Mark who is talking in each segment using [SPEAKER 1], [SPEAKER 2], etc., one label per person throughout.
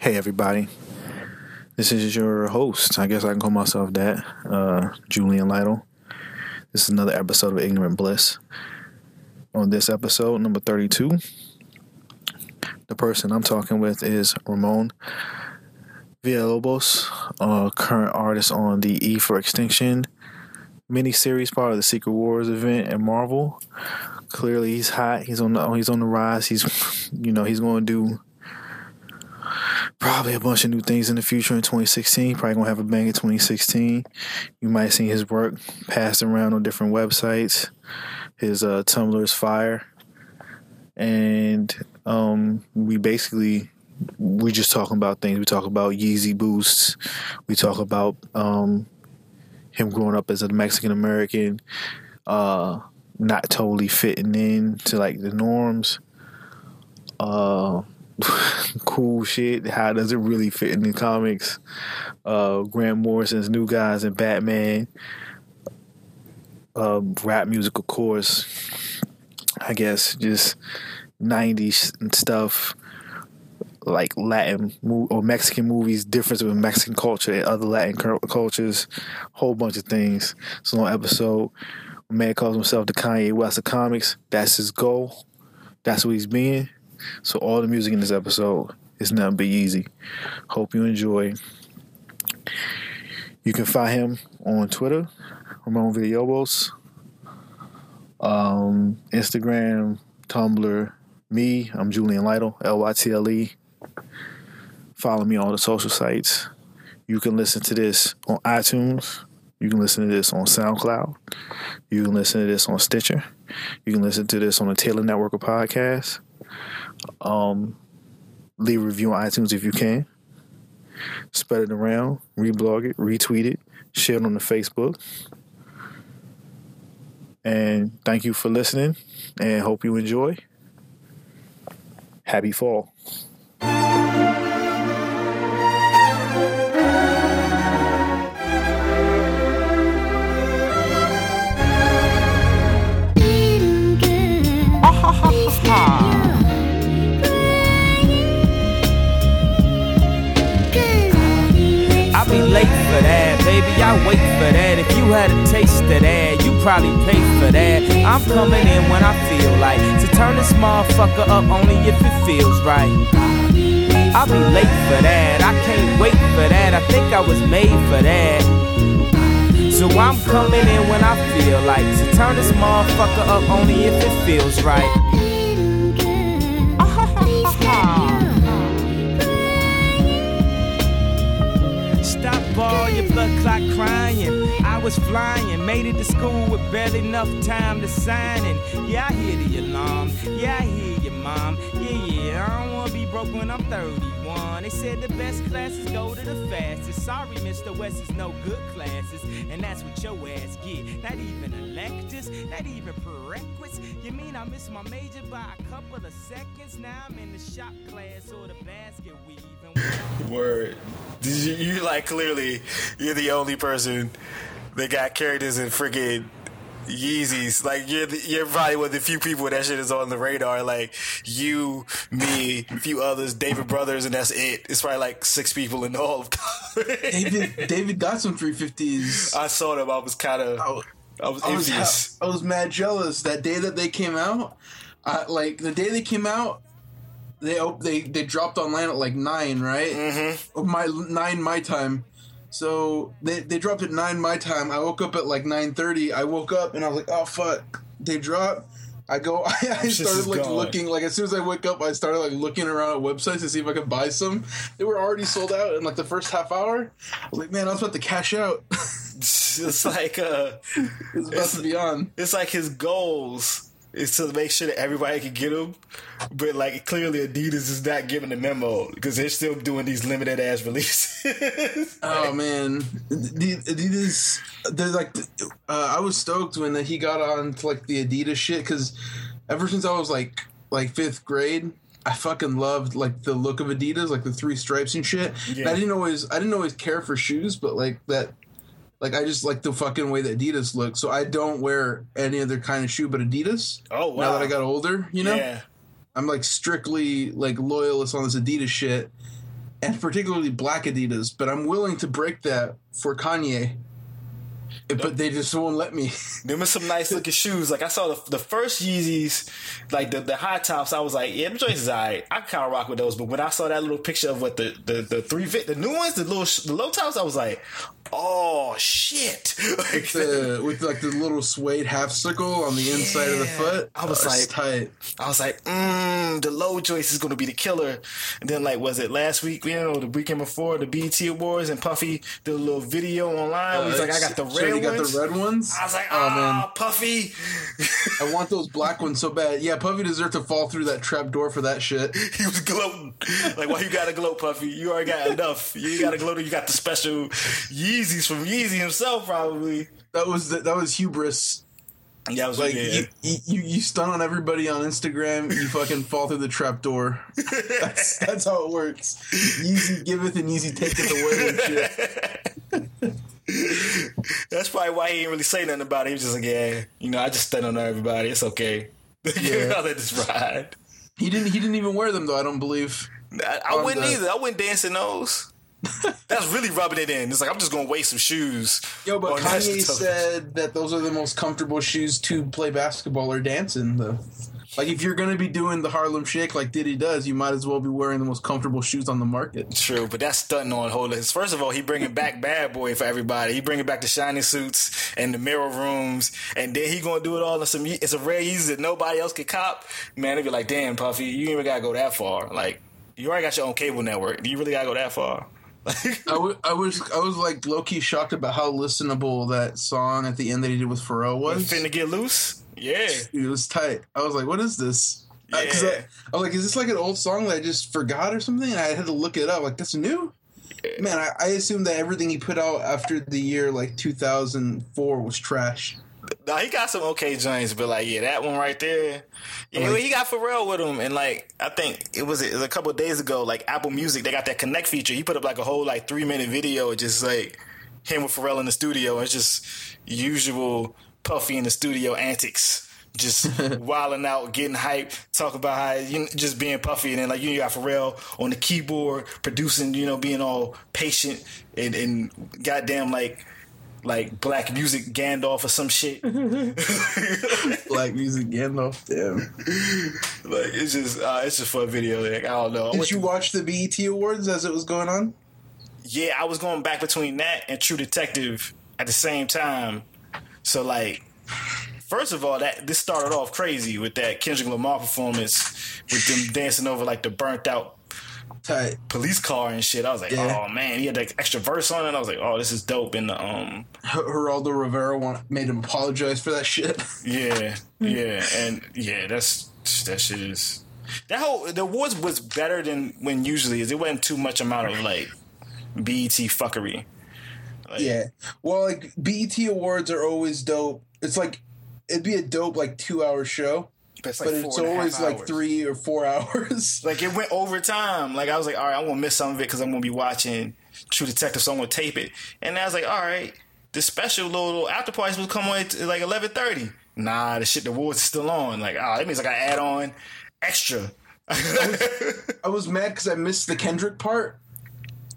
[SPEAKER 1] Hey, everybody. This is your host. I guess I can call myself that, uh, Julian Lytle. This is another episode of Ignorant Bliss. On this episode, number 32, the person I'm talking with is Ramon Villalobos, current artist on the E for Extinction mini-series part of the Secret Wars event at Marvel. Clearly, he's hot. He's on the he's on the rise. He's you know he's going to do probably a bunch of new things in the future in 2016. Probably gonna have a bang in 2016. You might see his work passed around on different websites. His uh, Tumblr is fire, and um, we basically we just talking about things. We talk about Yeezy boosts. We talk about um, him growing up as a Mexican American, uh, not totally fitting in to like the norms. Uh, cool shit. How does it really fit in the comics? Uh, Grant Morrison's New Guys and Batman. Uh, rap music, of course. I guess just 90s stuff like Latin or Mexican movies, difference with Mexican culture and other Latin cultures, whole bunch of things. So on episode, man calls himself the Kanye West of comics. That's his goal. That's what he's being. So all the music in this episode is nothing Be easy. Hope you enjoy. You can find him on Twitter, Ramon Villalobos, um, Instagram, Tumblr, me, I'm Julian Lytle, L Y T L E. Follow me on all the social sites. You can listen to this on iTunes. You can listen to this on SoundCloud. You can listen to this on Stitcher. You can listen to this on the Taylor Network of Podcasts. Um, leave a review on iTunes if you can. Spread it around, reblog it, retweet it, share it on the Facebook. And thank you for listening and hope you enjoy. Happy fall.
[SPEAKER 2] I wait for that. If you had a taste of that, you probably pay for that. I'm coming in when I feel like to turn this motherfucker up only if it feels right. I'll be late for that. I can't wait for that. I think I was made for that. So I'm coming in when I feel like to turn this motherfucker up only if it feels right. Stop all your blood clot crying. I was flying, made it to school with barely enough time to sign in. Yeah, I hear the alarm. Yeah, I hear your mom. Yeah, yeah, I don't wanna be broke when I'm 31. They said the best classes go to the fastest. Sorry, Mr. West is no good classes, and that's what your ass get. Not even electives, not even prerequisites. You mean I missed my major by a couple of seconds? Now I'm in the shop class or the basket weaving.
[SPEAKER 1] Word. Did you, you like clearly you're the only person that got characters in freaking Yeezys. Like you're the, you're probably one of the few people that shit is on the radar. Like you, me, a few others, David Brothers, and that's it. It's probably like six people in all of
[SPEAKER 3] David David got some 350s.
[SPEAKER 1] I saw them. I was kind of.
[SPEAKER 3] I,
[SPEAKER 1] I was
[SPEAKER 3] I was, I was mad jealous that day that they came out. I, like the day they came out, they op- they they dropped online at like nine, right? Mm-hmm. My nine my time. So they they dropped at nine my time. I woke up at like nine thirty. I woke up and I was like, oh fuck, they dropped. I go. I, I started like
[SPEAKER 1] gone.
[SPEAKER 3] looking. Like as soon as I wake up, I started like looking around at websites to see if I could buy some. They were already sold out in like the first half hour. I was like, man, I was about to cash out.
[SPEAKER 1] It's like uh,
[SPEAKER 3] it was about
[SPEAKER 1] It's-
[SPEAKER 3] to be on.
[SPEAKER 1] it's like his goals is to make sure that everybody can get them, but like clearly Adidas is not giving the memo because they're still doing these limited ass releases.
[SPEAKER 3] Oh man, Adidas. They're like, uh, I was stoked when he got on to like the Adidas shit because ever since I was like like fifth grade, I fucking loved like the look of Adidas, like the three stripes and shit. And I didn't always, I didn't always care for shoes, but like that. Like I just like the fucking way that Adidas looks, so I don't wear any other kind of shoe but Adidas.
[SPEAKER 1] Oh,
[SPEAKER 3] Now that. I got older, you know,
[SPEAKER 1] Yeah.
[SPEAKER 3] I'm like strictly like loyalist on this Adidas shit. and particularly black Adidas, but I'm willing to break that for Kanye. But they just won't let me.
[SPEAKER 4] Them are some nice looking shoes. Like I saw the, the first Yeezys, like the, the high tops. I was like, yeah, joints is alright. I kind of rock with those. But when I saw that little picture of what the the, the three fit, the new ones, the little the low tops, I was like, oh shit! Like,
[SPEAKER 3] the, with like the little suede half circle on the inside of the foot.
[SPEAKER 4] I was
[SPEAKER 3] Oh,
[SPEAKER 4] like-
[SPEAKER 3] tight.
[SPEAKER 4] I was like, mm, the low choice is going to be the killer. And then, like, was it last week, you know, the weekend before, the BET Awards, and Puffy did a little video online. He's like, I got the red
[SPEAKER 3] you got
[SPEAKER 4] ones.
[SPEAKER 3] the red ones.
[SPEAKER 4] I was like,
[SPEAKER 3] oh
[SPEAKER 4] oh,
[SPEAKER 3] man,
[SPEAKER 4] Puffy.
[SPEAKER 3] I want those black ones so bad. Yeah, Puffy deserved to fall through that trap door for that shit.
[SPEAKER 4] he was gloating. Like, why you got to gloat, Puffy? You already got enough. You got to gloat. You got the special Yeezys from Yeezy himself, probably.
[SPEAKER 3] That was that was hubris.
[SPEAKER 4] Yeah, was
[SPEAKER 3] Like you, you, you stun on everybody on Instagram, you fucking fall through the trap door. That's that's how it works. Yeezy giveth and Yeezy taketh away and shit.
[SPEAKER 4] That's probably why he didn't really say nothing about it. He was just like, yeah, you know, I just stand on everybody. It's okay.
[SPEAKER 3] Yeah.
[SPEAKER 4] I'll let this ride.
[SPEAKER 3] He didn't he didn't even wear them though. I don't believe.
[SPEAKER 4] I, I wouldn't
[SPEAKER 3] the-
[SPEAKER 4] either. I wouldn't dance in those. That's really rubbing it in. It's like I'm just gonna waste some shoes.
[SPEAKER 3] Yo, but Kanye said that those are the most comfortable shoes to play basketball or dance in. Though, like if you're gonna be doing the Harlem Shake like Diddy does, you might as well be wearing the most comfortable shoes on the market.
[SPEAKER 4] True, but that's stunting on whole list. First of all, he bringing back Bad Boy for everybody. He bringing back the shiny suits and the mirror rooms, and then he gonna do it all in some. It's a rare Yeezy that nobody else could cop. Man, they be like, damn, Puffy, you ain't even gotta go that far. Like, you already got your own cable network. Do you really gotta go that far? Like,
[SPEAKER 3] I, w- I was I was like low key shocked about how listenable that song at the end that he did with Pharrell was.
[SPEAKER 4] finna get loose? Yeah.
[SPEAKER 3] It was tight. I was like, what is this? 'cause
[SPEAKER 4] Yeah.
[SPEAKER 3] I, I was like, is this like an old song that I just forgot or something? And I had to look it up. Like, that's new? Man, I, I assumed that everything he put out after the year like 2004 was trash.
[SPEAKER 4] No, he got some okay joints, but like, yeah, that one right there. Yeah,
[SPEAKER 3] Like-
[SPEAKER 4] he got Pharrell with him, and like, I think it was, it was a couple of days ago. Like Apple Music, they got that Connect feature. He put up like a whole like three minute video, just like him with Pharrell in the studio. It's just usual Puffy in the studio antics. Just wilding out, getting hype, talk about how you know, just being puffy, and then like you got Pharrell on the keyboard producing, you know, being all patient and, and goddamn like like black music Gandalf or some shit.
[SPEAKER 3] Black music Gandalf. Damn.
[SPEAKER 4] Like it's just uh, it's just for a video. Like I don't know.
[SPEAKER 3] Did you
[SPEAKER 4] to-
[SPEAKER 3] watch the BET Awards as it was going on?
[SPEAKER 4] yeah, I was going back between that and True Detective at the same time. So like, first of all, that this started off crazy with that Kendrick Lamar performance with them dancing over like the burnt out
[SPEAKER 3] Tight.
[SPEAKER 4] police car and shit. I was like,
[SPEAKER 3] Yeah.
[SPEAKER 4] oh man, he had that extra verse on it. I was like, oh, this is dope. And the um,
[SPEAKER 3] H- Geraldo Rivera want, made him apologize for that shit.
[SPEAKER 4] yeah, yeah, and yeah, that's that shit is. That whole the awards was better than when usually is. It wasn't too much amount of like BET fuckery. Like,
[SPEAKER 3] Yeah. Well, like BET Awards are always dope. It's like it'd be a dope like two hour show,
[SPEAKER 4] like
[SPEAKER 3] but it's
[SPEAKER 4] and a half
[SPEAKER 3] always like three or four hours.
[SPEAKER 4] Like it went over time. Like I was like, all right, I'm gonna miss some of it because I'm gonna be watching True Detective, so I'm gonna tape it. And I was like, all right, the special little after party will come on at like 11:30. Nah, the shit, the awards is still on. Like, oh, that means I got to add on extra.
[SPEAKER 3] I was mad because I missed the Kendrick part.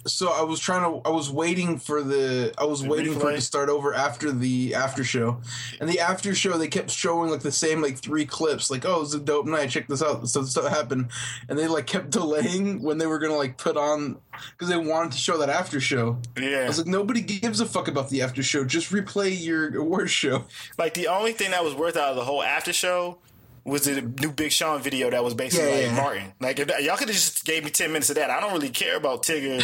[SPEAKER 3] So I was trying to. I was waiting for the. I was waiting for it to start over after the after show, and the after show they kept showing like the same like three clips. Like, oh, it's a dope night. Check this out. So stuff happened, and they like kept delaying when they were gonna like put on because they wanted to show that after show.
[SPEAKER 4] Yeah.
[SPEAKER 3] I was like, nobody gives a fuck about the after show. Just replay your award show.
[SPEAKER 4] like the only thing that was worth out of the whole after show was the new Big Sean video that was basically
[SPEAKER 3] Yeah,
[SPEAKER 4] like
[SPEAKER 3] yeah.
[SPEAKER 4] Martin. Like if, y'all could have just gave me ten minutes of that. I don't really care about Tigger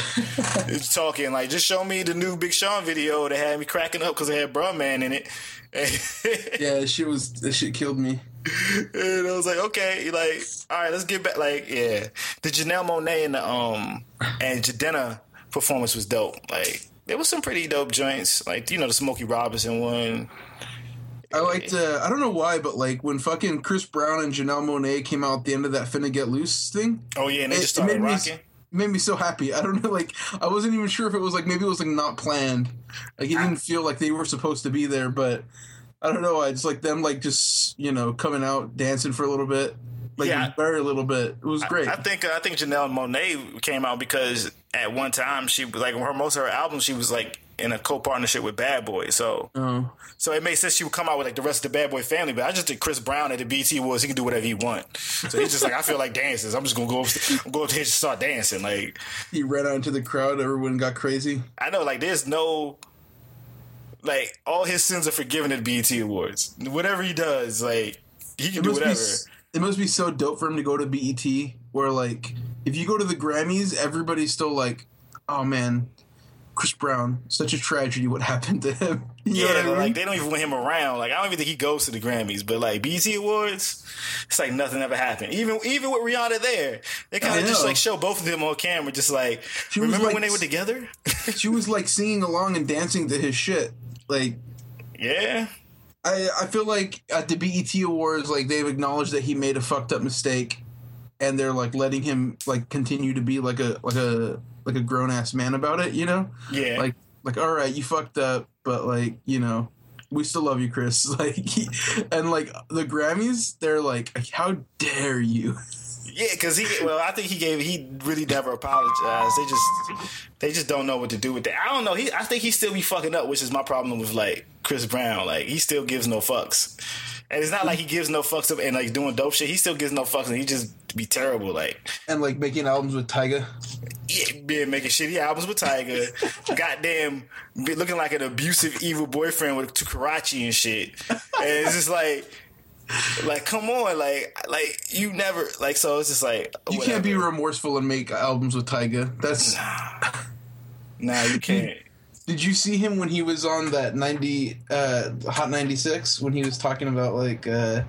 [SPEAKER 4] talking. Like just show me the new Big Sean video that had me cracking up because it had Bruh Man in it.
[SPEAKER 3] Yeah, that shit was that shit killed me.
[SPEAKER 4] and I was like, okay, like, all right, let's get back. Like, yeah, the Janelle Monáe and the um and Jidenna performance was dope. Like, there was some pretty dope joints. Like, you know, the Smokey Robinson one.
[SPEAKER 3] I liked. Uh, I don't know why, but like when fucking Chris Brown and Janelle Monáe came out at the end of that "Finna Get Loose" thing,
[SPEAKER 4] Oh yeah, and they
[SPEAKER 3] it,
[SPEAKER 4] just
[SPEAKER 3] it
[SPEAKER 4] started
[SPEAKER 3] made me
[SPEAKER 4] rocking.
[SPEAKER 3] it made me so happy. I don't know, like I wasn't even sure if it was like maybe it was like not planned. Like it didn't feel like they were supposed to be there, but I don't know. I just like them like just you know coming out dancing for a little bit, like
[SPEAKER 4] Yeah.
[SPEAKER 3] very little bit. It was great.
[SPEAKER 4] I think I think Janelle Monáe came out because at one time she was like her most of her albums she was like in a co-partnership with Bad Boy. So
[SPEAKER 3] Oh.
[SPEAKER 4] so it made sense she would come out with like the rest of the Bad Boy family. But I just think Chris Brown at the BT Awards, he can do whatever he want. So he's just like I feel like dancing. I'm just gonna go up, I'm go up there and start dancing. Like
[SPEAKER 3] He ran out into the crowd. Everyone got crazy.
[SPEAKER 4] I know like there's no like all his sins are forgiven at BET Awards. Whatever he does, like he can
[SPEAKER 3] It
[SPEAKER 4] do
[SPEAKER 3] must be.
[SPEAKER 4] whatever.
[SPEAKER 3] It must be so dope for him to go to BET, where like if you go to the Grammys, everybody's still like, "Oh man, Chris Brown, such a tragedy. What happened to him?" You know
[SPEAKER 4] Yeah,
[SPEAKER 3] I mean?
[SPEAKER 4] like they don't even want him around. Like I don't even think he goes to the Grammys, but like BT Awards, it's like nothing ever happened. Even even with Rihanna there, they kind of just like show both of them on camera, just like
[SPEAKER 3] She
[SPEAKER 4] remember
[SPEAKER 3] like,
[SPEAKER 4] when they were together?
[SPEAKER 3] she was like singing along and dancing to his shit. Like
[SPEAKER 4] yeah,
[SPEAKER 3] I, I feel like at the BET Awards, like they've acknowledged that he made a fucked up mistake, and they're like letting him like continue to be like a like a like a grown ass man about it. You know,
[SPEAKER 4] yeah.
[SPEAKER 3] like like all right, you fucked up, but like you know, we still love you, Chris. Like, and like the Grammys, they're like, how dare you?
[SPEAKER 4] Yeah, because he. Well, I think he gave. He really never apologized. They just, they just don't know what to do with that. I don't know. He. I think he still be fucking up, which is my problem with like Chris Brown. Like he still gives no fucks, and it's not like he gives no fucks up and like doing dope shit. He still gives no fucks, and he just be terrible. Like
[SPEAKER 3] And like making albums with Tyga.
[SPEAKER 4] yeah, being making shitty albums with Tyga, goddamn, be looking like an abusive evil boyfriend with to Karrueche and shit. And it's just like. Like, come on, like, like you never, like, so it's just like
[SPEAKER 3] You can't be remorseful and make albums with Tyga. That's.
[SPEAKER 4] Nah, you can't.
[SPEAKER 3] Did you see him when he was on that ninety uh, Hot ninety six when he was talking about like uh,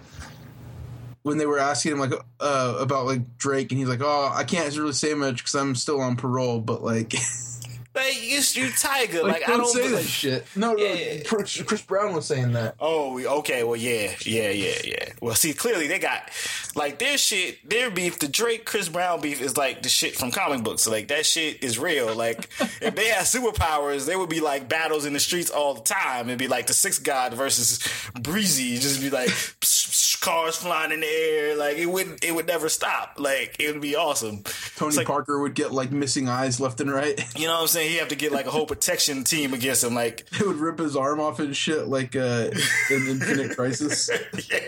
[SPEAKER 3] when they were asking him like uh, about like Drake and he's like, oh, I can't really say much because I'm still on parole, but like,
[SPEAKER 4] Like you, you Tiger.
[SPEAKER 3] like,
[SPEAKER 4] Like,
[SPEAKER 3] don't,
[SPEAKER 4] I don't
[SPEAKER 3] say that shit. No, no,
[SPEAKER 4] Yeah.
[SPEAKER 3] Chris, Chris Brown was saying that.
[SPEAKER 4] Oh, okay. Well, yeah, yeah, yeah, yeah. Well, see, clearly they got like their shit, their beef. The Drake Chris Brown beef is like the shit from comic books. So, like that shit is real. Like if they had superpowers, they would be like battles in the streets all the time. It'd be like the Six God versus Breezy. It'd just be like cars flying in the air. Like it would, it would never stop. Like it would be awesome.
[SPEAKER 3] Tony
[SPEAKER 4] like-
[SPEAKER 3] Parker would get like missing eyes left and right.
[SPEAKER 4] You know what I'm saying? He have to get like a whole protection team against him. Like
[SPEAKER 3] It would rip his arm off and shit like uh, in Infinite Crisis.
[SPEAKER 4] yeah.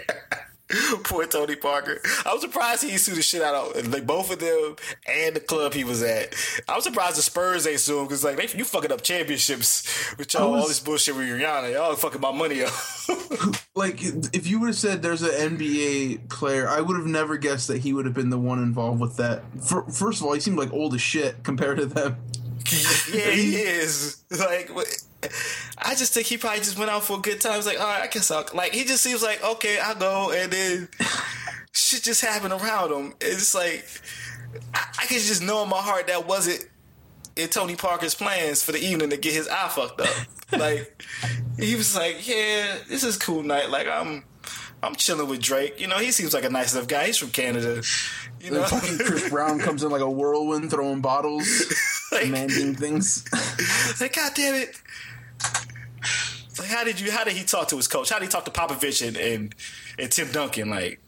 [SPEAKER 4] Poor Tony Parker. I was surprised he sued the shit out of like both of them and the club he was at. I was surprised the Spurs ain't sued him because like they, you fucking up championships with y'all,
[SPEAKER 3] was-
[SPEAKER 4] all this bullshit with Rihanna. Y'all fucking my money up.
[SPEAKER 3] like if you would have said there's an NBA player, I would have never guessed that he would have been the one involved with that. For, first of all, he seemed like old as shit compared to them.
[SPEAKER 4] yeah, he is. Like, I just think he probably just went out for a good time. He's like, all right, I guess I'll. Like, he just seems like, okay, I'll go. And then shit just happened around him. It's like, I, I can just know in my heart that wasn't in Tony Parker's plans for the evening to get his eye fucked up. like, he was like, yeah, this is cool night. Like, I'm. I'm chilling with Drake. You know, he seems like a nice enough guy. He's from Canada. You know,
[SPEAKER 3] fucking Chris Brown comes in like a whirlwind, throwing bottles,
[SPEAKER 4] Like-
[SPEAKER 3] commanding things.
[SPEAKER 4] like, God damn it. Like, how did you? How did he talk to his coach? How did he talk to Popovich and and, and Tim Duncan? Like,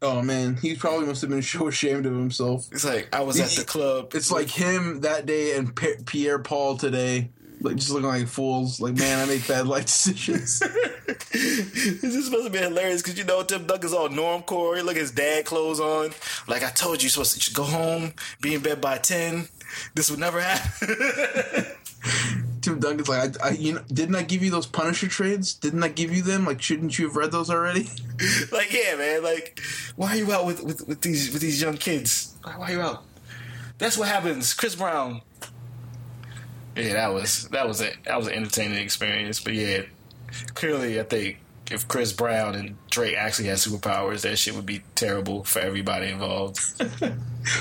[SPEAKER 3] Oh man, he probably must have been so ashamed of himself.
[SPEAKER 4] it's like I was at the club.
[SPEAKER 3] It's like him that day and P- Pierre Paul today, like just looking like fools. Like man, I make bad life decisions.
[SPEAKER 4] this is supposed to be hilarious because you know Tim Duncan's all normcore. He look at his dad clothes on. Like I told you, you're supposed to go home, be in bed by ten. This would never happen.
[SPEAKER 3] Tim Duncan's like, I, I, you know, didn't I give you those Punisher trades? Didn't I give you them? Like, shouldn't you have read those already?
[SPEAKER 4] like, yeah, man. Like, why are you out with, with, with these with these young kids? Why, why are you out? That's what happens. Chris Brown. Yeah, that was that was it. That was an entertaining experience. But yeah, clearly, I think if Chris Brown and Drake actually had superpowers, that shit would be terrible for everybody involved.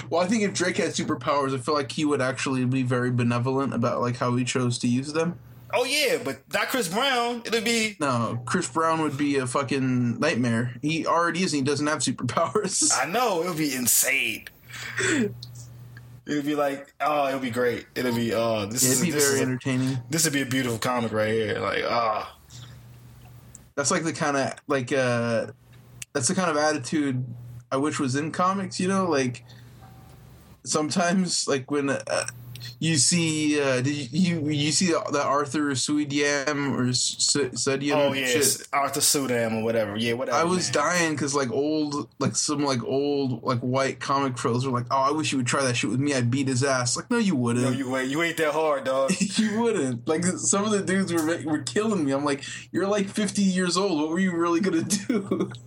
[SPEAKER 3] Well, I think if Drake had superpowers, I feel like he would actually be very benevolent about like how he chose to use them.
[SPEAKER 4] oh yeah, but not Chris Brown. It'd be
[SPEAKER 3] No, Chris Brown would be a fucking nightmare. He already is, and he doesn't have superpowers.
[SPEAKER 4] I know it would be insane. It would be like, oh, it would be great. It'd be, oh, this
[SPEAKER 3] It'd
[SPEAKER 4] is
[SPEAKER 3] be
[SPEAKER 4] this
[SPEAKER 3] very
[SPEAKER 4] is a-
[SPEAKER 3] entertaining.
[SPEAKER 4] this would be a beautiful comic right here. Like, ah,
[SPEAKER 3] That's like the kind of like uh, that's the kind of attitude I wish was in comics. You know, like sometimes like when uh, You see, uh, did you you, you see that Arthur Suidiam or Su- Sudiam?
[SPEAKER 4] Oh
[SPEAKER 3] shit?
[SPEAKER 4] Arthur Sudam or whatever. Yeah, whatever.
[SPEAKER 3] I was
[SPEAKER 4] man.
[SPEAKER 3] dying because like old, like some like old like white comic pros were like, "Oh, I wish you would try that shit with me. I'd beat his ass." Like, no, you wouldn't.
[SPEAKER 4] No, you ain't. You ain't that hard, dog.
[SPEAKER 3] you wouldn't. Like some of the dudes were were killing me. I'm like, you're like 50 years old. What were you really gonna do?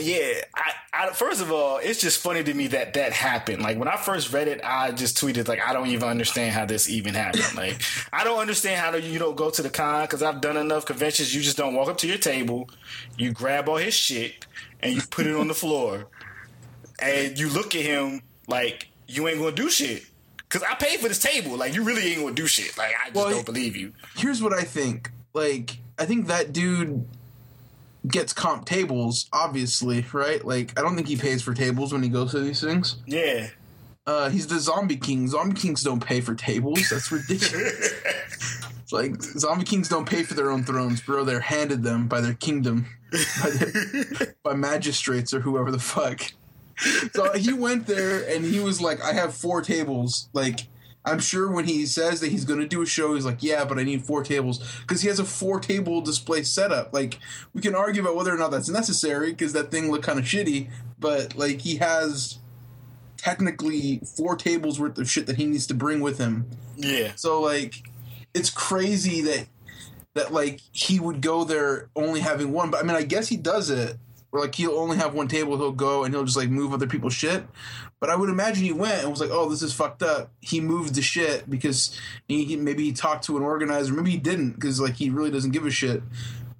[SPEAKER 4] Yeah, I, I first of all, it's just funny to me that that happened. Like when I first read it, I just tweeted like, I don't even understand how this even happened. Like I don't understand how you don't go to the con because I've done enough conventions. You just don't walk up to your table, you grab all his shit and you put it on the floor, and you look at him like you ain't gonna do shit. Cause I paid for this table. Like you really ain't gonna do shit. Like I just
[SPEAKER 3] Well,
[SPEAKER 4] don't believe you.
[SPEAKER 3] Here's what I think. Like, I think that dude gets comp tables, obviously, right? Like, I don't think he pays for tables when he goes to these things.
[SPEAKER 4] Yeah.
[SPEAKER 3] Uh, he's the Zombie King. Zombie Kings don't pay for tables. That's ridiculous. It's like Zombie Kings don't pay for their own thrones, bro. They're handed them by their kingdom, by, their, by magistrates or whoever the fuck. So he went there and he was like, "I have four tables." Like, I'm sure when he says that he's going to do a show, he's like, "Yeah, but I need four tables," because he has a four table display setup. Like, we can argue about whether or not that's necessary because that thing looked kind of shitty, but like he has technically four tables worth of shit that he needs to bring with him.
[SPEAKER 4] Yeah.
[SPEAKER 3] So like, it's crazy that that like he would go there only having one. But I mean, I guess he does it. Or like he'll only have one table. He'll go and he'll just like move other people's shit. But I would imagine he went and was like, "Oh, this is fucked up." He moved the shit because he, maybe he talked to an organizer. Maybe he didn't because like he really doesn't give a shit.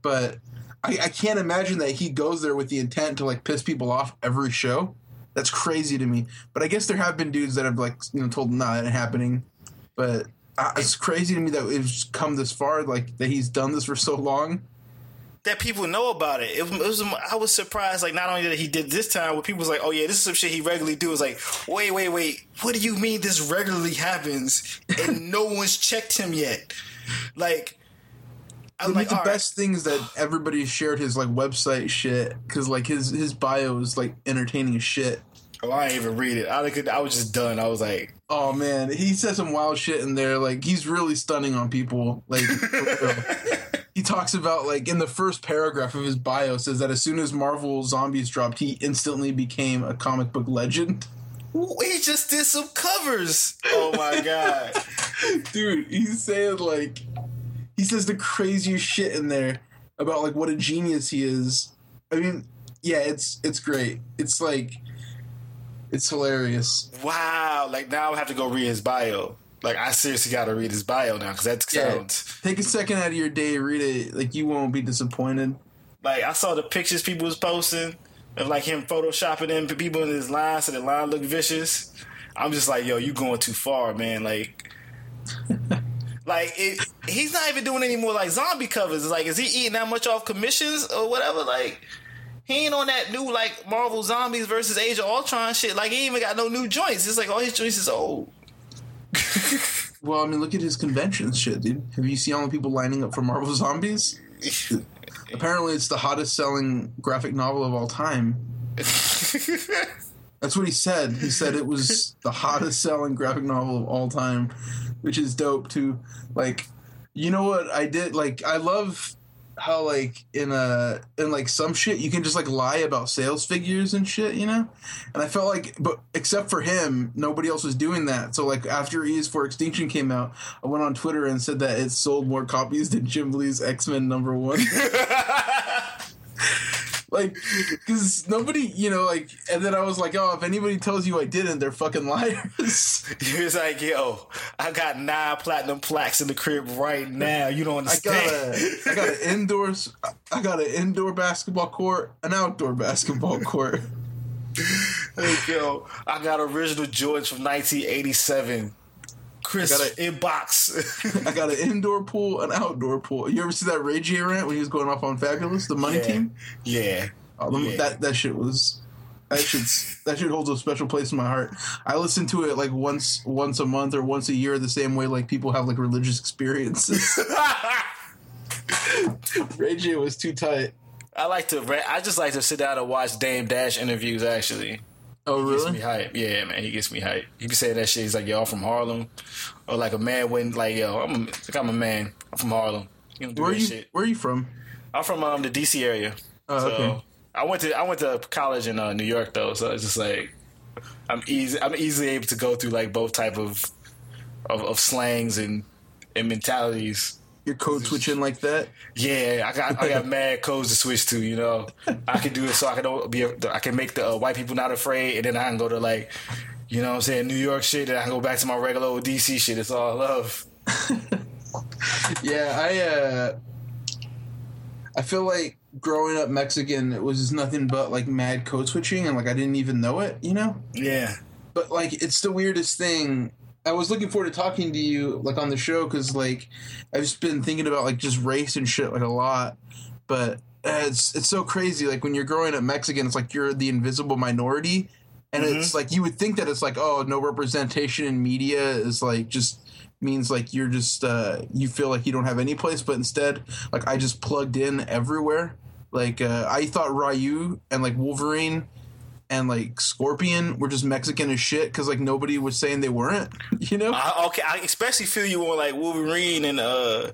[SPEAKER 3] But I, I can't imagine that he goes there with the intent to like piss people off every show. That's crazy to me. But I guess there have been dudes that have like you know told not nah, happening. But uh, it's crazy to me that it's come this far. Like that he's done this for so long.
[SPEAKER 4] That people know about it. It, was- it was. I was surprised. Like not only that he did this time, where people was like, "Oh yeah, this is some shit he regularly do." It's like, wait, wait, wait. What do you mean this regularly happens and no one's checked him yet? Like, I'm like,
[SPEAKER 3] the
[SPEAKER 4] all right.
[SPEAKER 3] best things that everybody shared his like website shit because like his his bio is like entertaining as shit.
[SPEAKER 4] Oh, I didn't even read it. I, could, I was just done. I was like,
[SPEAKER 3] Oh man, he says some wild shit in there. Like he's really stunning on people. Like. he talks about like in the first paragraph of his bio says that as soon as Marvel Zombies dropped, he instantly became a comic book legend.
[SPEAKER 4] we just did some covers. Oh my god.
[SPEAKER 3] Dude, he's saying like he says the craziest shit in there about like what a genius he is. I mean, yeah, it's it's great. It's like it's hilarious.
[SPEAKER 4] wow. Like now I have to go read his bio. Like I seriously got to read his bio now because that
[SPEAKER 3] Yeah.
[SPEAKER 4] sounds.
[SPEAKER 3] Take a second out of your day, read it. Like you won't be disappointed.
[SPEAKER 4] Like I saw the pictures people was posting of like him photoshopping in people in his line so the line looked vicious. I'm just like, yo, you going too far, man. Like, like it, he's not even doing any more like zombie covers. It's like, is he eating that much off commissions or whatever? Like, he ain't on that new like Marvel Zombies versus Age of Ultron shit. Like, he ain't even got no new joints. It's like all his joints is old.
[SPEAKER 3] Well, I mean, look at his conventions shit, dude. Have you seen all the people lining up for Marvel Zombies? Apparently, it's the hottest selling graphic novel of all time. That's what he said. He said it was the hottest selling graphic novel of all time, which is dope too. Like, you know what I did? Like, I love how like in a in like some shit you can just like lie about sales figures and shit, you know. And I felt like, but except for him, nobody else was doing that. So like after E's for Extinction came out, I went on Twitter and said that it sold more copies than Jim Lee's X Men number one. like because nobody you know like and then i was like oh if anybody tells you i didn't they're fucking liars
[SPEAKER 4] He was like, yo, I got nine platinum plaques in the crib right now. You don't
[SPEAKER 3] i got
[SPEAKER 4] understand.
[SPEAKER 3] a i got an indoors i got an indoor basketball court an outdoor basketball court
[SPEAKER 4] Like, yo, I got original Jordans from 1987. Chris
[SPEAKER 3] I got
[SPEAKER 4] in box.
[SPEAKER 3] i got an indoor pool an outdoor pool you ever see that ray j rant when he was going off on Fabolous the money
[SPEAKER 4] yeah.
[SPEAKER 3] team
[SPEAKER 4] yeah.
[SPEAKER 3] Oh,
[SPEAKER 4] Yeah.
[SPEAKER 3] that that shit was that shit that shit holds a special place in my heart. I listen to it like once once a month or once a year, the same way like people have like religious experiences. Ray J was too tight.
[SPEAKER 4] I like to. I just like to sit down and watch Dame Dash interviews. Actually,
[SPEAKER 3] Oh,
[SPEAKER 4] He gets
[SPEAKER 3] really?
[SPEAKER 4] me hype. Yeah, man, he gets me hype. He be saying that shit. He's like, I'm from Harlem, or like a man when like, yo, I'm a, like I'm a man. I'm from Harlem. You don't do
[SPEAKER 3] Where
[SPEAKER 4] that
[SPEAKER 3] you?
[SPEAKER 4] shit.
[SPEAKER 3] Where are you from?
[SPEAKER 4] I'm from um the DC area.
[SPEAKER 3] Oh,
[SPEAKER 4] so
[SPEAKER 3] okay.
[SPEAKER 4] I went to I went to college in uh, New York though, so it's just like I'm easy. I'm easily able to go through like both type of of, of slangs and and mentalities.
[SPEAKER 3] You're code switching like that.
[SPEAKER 4] Yeah, I got I got mad codes to switch to. You know, I can do it so I can don't be. I can make the uh, white people not afraid, and then I can go to like, you know, what I'm saying New York shit, and I can go back to my regular old DC shit. It's all love.
[SPEAKER 3] Yeah, I uh I feel like growing up Mexican it was just nothing but like mad code switching and like I didn't even know it, you know?
[SPEAKER 4] Yeah,
[SPEAKER 3] But like it's the weirdest thing. I was looking forward to talking to you like on the show cuz like I've just been thinking about like just race and shit like a lot. But uh, it's it's so crazy like when you're growing up Mexican it's like you're the invisible minority. And it's like you would think that it's like oh no representation in media is like just means like you're just uh you feel like you don't have any place. But instead like i just plugged in everywhere. Like uh i thought ryu and like wolverine and like scorpion were just mexican as shit because like nobody was saying they weren't you know
[SPEAKER 4] I, okay. I especially feel you on like Wolverine and uh.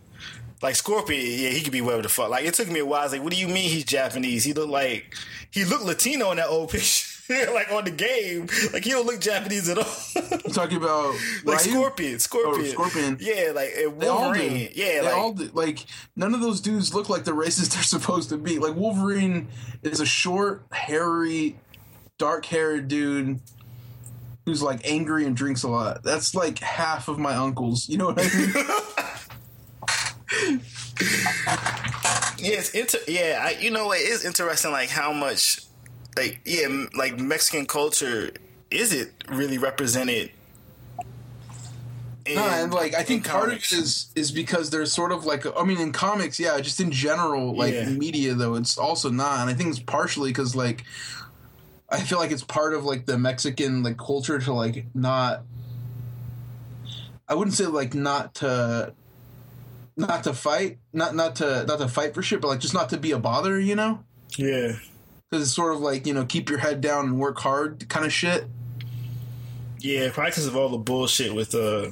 [SPEAKER 4] Like Scorpion, yeah, he could be whatever the fuck. Like it took me a while. I was like, what do you mean he's Japanese? He looked like he looked Latino in that old picture. like on the game, like he don't look Japanese at all.
[SPEAKER 3] i'm talking about
[SPEAKER 4] like
[SPEAKER 3] Ryu?
[SPEAKER 4] Scorpion, Scorpion,
[SPEAKER 3] Oh, Scorpion.
[SPEAKER 4] Yeah, like and Wolverine. Yeah,
[SPEAKER 3] they
[SPEAKER 4] like
[SPEAKER 3] all do. Like none of those dudes look like the races they're supposed to be. Like Wolverine is a short, hairy, dark-haired dude who's like angry and drinks a lot. That's like half of my uncles. You know what I mean?
[SPEAKER 4] Yeah, it's inter- yeah, I, you know, it is interesting, like how much, like yeah, m- like Mexican culture is it really represented? In,
[SPEAKER 3] No, and like I think part of it
[SPEAKER 4] comics?
[SPEAKER 3] is is because there's sort of like I mean in comics, yeah, just in general, like
[SPEAKER 4] Yeah.
[SPEAKER 3] media though, it's also not, and I think it's partially because like I feel like it's part of like the Mexican like culture to like not. I wouldn't say like not to, not to fight, not not to not to fight for shit, but like just not to be a bother, you know,
[SPEAKER 4] yeah,
[SPEAKER 3] because it's sort of like you know keep your head down and work hard kind of shit.
[SPEAKER 4] yeah, practice of all the bullshit with uh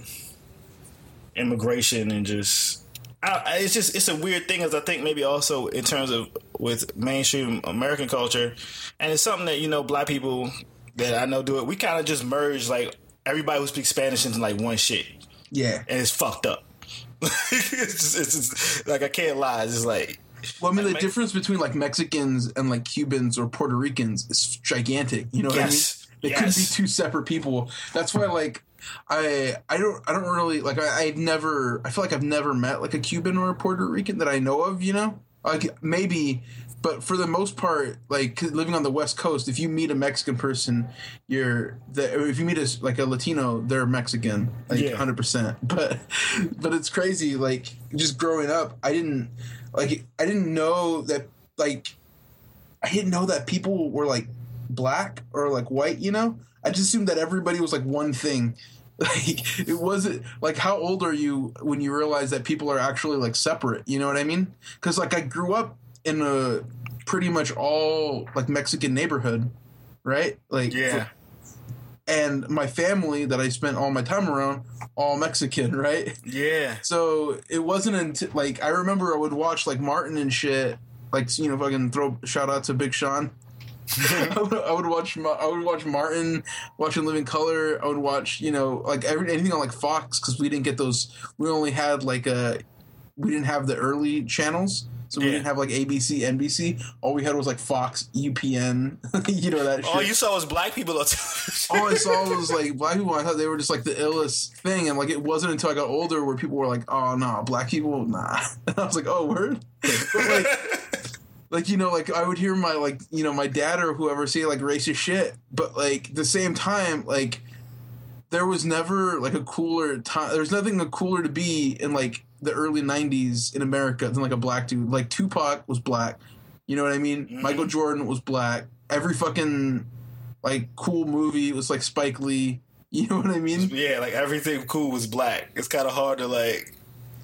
[SPEAKER 4] immigration and just. I, I- it's just it's a weird thing, as I think maybe also in terms of with mainstream American culture, and it's something that you know black people that I know do it. We kind of just merge like everybody who speaks Spanish into like one shit.
[SPEAKER 3] Yeah.
[SPEAKER 4] and it's fucked up. it's, just, it's just like I can't lie. It's just like
[SPEAKER 3] Well, I mean, the
[SPEAKER 4] Like-
[SPEAKER 3] difference between like Mexicans and like Cubans or Puerto Ricans is gigantic. You know what
[SPEAKER 4] Yes.
[SPEAKER 3] I mean? They
[SPEAKER 4] Yes.
[SPEAKER 3] could be two separate people. That's why, like, I I don't I don't really like I I've never I feel like I've never met like a Cuban or a Puerto Rican that I know of. You know, like maybe. But for the most part, like living on the West Coast, if you meet a Mexican person, you're the, if you meet a like a Latino, they're Mexican, like
[SPEAKER 4] Yeah.
[SPEAKER 3] hundred percent. But but it's crazy. Like just growing up, I didn't like I didn't know that like I didn't know that people were like black or like white. You know, I just assumed that everybody was like one thing. Like it wasn't like how old are you when you realize that people are actually like separate? You know what I mean? Because like I grew up in a pretty much all like Mexican neighborhood, right? Like
[SPEAKER 4] yeah,
[SPEAKER 3] and my family that I spent all my time around, all Mexican, right?
[SPEAKER 4] yeah,
[SPEAKER 3] So it wasn't until like I remember I would watch like Martin and shit, like you know, if I can throw shout out to Big Sean. I, would, I would watch I would watch Martin, watching Living Color. I would watch you know like every anything on like Fox because we didn't get those. We only had like a we didn't have the early channels, so we
[SPEAKER 4] Yeah.
[SPEAKER 3] didn't have like ABC, NBC. All we had was like Fox, UPN, you know that.
[SPEAKER 4] All
[SPEAKER 3] shit.
[SPEAKER 4] you saw was black people
[SPEAKER 3] all I saw was like black people. I thought they were just like the illest thing, and like it wasn't until I got older where people were like, "Oh no, black people, nah." And I was like, "Oh, word." But, like, like you know, like I would hear my like you know my dad or whoever say like racist shit, but like the same time, like there was never like a cooler time. there's nothing cooler to be in like the early '90s in America than like a black dude. Like Tupac was black. You know what I mean? Mm. Michael Jordan was black. Every fucking like cool movie was like Spike Lee. You know what I mean?
[SPEAKER 4] yeah, like everything cool was black. It's kind of hard to like.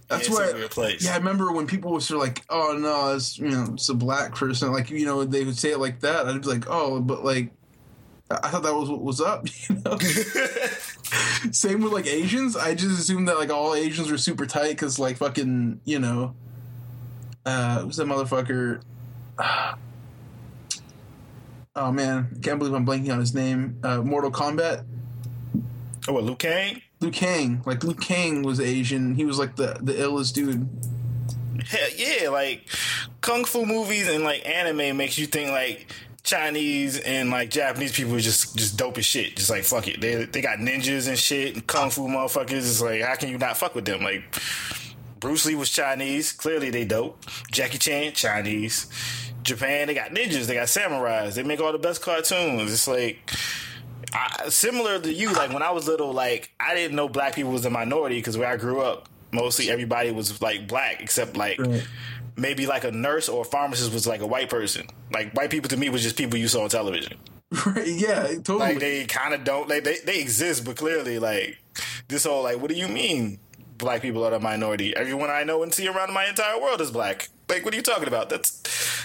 [SPEAKER 3] That's why.
[SPEAKER 4] weird place.
[SPEAKER 3] Yeah, I remember when people were sort of like, "Oh no, it's you know, it's a black person." Like you know, they would say it like that. I'd be like, "Oh, but like, I thought that was what was up. You know? Same with like Asians. I just assumed that like all Asians were super tight because like fucking you know, uh, who's that motherfucker? Oh man, can't believe I'm blanking on his name. Uh, Mortal Kombat.
[SPEAKER 4] Oh, what, Liu Kang?
[SPEAKER 3] Liu Kang. Like Liu Kang was Asian. He was like the the illest dude.
[SPEAKER 4] Hell yeah, like kung fu movies and like anime makes you think like Chinese and like Japanese people are just just dope as shit. Just like fuck it, they they got ninjas and shit and kung fu motherfuckers. It's like how can you not fuck with them? Like Bruce Lee was Chinese, clearly they dope. Jackie Chan Chinese. Japan they got ninjas, they got samurais. They make all the best cartoons. It's like. I, similar to you, like when I was little, like I didn't know black people was a minority because where I grew up, mostly everybody was like black, except like
[SPEAKER 3] Right.
[SPEAKER 4] maybe like a nurse or a pharmacist was like a white person. Like white people to me was just people you saw on television.
[SPEAKER 3] Right? Yeah, totally.
[SPEAKER 4] Like they kind of don't like they they exist, but clearly like this whole like what do you mean black people are the minority? Everyone I know and see around my entire world is black. Like what are you talking about? That's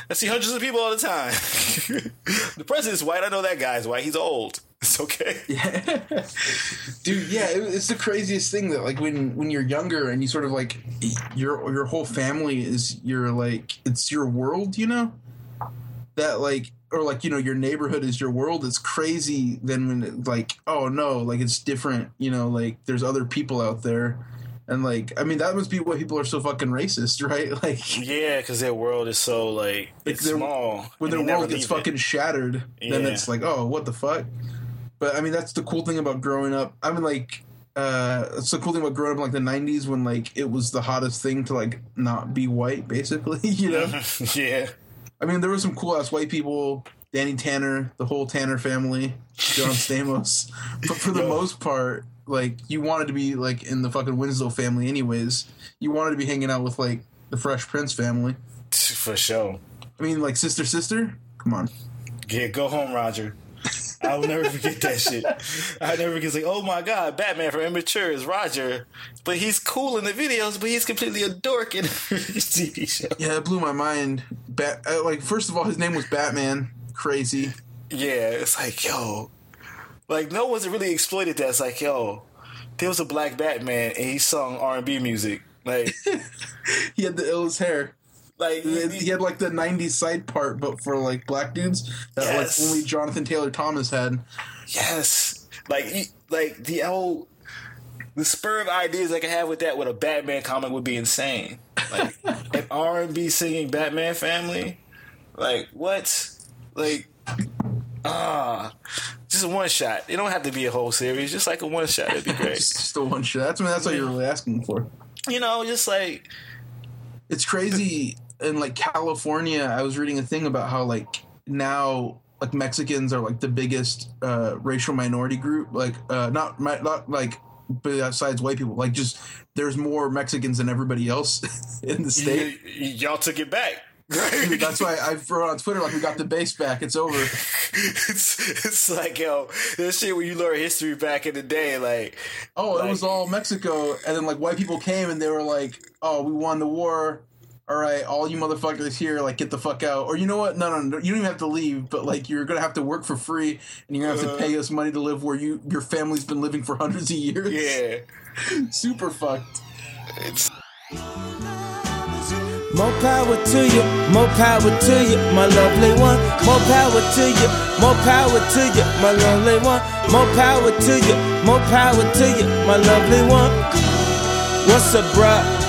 [SPEAKER 4] I see hundreds of people all the time. the president's white. I know that guy's white. He's old. It's okay.
[SPEAKER 3] dude yeah it, it's the craziest thing that like when when you're younger and you sort of like your your whole family is your like it's your world you know that like or like you know your neighborhood is your world it's crazy then when it, like oh no like it's different you know like there's other people out there and like i mean that must be why people are so fucking racist right like
[SPEAKER 4] Yeah, because their world is so like it's small.
[SPEAKER 3] when their world gets
[SPEAKER 4] leave it.
[SPEAKER 3] fucking shattered, then
[SPEAKER 4] Yeah.
[SPEAKER 3] it's like, oh, what the fuck? But I mean, that's the cool thing about growing up. I mean, like, uh, it's the cool thing about growing up in like the '90s when like it was the hottest thing to like not be white, basically. You know,
[SPEAKER 4] yeah.
[SPEAKER 3] I mean, there were some cool ass white people. Danny Tanner, the whole Tanner family, John Stamos. But for the
[SPEAKER 4] Yo.
[SPEAKER 3] most part, like you wanted to be like in the fucking Winslow family, anyways. You wanted to be hanging out with like the Fresh Prince family.
[SPEAKER 4] For sure.
[SPEAKER 3] I mean, like sister, sister. Come on.
[SPEAKER 4] Yeah, go home, Roger. I will never forget that shit. I never forget. Like, oh my god, Batman from Immature is Roger, but he's cool in the videos, but he's completely a dork in the TV show.
[SPEAKER 3] Yeah, it blew my mind. Bat, uh, like first of all, his name was Batman. Crazy.
[SPEAKER 4] Yeah, it's like, yo, like no one's really exploited that. It's like, yo, there was a black Batman and he sung R and B music. Like,
[SPEAKER 3] He had the illest hair.
[SPEAKER 4] Like
[SPEAKER 3] He had, like the '90s side part, but for like black dudes that
[SPEAKER 4] Yes.
[SPEAKER 3] like only Jonathan Taylor Thomas had.
[SPEAKER 4] Yes, like you- like the whole the spur of ideas I could have with that with a Batman comic would be insane. Like an R and B singing Batman family, like what? Like ah, just a one shot. It don't have to be a whole series. Just like a one shot, it'd be great.
[SPEAKER 3] just a one shot. That's I mean, that's what you're really asking for.
[SPEAKER 4] you know, just like
[SPEAKER 3] It's crazy in like California. I was reading a thing about how like now like Mexicans are like the biggest uh, racial minority group. Like uh, not mi- not like besides white people. Like just there's more Mexicans than everybody else in the state.
[SPEAKER 4] y- y- y'all took it back.
[SPEAKER 3] Dude, that's why I wrote on Twitter like we got the base back. It's over.
[SPEAKER 4] it's, it's like yo, this shit when you learn history back in the day, like
[SPEAKER 3] Oh, it was all Mexico, and then like white people came and they were like, "Oh, we won the war. All right, all you motherfuckers here, like get the fuck out." Or you know what? No, no, no. You don't even have to leave, but like you're gonna have to work for free, and you're gonna have to pay uh-huh. us money to live where you your family's been living for hundreds of years.
[SPEAKER 4] yeah.
[SPEAKER 3] super fucked.
[SPEAKER 4] It's
[SPEAKER 2] More power to you, more power to you, my lovely one. More power to you, more power to you, my lovely one. More power to you, more power to you, my lovely one. What's up, bruh?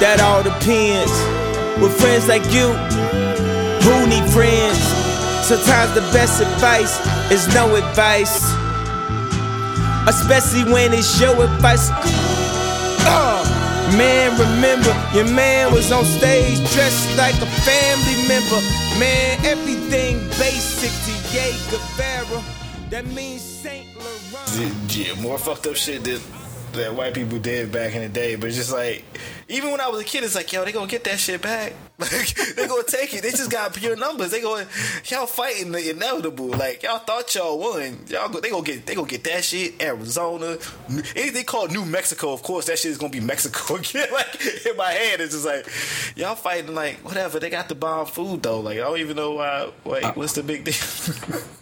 [SPEAKER 2] That all depends. With friends like you, who need friends? Sometimes the best advice is no advice, especially when it's your advice. Uh, man, remember, your man was on stage dressed like a family member. Man, everything basic to Ye Guevara. That means Saint Laurent.
[SPEAKER 4] yeah, more fucked up shit that that white people did back in the day. But it's just like, even when I was a kid, it's like, yo, they gonna get that shit back. Like they gonna take it. They just got pure numbers. They going y'all fighting the inevitable. Like y'all thought y'all won. Y'all go, they gonna get they gonna get that shit. Arizona, anything called New Mexico. Of course, that shit is gonna be Mexico again. like in my head, it's just like y'all fighting like whatever. They got the bomb food though. Like I don't even know why. Wait, what's the big deal?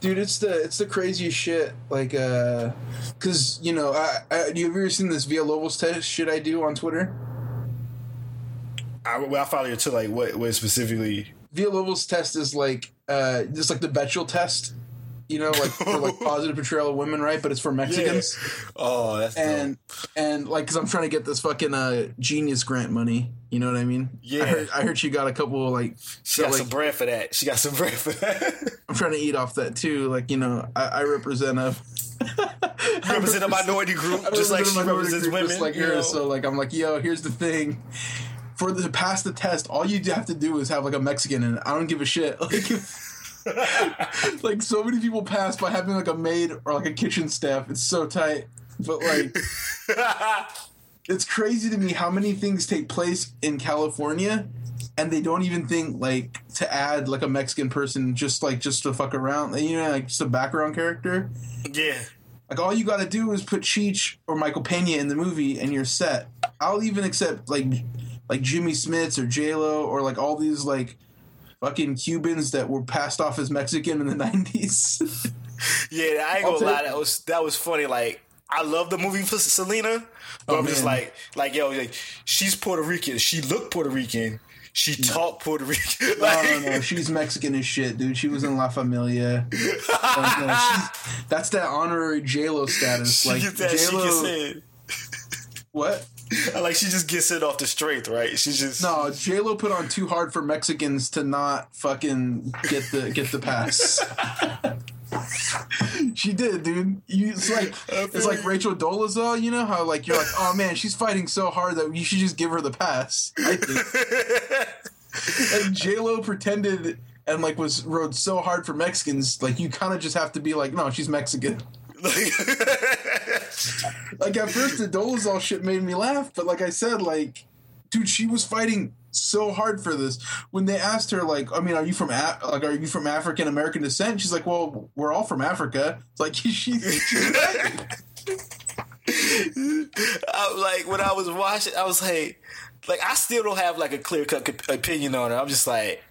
[SPEAKER 3] dude it's the it's the craziest shit like uh because you know I, I you ever seen this Villalobos test shit i do on twitter
[SPEAKER 4] I, well, I follow you to like what what specifically.
[SPEAKER 3] Villalobos test is like uh just like the Bechdel test you know like for like positive portrayal of women right but it's for mexicans
[SPEAKER 4] Oh, that's dope.
[SPEAKER 3] and and like because i'm trying to get this fucking uh genius grant money you know what i mean
[SPEAKER 4] Yeah.
[SPEAKER 3] i heard, I heard she got a couple like
[SPEAKER 4] She got
[SPEAKER 3] like,
[SPEAKER 4] some bread for that. She got some bread for that.
[SPEAKER 3] i'm trying to eat off that too like you know i, I represent a
[SPEAKER 4] represent a minority group,
[SPEAKER 3] I
[SPEAKER 4] just like she represents women.
[SPEAKER 3] just like her. So like I'm like, yo, here's the thing. For the to pass the test, all you have to do is have like a Mexican, and I don't give a shit. Like, like so many people pass by having like a maid or like a kitchen staff. It's so tight, but like, it's crazy to me how many things take place in California, and they don't even think like to add like a Mexican person just like just to fuck around. You know, like just a background character.
[SPEAKER 4] yeah.
[SPEAKER 3] Like all you got to do is put Cheech or Michael Pena in the movie, and you're set. I'll even accept like like Jimmy Smits or J Lo or like all these like fucking Cubans that were passed off as Mexican in the '90s.
[SPEAKER 4] Yeah, I ain't gonna lie. That was that was funny. Like I love the movie for Selena, but
[SPEAKER 3] Oh,
[SPEAKER 4] I'm just like like yo, like she's Puerto Rican. She looked Puerto Rican. She talked Puerto Rican.
[SPEAKER 3] no,
[SPEAKER 4] Like,
[SPEAKER 3] no, no, she's Mexican as shit, dude. She was in La Familia. Like, no, that's that honorary J Lo status.
[SPEAKER 4] she
[SPEAKER 3] Like
[SPEAKER 4] gets that. She
[SPEAKER 3] J Lo, what?
[SPEAKER 4] Like she just gets it off the strength, right? She just
[SPEAKER 3] No, J Lo put on too hard for Mexicans to not fucking get the get the pass. she did, dude. You, it's like it's like Rachel Dolezal. You know how like you're like, oh man, she's fighting so hard that you should just give her the pass. I think. and J Lo pretended and like was rode so hard for Mexicans. Like you kind of just have to be like, no, she's Mexican. Like at first the Dolezal shit made me laugh, but like I said, like, dude, she was fighting so hard for this. When they asked her, like, I mean, are you from Af- like, are you from African American descent? She's like, well, we're all from Africa. It's like she, she's right.
[SPEAKER 4] I, like when I was watching, I was like, like I still don't have like a clear cut opinion on it. I'm just like,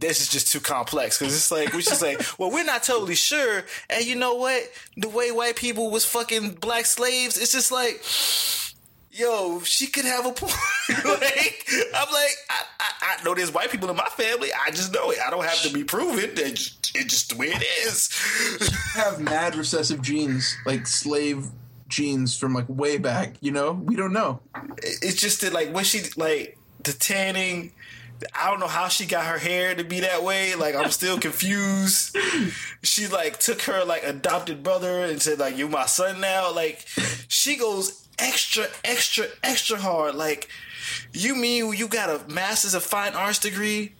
[SPEAKER 4] this is just too complex because it's like we're just like, well, we're not totally sure. And you know what? The way white people was fucking black slaves, it's just like. Yo, she could have a point. like, I'm like, I, I, I know there's white people in my family. I just know it. I don't have to be proven. It's just, it's just the way it is.
[SPEAKER 3] have mad recessive genes, like slave genes from like way back. You know, we don't know.
[SPEAKER 4] it's just that like when she like the tanning I don't know how she got her hair to be that way. Like I'm still confused. She like took her like adopted brother and said like you my son now. Like she goes extra extra extra hard. Like you mean you got a master's of fine arts degree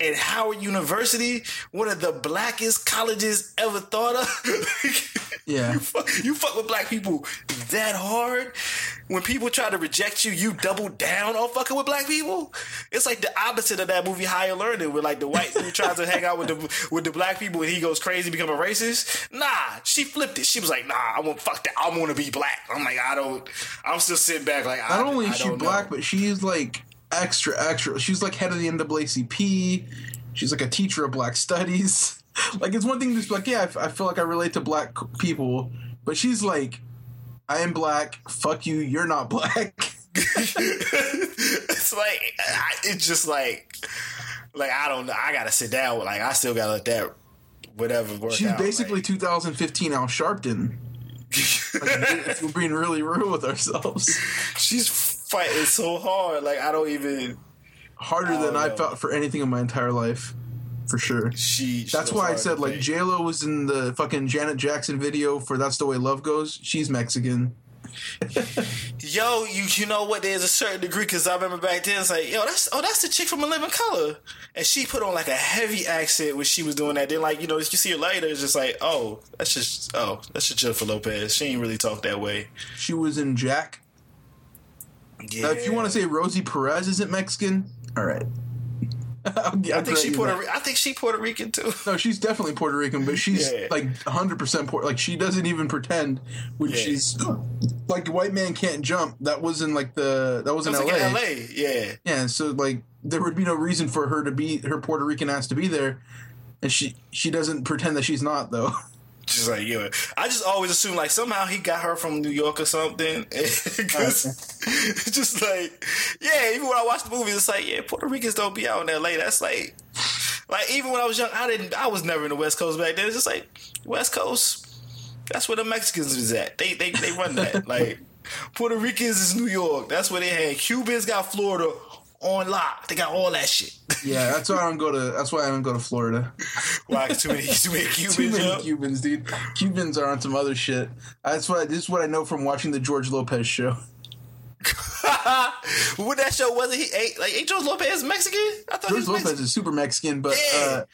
[SPEAKER 4] at Howard University, one of the blackest colleges ever thought of.
[SPEAKER 3] Yeah.
[SPEAKER 4] you, fuck, you fuck with black people that hard. When people try to reject you, you double down on fucking with black people. It's like the opposite of that movie Higher Learning, where like the white dude tries to hang out with the with the black people and he goes crazy, become a racist. Nah, she flipped it. She was like, Nah, I want fuck that. I want to be black. I'm like, I don't. I'm still sitting back like, I,
[SPEAKER 3] Not only
[SPEAKER 4] I
[SPEAKER 3] is she black,
[SPEAKER 4] know.
[SPEAKER 3] but she's like extra, extra. She's like head of the NAACP. She's like a teacher of black studies. Like it's one thing to just be like, yeah, I feel like I relate to black people, but she's like, I am black. Fuck you. You're not black.
[SPEAKER 4] it's like I, it's just like like I don't know. I gotta sit down. Like I still gotta let that whatever work.
[SPEAKER 3] She's
[SPEAKER 4] out,
[SPEAKER 3] basically
[SPEAKER 4] like.
[SPEAKER 3] 2015 Al Sharpton. Like, we're being really real with ourselves,
[SPEAKER 4] she's fighting so hard. Like I don't even.
[SPEAKER 3] harder
[SPEAKER 4] I
[SPEAKER 3] than
[SPEAKER 4] don't
[SPEAKER 3] I
[SPEAKER 4] know.
[SPEAKER 3] felt for anything in my entire life, for sure.
[SPEAKER 4] She. she
[SPEAKER 3] That's why I said like. J Lo was in the fucking Janet Jackson video for "That's the Way Love Goes." She's Mexican.
[SPEAKER 4] Yo, you you know what? There's a certain degree because I remember back then. It's like, yo, that's oh, that's the chick from A Living Color, and she put on like a heavy accent when she was doing that. Then like you know, if you see her later, it's just like, oh, that's just oh, that's just Jennifer Lopez. She ain't really talk that way.
[SPEAKER 3] She was in Jack.
[SPEAKER 4] Yeah.
[SPEAKER 3] Now, if you want to say Rosie Perez isn't Mexican, all right. I'll,
[SPEAKER 4] I think she Puerto. I think she Puerto Rican too.
[SPEAKER 3] No, she's definitely Puerto Rican, but she's
[SPEAKER 4] Yeah.
[SPEAKER 3] like 100 percent Puerto. Like she doesn't even pretend when
[SPEAKER 4] Yeah.
[SPEAKER 3] she's like white man can't jump. That was in like the that was
[SPEAKER 4] It
[SPEAKER 3] in
[SPEAKER 4] was
[SPEAKER 3] LA.
[SPEAKER 4] like in L.A. Yeah.
[SPEAKER 3] Yeah, so like there would be no reason for her to be her Puerto Rican ass to be there, and she she doesn't pretend that she's not though.
[SPEAKER 4] Just like yeah, I just always assume like somehow he got her from New York or something. 'Cause it's just like yeah, even when I watch the movies, it's like yeah, Puerto Ricans don't be out in L.A. That's like like even when I was young, I didn't, I was never in the West Coast back then. It's just like West Coast. That's where the Mexicans is at. They they they run that like Puerto Ricans is New York. That's where they had. Cubans got Florida on lock. They got all that shit.
[SPEAKER 3] Yeah, that's why I don't go to. That's why I don't go to Florida.
[SPEAKER 4] Why too many too many Cubans?
[SPEAKER 3] Too many? Cubans, dude. Cubans are on some other shit. That's what. This is what I know from watching the George Lopez show.
[SPEAKER 4] what that show wasn't he? Ain't, like ain't George Lopez Mexican? I thought he
[SPEAKER 3] George
[SPEAKER 4] was
[SPEAKER 3] Lopez
[SPEAKER 4] Mexican.
[SPEAKER 3] is super Mexican, but
[SPEAKER 4] Yeah.
[SPEAKER 3] uh,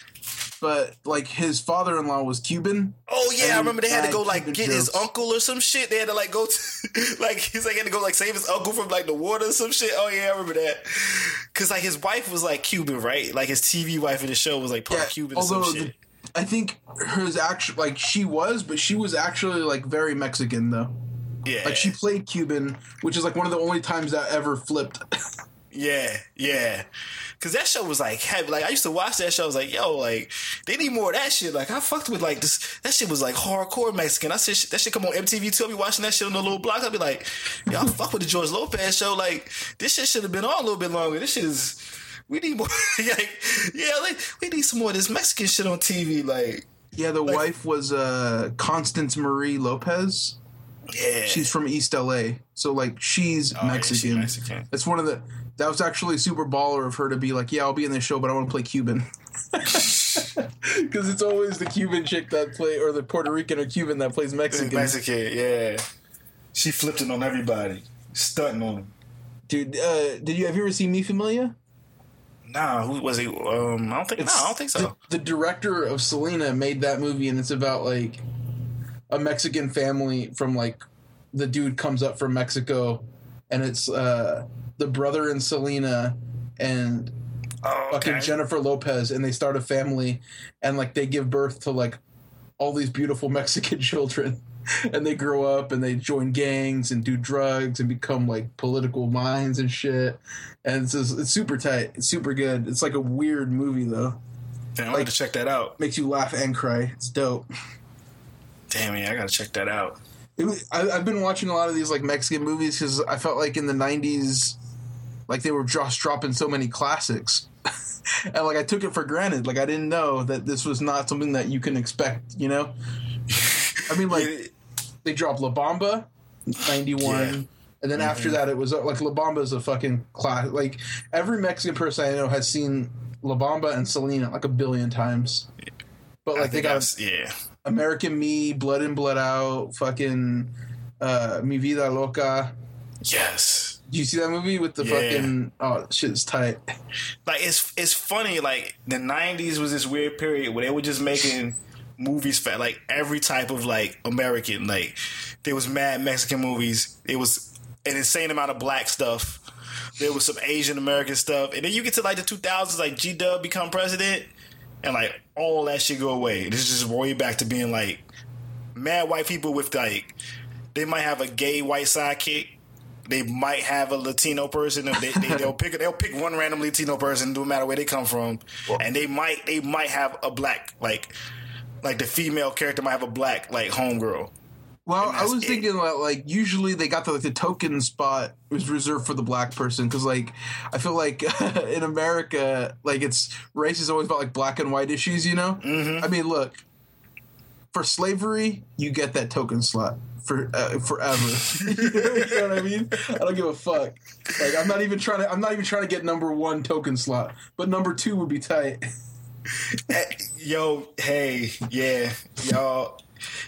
[SPEAKER 3] but like his father-in-law was Cuban.
[SPEAKER 4] Oh yeah, I remember they had to go like
[SPEAKER 3] Cuban
[SPEAKER 4] get his uncle or some shit. They had to like go to like he's like had to go like save his uncle from like the water or some shit. Oh yeah, I remember that. Cause like his wife was like Cuban, right? Like his TV wife in the show was like part
[SPEAKER 3] Yeah,
[SPEAKER 4] Cuban or some
[SPEAKER 3] although
[SPEAKER 4] shit.
[SPEAKER 3] the, I think hers actually like she was, but she was actually like very Mexican though.
[SPEAKER 4] yeah,
[SPEAKER 3] Like she played Cuban, which is like one of the only times that ever flipped.
[SPEAKER 4] yeah, yeah. Cause that show was like heavy. Like I used to watch that show. I was like, yo, like they need more of that shit. Like I fucked with like this. That shit was like hardcore Mexican. I said that shit come on MTV too. I be watching that shit on the little block. I'd be like, yo, I fuck with the George Lopez show. Like this shit should have been on a little bit longer. This shit is. We need more. like, yeah, like we need some more of this Mexican shit on TV. Like,
[SPEAKER 3] yeah, the wife was uh, Constance Marie Lopez.
[SPEAKER 4] yeah,
[SPEAKER 3] She's from East LA, so like she's
[SPEAKER 4] Oh, yeah,
[SPEAKER 3] Mexican.
[SPEAKER 4] she's Mexican.
[SPEAKER 3] That's one of the. That was actually super baller of her to be like, yeah, I'll be in this show, but I want to play Cuban. Because it's always the Cuban chick that play, or the Puerto Rican or Cuban that plays Mexican.
[SPEAKER 4] Mexican. Yeah, she flipped it on everybody, stunting on them.
[SPEAKER 3] Dude, uh, did you have you ever seen Mi Familia?
[SPEAKER 4] Nah, who was he? Um, I don't think. no, I don't think so.
[SPEAKER 3] The, the director of Selena made that movie, and it's about like a Mexican family from like the dude comes up from Mexico, and it's uh, the brother and Selena and
[SPEAKER 4] oh,
[SPEAKER 3] fucking. Jennifer Lopez, and they start a family, and like they give birth to like all these beautiful Mexican children. And they grow up and they join gangs and do drugs and become like political minds and shit. And it's just, it's super tight. It's super good. It's like a weird movie though.
[SPEAKER 4] Damn, I
[SPEAKER 3] like-
[SPEAKER 4] to check that out.
[SPEAKER 3] Makes you laugh and cry. It's dope.
[SPEAKER 4] Damn, yeah, I gotta check that out.
[SPEAKER 3] It I, I've been watching a lot of these like Mexican movies because I felt like in the '90s, like they were just dropping so many classics, and like I took it for granted. Like I didn't know that this was not something that you can expect. You know, I mean, like
[SPEAKER 4] Yeah.
[SPEAKER 3] they dropped La Bamba, '91.
[SPEAKER 4] Yeah.
[SPEAKER 3] And then after that, it was uh, like La Bamba is a fucking class. Like every Mexican person I know has seen La Bamba and Selena like a billion times. But like they got
[SPEAKER 4] I've, yeah,
[SPEAKER 3] American Me, Blood In, Blood Out, fucking uh, Mi Vida Loca.
[SPEAKER 4] yes.
[SPEAKER 3] Did you see that movie with the
[SPEAKER 4] Yeah.
[SPEAKER 3] fucking oh shit's tight.
[SPEAKER 4] Like it's it's funny. Like the '90s was this weird period where they were just making movies for like every type of like American. Like there was mad Mexican movies. It was an insane amount of black stuff. There was some Asian American stuff, and then you get to like the 2000s, like G Dub become president, and like all that shit go away. This is just way back to being like mad white people with like they might have a gay white sidekick. They might have a Latino person. They, they, they'll pick they'll pick one random Latino person, no matter where they come from, and they might they might have a black like like the female character might have a black like homegirl.
[SPEAKER 3] Well, I was
[SPEAKER 4] it.
[SPEAKER 3] thinking that like usually they got the like the token spot was reserved for the black person because like I feel like in America like it's race is always about like black and white issues, you know. Mm-hmm. I mean, look for slavery, you get that token slot for uh, forever. you know what I mean? I don't give a fuck. Like I'm not even trying to. I'm not even trying to get number one token slot, but number two would be tight.
[SPEAKER 4] Eh, Yo, hey, yeah, y'all.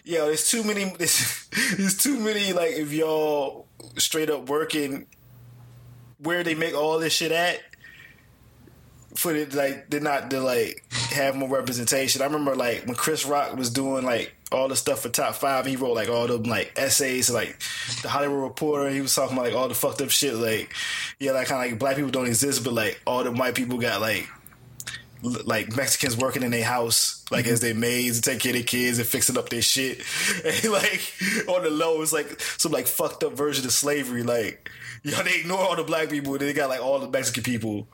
[SPEAKER 4] Yo, there's too many. There's, there's too many. Like if y'all straight up working where they make all this shit at for it like they're not to like have more representation. I remember like when Chris Rock was doing like all the stuff for top five, he wrote like all the like essays like the Hollywood Reporter. He was talking about like all the fucked up shit. Like yeah, like kind of like black people don't exist, but like all the white people got like like Mexicans working in their house, like mm-hmm. as their maids and take care of their kids and fixing up their shit. And like on the low, it's like some like fucked up version of slavery. Like you know, they ignore all the black people, and they got like all the Mexican people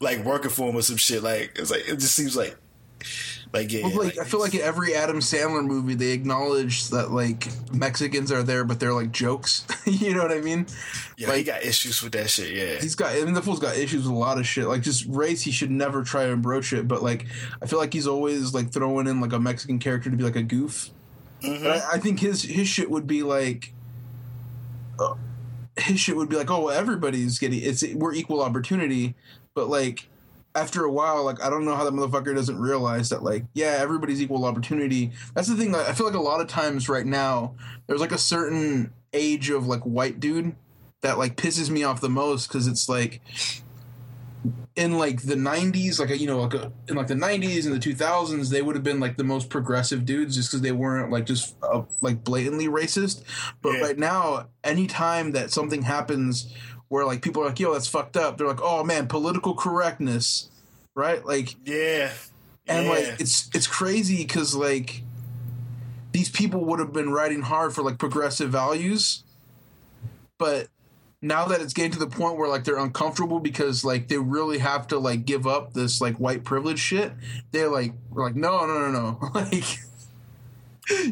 [SPEAKER 4] like working for them or some shit. Like it's like it just seems like like yeah.
[SPEAKER 3] Well, like, I feel like in every Adam Sandler movie, they acknowledge that like Mexicans are there, but they're like jokes. you know what I mean?
[SPEAKER 4] yeah, he
[SPEAKER 3] like-
[SPEAKER 4] got issues with that shit. Yeah,
[SPEAKER 3] He's got. I mean, the fool's got issues with a lot of shit. Like just race, he should never try and broach it. But like, I feel like he's always like throwing in like a Mexican character to be like a goof.
[SPEAKER 4] Mm-hmm.
[SPEAKER 3] But I, I think his his shit would be like. Uh, his shit would be like, oh, well, everybody's getting it's we're equal opportunity, but like after a while, like I don't know how that motherfucker doesn't realize that like yeah, everybody's equal opportunity. That's the thing. Like, I feel like a lot of times right now, there's like a certain age of like white dude that like pisses me off the most because it's like in like the 90s like you know like a, in like the 90s and the 2000s they would have been like the most progressive dudes just because they weren't like just uh, like blatantly racist but
[SPEAKER 4] Yeah.
[SPEAKER 3] right now anytime that something happens where like people are like yo that's fucked up. They're like oh man political correctness right? Like
[SPEAKER 4] yeah,
[SPEAKER 3] and
[SPEAKER 4] yeah.
[SPEAKER 3] like it's it's crazy because like these people would have been writing hard for like progressive values. But now that it's getting to the point where like they're uncomfortable because like they really have to like give up this like white privilege shit they're like we're like no no no no. Like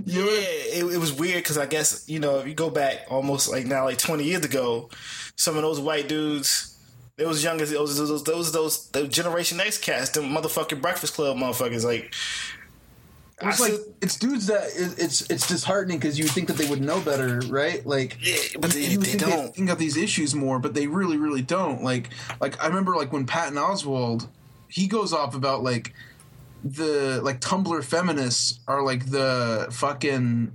[SPEAKER 3] you
[SPEAKER 4] Yeah, it, it was weird because I guess you know if you go back almost like now like twenty years ago, some of those white dudes, they was young as those those those those, those Generation X cats, them motherfucking Breakfast Club motherfuckers. Like,
[SPEAKER 3] it's like it's dudes that it, it's it's disheartening because you think that they would know better right like
[SPEAKER 4] yeah, but they,
[SPEAKER 3] you
[SPEAKER 4] they
[SPEAKER 3] think
[SPEAKER 4] don't.
[SPEAKER 3] think of these issues more, but they really, really don't. Like, like I remember, like when Patton Oswalt, he goes off about like the like Tumblr feminists are like the fucking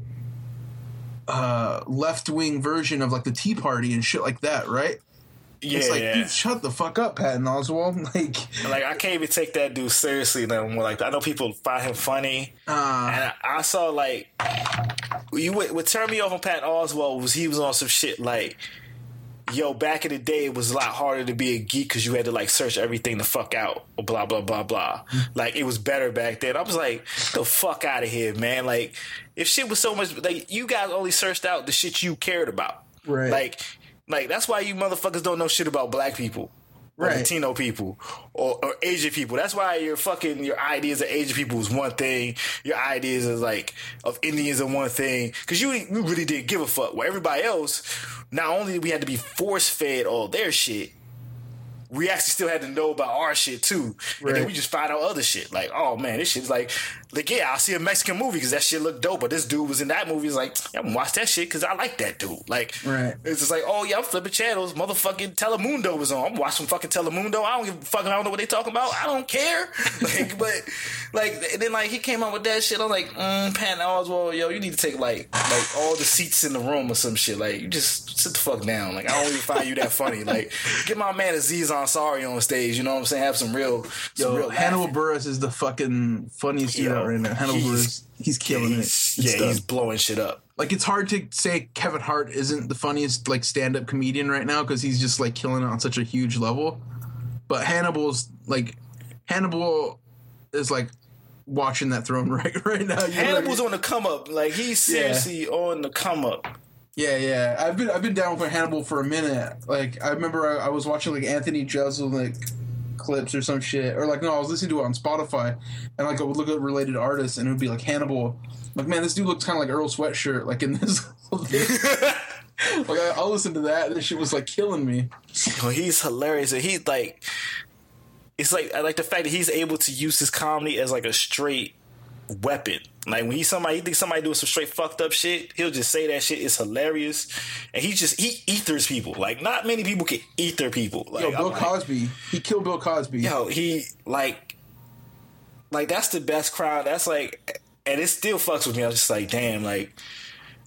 [SPEAKER 3] uh left wing version of like the Tea Party and shit like that, right?
[SPEAKER 4] Yeah,
[SPEAKER 3] it's like,
[SPEAKER 4] yeah.
[SPEAKER 3] dude, shut the fuck up, Patton Oswalt. Like,
[SPEAKER 4] like I can't even take that dude seriously no more. Like I know people find him funny,
[SPEAKER 3] uh,
[SPEAKER 4] and I, I saw like you what, what turned me off on Pat Oswalt was he was on some shit like. Yo, back in the day, it was a lot harder to be a geek because you had to like search everything the fuck out, or blah blah blah blah. Mm-hmm. Like it was better back then. I was like, the fuck out of here, man. Like if shit was so much, like you guys only searched out the shit you cared about,
[SPEAKER 3] Right.
[SPEAKER 4] Like, like that's why you motherfuckers don't know shit about black people
[SPEAKER 3] Right.
[SPEAKER 4] Latino people or, or Asian people. That's why your fucking your ideas of Asian people is one thing. Your ideas of like of Indians are one thing because you you really didn't give a fuck. Where everybody else, not only we had to be force fed all their shit. We actually still had to know about our shit too, and then we just find out other shit. Like, oh man, this shit's like, like yeah, I'll see a Mexican movie because that shit looked dope. But this dude was in that movie. It's like, I'm gonna watch that shit because I like that dude. Like,
[SPEAKER 3] Right.
[SPEAKER 4] it's just like, oh yeah, I'm flipping channels. Motherfucking Telemundo was on. I'm watching fucking Telemundo. I don't give a fuck. I don't know what they talking about. I don't care. Like, but like, and then like he came out with that shit. I'm like, mm, Patton Oswalt, yo, you need to take like like all the seats in the room or some shit. Like, you just sit the fuck down. Like, I don't even find you that funny. Like, get my man Aziz Ansari on stage. You know what I'm saying? Have some real, some
[SPEAKER 3] yo,
[SPEAKER 4] real
[SPEAKER 3] Hannibal. Buress is the fucking funniest
[SPEAKER 4] Yo,
[SPEAKER 3] out right now. Hannibal
[SPEAKER 4] he's-
[SPEAKER 3] Buress, he's killing
[SPEAKER 4] yeah,
[SPEAKER 3] it.
[SPEAKER 4] he's,
[SPEAKER 3] It's
[SPEAKER 4] yeah,
[SPEAKER 3] done.
[SPEAKER 4] he's blowing shit up.
[SPEAKER 3] like it's hard to say Kevin Hart isn't the funniest like stand-up comedian right now because he's just like killing it on such a huge level. But Hannibal's like Hannibal is like watching that throne right right now. You know I
[SPEAKER 4] Hannibal's
[SPEAKER 3] mean?
[SPEAKER 4] on the come up. Like he's seriously on the come up.
[SPEAKER 3] yeah, yeah. I've been I've been down for Hannibal for a minute. Like I remember I, I was watching like Anthony Jeselnik clips or some shit, or like no, I was listening to it on Spotify, and like I would look at related artists, and it would be like Hannibal. Like man, this dude looks kind of like Earl Sweatshirt, like in this. like I, I'll listen to that. And this shit was like killing me.
[SPEAKER 4] Yo, he's hilarious. And he's like, it's like I like the fact that he's able to use his comedy as like a straight weapon. Like when he somebody he thinks somebody doing some straight fucked up shit, he'll just say that shit. It's hilarious, and he just he ethers people. Like not many people can ether people. Like
[SPEAKER 3] Yo, Bill
[SPEAKER 4] like,
[SPEAKER 3] Cosby. He killed Bill Cosby.
[SPEAKER 4] yo, he like, like that's the best crowd. That's like and it still fucks with me. I was just like, damn, like.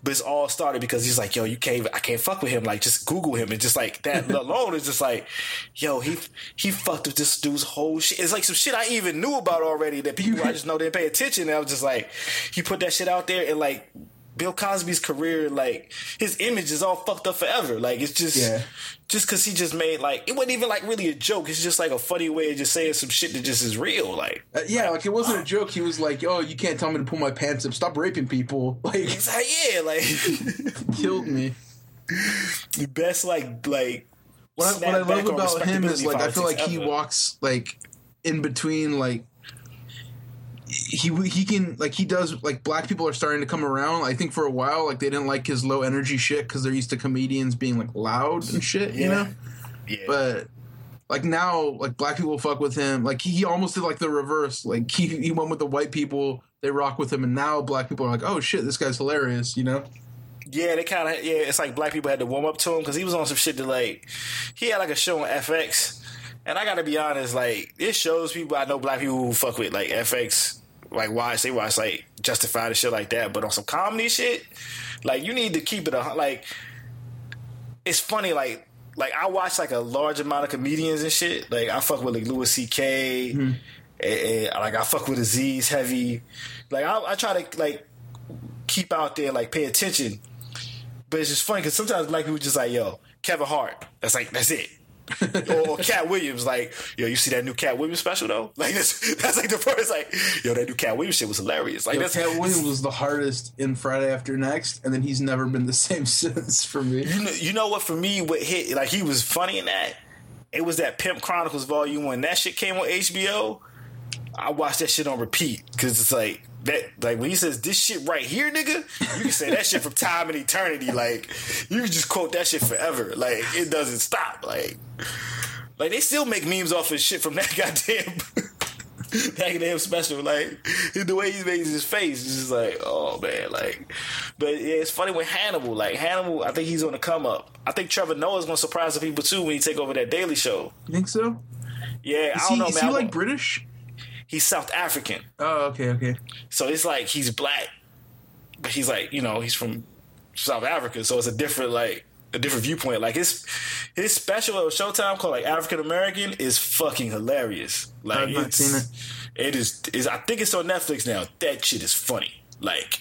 [SPEAKER 4] But it's all started because he's like, yo, you can't, I can't fuck with him. Like, just Google him, and just like that alone is just like, yo, he he fucked with this dude's whole shit. It's like some shit I even knew about already that people I just know didn't pay attention. And I was just like, he put that shit out there, and like Bill Cosby's career, like his image is all fucked up forever. Like it's just,
[SPEAKER 3] Yeah.
[SPEAKER 4] Just because he just made like it wasn't even like really a joke. It's just like a funny way of just saying some shit that just is real. Like
[SPEAKER 3] Uh, yeah, like it wasn't a joke. He was like, "Oh, you can't tell me to pull my pants up. Stop raping people." Like,
[SPEAKER 4] it's like yeah, like
[SPEAKER 3] killed me.
[SPEAKER 4] the best like like.
[SPEAKER 3] What I, what I love about him is like I feel like he
[SPEAKER 4] ever.
[SPEAKER 3] walks like in between like he he can like he does like black people are starting to come around. I think for a while like they didn't like his low energy shit because they're used to comedians being like loud and shit, you
[SPEAKER 4] Yeah.
[SPEAKER 3] know.
[SPEAKER 4] Yeah.
[SPEAKER 3] But like now, like black people fuck with him. Like he, he almost did like the reverse. Like he he went with the white people. They rock with him, and now black people are like, oh shit, this guy's hilarious. You know?
[SPEAKER 4] Yeah, they kind of yeah. It's like black people had to warm up to him because he was on some shit that like he had like a show on FX, and I gotta be honest, like it shows people I know black people who fuck with like FX, like watch they watch like Justified and shit like that. But on some comedy shit, like you need to keep it a like. It's funny, like like I watch like a large amount of comedians and shit. Like I fuck with like Louis C.K. Mm-hmm. and, and, like I fuck with Aziz heavy. Like I, I try to like keep out there, like pay attention. But it's just funny because sometimes black people just like, yo, Kevin Hart. That's like that's it. or, or Katt Williams, like, yo, you see that new Katt Williams special though? Like that's that's like the first like, yo, that new Katt Williams shit was hilarious. Like
[SPEAKER 3] Yo,
[SPEAKER 4] that's
[SPEAKER 3] Katt Williams was the hardest in Friday After Next, and then he's never been the same since for me.
[SPEAKER 4] You know, you know what? For me, what hit like he was funny in that. It was that Pimp Chronicles Volume One. That shit came on HBO. I watched that shit on repeat because it's like that. Like when he says this shit right here, nigga, you can say that shit from time and eternity. Like you can just quote that shit forever. Like it doesn't stop. Like like they still make memes off of shit from that goddamn. That goddamn special, like the way he makes his face is just like, oh man, like. But yeah, it's funny with Hannibal. Like Hannibal, I think he's on the come up. I think Trevor Noah's gonna surprise the people too when he take over that Daily Show.
[SPEAKER 3] You think so?
[SPEAKER 4] Yeah, I
[SPEAKER 3] Is
[SPEAKER 4] don't
[SPEAKER 3] he,
[SPEAKER 4] know,
[SPEAKER 3] is
[SPEAKER 4] man.
[SPEAKER 3] he like British?
[SPEAKER 4] He's South African,
[SPEAKER 3] Oh, okay, okay.
[SPEAKER 4] so it's like he's black, but he's like you know he's from South Africa, so it's a different like a different viewpoint. Like his his special on Showtime called like African American is fucking hilarious. Like it's,
[SPEAKER 3] seen it.
[SPEAKER 4] It is is I think it's on Netflix now. That shit is funny. Like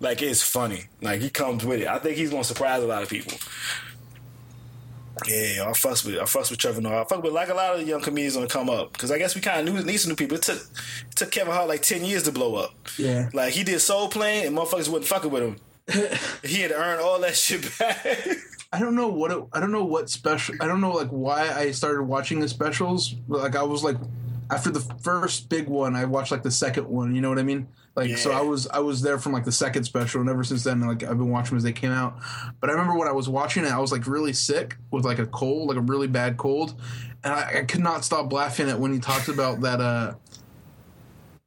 [SPEAKER 4] like it's funny. Like he comes with it. I think he's gonna surprise a lot of people. Yeah, I fuss with I fuss with Trevor Noah. I fuck with like a lot of the young comedians gonna come up because I guess we kind of knew need some new people. It took it took Kevin Hart like ten years to blow up.
[SPEAKER 3] Yeah.
[SPEAKER 4] like he did Soul Plane and motherfuckers wasn't fucking with him. he had to earn all that shit back.
[SPEAKER 3] I don't know what it, I don't know what special. I don't know like why I started watching the specials. Like I was like after the first big one, I watched like the second one. You know what I mean? Like so, I was I was there from like the second special, and ever since then, like I've been watching them as they came out. But I remember when I was watching it, I was like really sick with like a cold, like a really bad cold, and I, I could not stop laughing at when he talked about that. uh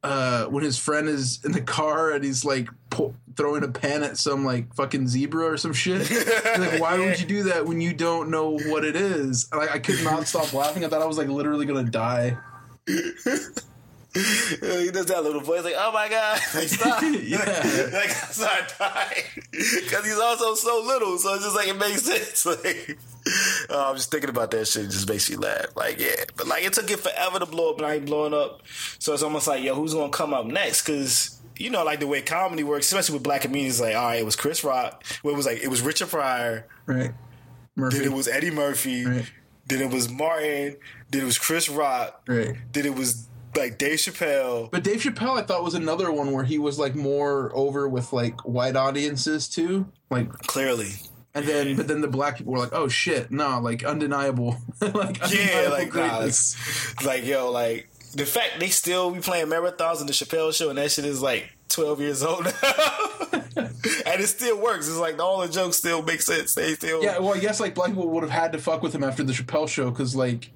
[SPEAKER 3] uh, when his friend is in the car and he's like po- throwing a pen at some like fucking zebra or some shit. like, why would you do that when you don't know what it is? Like, I could not stop laughing. I thought I was like literally gonna die.
[SPEAKER 4] he does that little voice like, "Oh my god!" Like stop.
[SPEAKER 3] Yeah.
[SPEAKER 4] like I start dying because he's also so little. So it's just like it makes sense. Like oh, I'm just thinking about that shit. It just makes me laugh. Like yeah, but like it took it forever to blow up, and I ain't blowing up. So it's almost like yo, who's gonna come up next? Because you know, like the way comedy works, especially with black comedians. Like all right, it was Chris Rock. Well, it was like it was Richard Pryor.
[SPEAKER 3] Right. Murphy.
[SPEAKER 4] Then it was Eddie Murphy.
[SPEAKER 3] Right.
[SPEAKER 4] Then it was Martin. Then it was Chris Rock.
[SPEAKER 3] Right.
[SPEAKER 4] Then it was like Dave Chappelle.
[SPEAKER 3] But Dave Chappelle, I thought was another one where he was like more over with like white audiences too. Like,
[SPEAKER 4] Clearly.
[SPEAKER 3] and then but then the black people were like, "Oh shit, no, like undeniable." like
[SPEAKER 4] Yeah,
[SPEAKER 3] undeniable
[SPEAKER 4] like nah,
[SPEAKER 3] greatness.
[SPEAKER 4] it's- like yo, like the fact they still be playing marathons in the Chappelle show and that shit is like twelve years old now. and it still works. It's like all the jokes still make sense. They still
[SPEAKER 3] Yeah, well, I guess like black people would have had to fuck with him after the Chappelle show because like,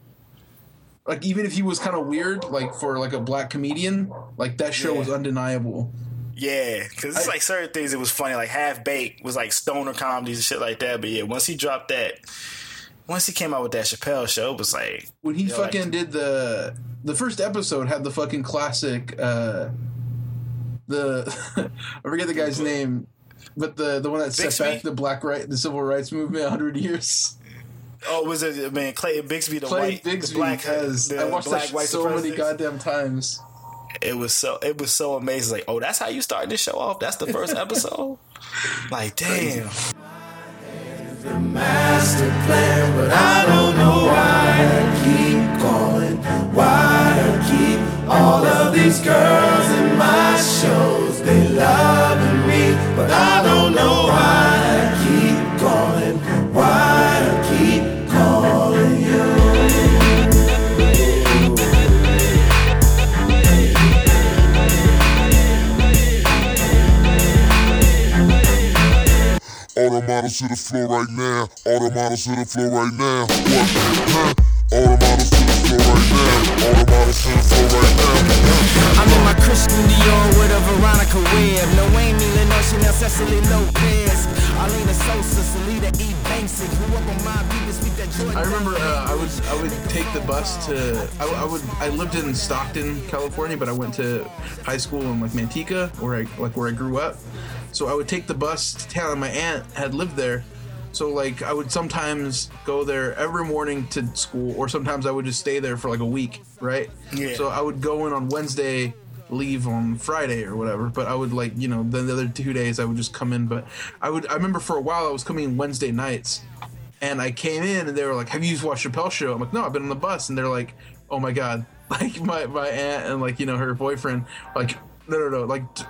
[SPEAKER 3] like even if he was kind of weird, like for like a black comedian, like that show
[SPEAKER 4] Yeah.
[SPEAKER 3] was undeniable.
[SPEAKER 4] Yeah, because it's
[SPEAKER 3] I-
[SPEAKER 4] like certain things. It was funny, like Half Baked was like stoner comedies and shit like that. But yeah, once he dropped that, once he came out with that Chappelle show, it was like
[SPEAKER 3] When he
[SPEAKER 4] Yeah, like-
[SPEAKER 3] fucking did the the first episode had the fucking classic uh the I forget the guy's name, but the the one that set
[SPEAKER 4] Bigsby?
[SPEAKER 3] back the black right the civil rights movement hundred years.
[SPEAKER 4] Oh, was it man Clayton Bigsby the
[SPEAKER 3] Clay
[SPEAKER 4] white
[SPEAKER 3] Bigsby
[SPEAKER 4] the black
[SPEAKER 3] has
[SPEAKER 4] the
[SPEAKER 3] I watched
[SPEAKER 4] black
[SPEAKER 3] that
[SPEAKER 4] white
[SPEAKER 3] so many goddamn times.
[SPEAKER 4] It was so it was so amazing. Like, oh, that's how you started this show off. That's the first episode. like, damn.
[SPEAKER 5] master plan, but I don't know why I keep calling. Why I keep all of these girls in my shows. They loving me, but I don't know why
[SPEAKER 6] models to the floor right now. All the models to the floor right now. What? Huh? All the models to the floor right now. All the models to the floor right now.
[SPEAKER 2] I'm in my Christian Dior with a Veronica Webb. No Amy Lenore, Chanel, Cecily Lopez. Arlena Sosa, Salida E. Banksy. Grew up on my beat, speak that Jordan.
[SPEAKER 3] I remember uh, I would I would take the bus to I, I would I lived in Stockton, California, but I went to high school in like Manteca, where I like where I grew up. So I would take the bus to town. My aunt had lived there, so like I would sometimes go there every morning to school, or sometimes I would just stay there for like a week, right?
[SPEAKER 4] Yeah.
[SPEAKER 3] So I would go in on Wednesday, leave on Friday or whatever. But I would like you know then the other two days I would just come in. But I would I remember for a while I was coming in Wednesday nights. And I came in and they were like, Have you watched Chappelle show? I'm like, No, I've been on the bus. And they're like, Oh my God. Like my, my aunt and like, you know, her boyfriend, like, no, no, no. Like, d-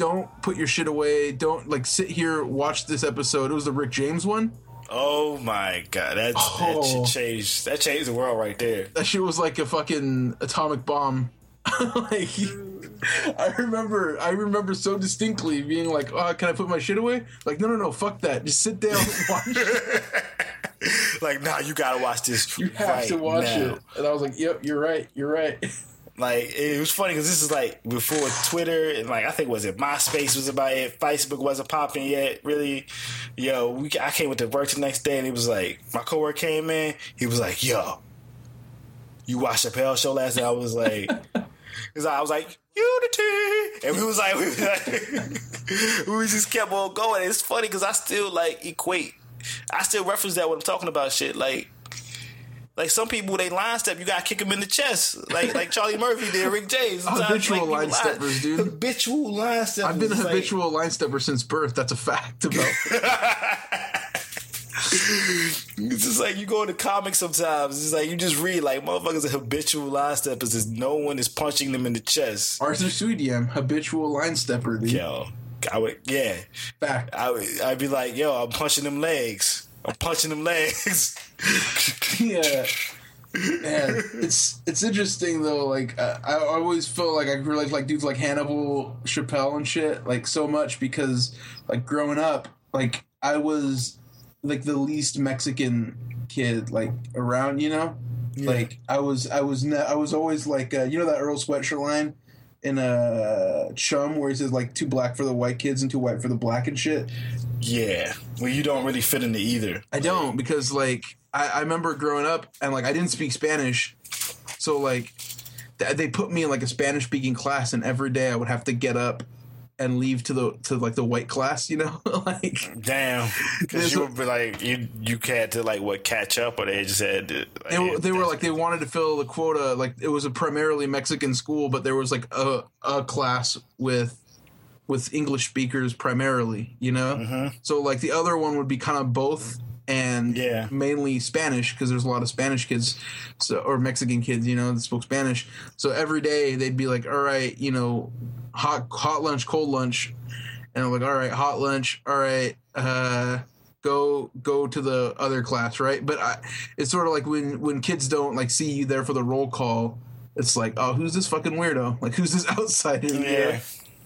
[SPEAKER 3] don't put your shit away. Don't like sit here, watch this episode. It was the Rick James one.
[SPEAKER 4] Oh my god, that that
[SPEAKER 3] Oh.
[SPEAKER 4] shit changed. That changed the world right there.
[SPEAKER 3] That shit was like a fucking atomic bomb. like, I remember, I remember so distinctly being like, "Oh, can I put my shit away?" Like, no, no, no, fuck that. Just sit down and watch. it.
[SPEAKER 4] Like, nah, you gotta watch this.
[SPEAKER 3] You have
[SPEAKER 4] right
[SPEAKER 3] to watch
[SPEAKER 4] now.
[SPEAKER 3] it. And I was like, "Yep, you're right. You're right."
[SPEAKER 4] Like it was funny because this is like before Twitter and like I think was it MySpace was about it. Facebook wasn't popping yet. Really, yo, we I came with the work the next day and he was like, my coworker came in. He was like, yo, you watched Chappelle show last night? I was like, because I was like unity, and we was like, we, was like, we just kept on going. It's funny because I still like equate. I still reference that when I'm talking about shit like. Like some people, they line step, you gotta kick them in the chest, like like Charlie Murphy did, Rick James. Sometimes,
[SPEAKER 3] Habitual
[SPEAKER 4] like,
[SPEAKER 3] line steppers, dude.
[SPEAKER 4] Habitual line steppers.
[SPEAKER 3] I've been a
[SPEAKER 4] It's like-
[SPEAKER 3] habitual line stepper since birth. That's a fact about.
[SPEAKER 4] It's just like you go into comics sometimes. It's like you just read like motherfuckers are habitual line steppers. Is no one is punching them in the chest.
[SPEAKER 3] Arthur Sudiam, habitual line stepper, dude.
[SPEAKER 4] Yo, I would yeah.
[SPEAKER 3] Fact.
[SPEAKER 4] I would I'd be like, yo, I'm punching them legs. I'm punching them legs.
[SPEAKER 3] yeah. Man, it's it's interesting though. Like uh, I always felt like I grew like like dudes like Hannibal Chappelle and shit like so much because like growing up like I was like the least Mexican kid like around. You know, like I was I was ne- I was always like uh, you know that Earl Sweatshirt line in uh, Chum where he says like too black for the white kids and too white for the black and shit.
[SPEAKER 4] Yeah. Well, you don't really fit into either.
[SPEAKER 3] I don't because like I, I remember growing up and like I didn't speak Spanish, so like th- they put me in like a Spanish speaking class and every day I would have to get up and leave to the to like the white class, you know, like
[SPEAKER 4] Damn, because you would be like you you had to like what catch up or they just had to. Like,
[SPEAKER 3] they were, they were like they wanted to fill the quota. Like it was a primarily Mexican school, but there was like a a class with with English speakers primarily, you know. So like the other one would be kind of both and
[SPEAKER 4] Yeah.
[SPEAKER 3] mainly Spanish because there's a lot of Spanish kids, so or Mexican kids, you know, that spoke Spanish. So every day they'd be like, "All right, you know, hot hot lunch, cold lunch," and I'm like, "All right, hot lunch, all right." uh go go to the other class right but I, it's sort of like when when kids don't like see you there for the roll call it's like oh who's this fucking weirdo like who's this outsider you know?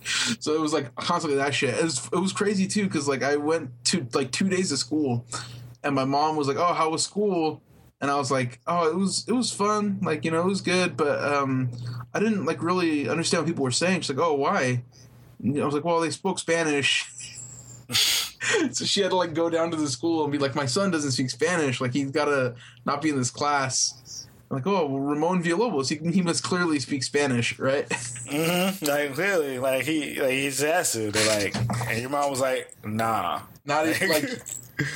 [SPEAKER 3] so it was like constantly that shit. It was it was crazy too because like I went to like two days of school, and my mom was like, "Oh, how was school?" And I was like, "Oh, it was it was fun. Like you know, it was good, but um, I didn't like really understand what people were saying." She's like, "Oh, why?" And I was like, "Well, they spoke Spanish." so she had to like go down to the school and be like, "My son doesn't speak Spanish. Like he's got to not be in this class." Like, oh, well, Ramon Villalobos, he, he must clearly speak Spanish, right?
[SPEAKER 4] Mm-hmm. Like clearly, like he like he's to. Like, and your mom was like, nah.
[SPEAKER 3] Not even, like,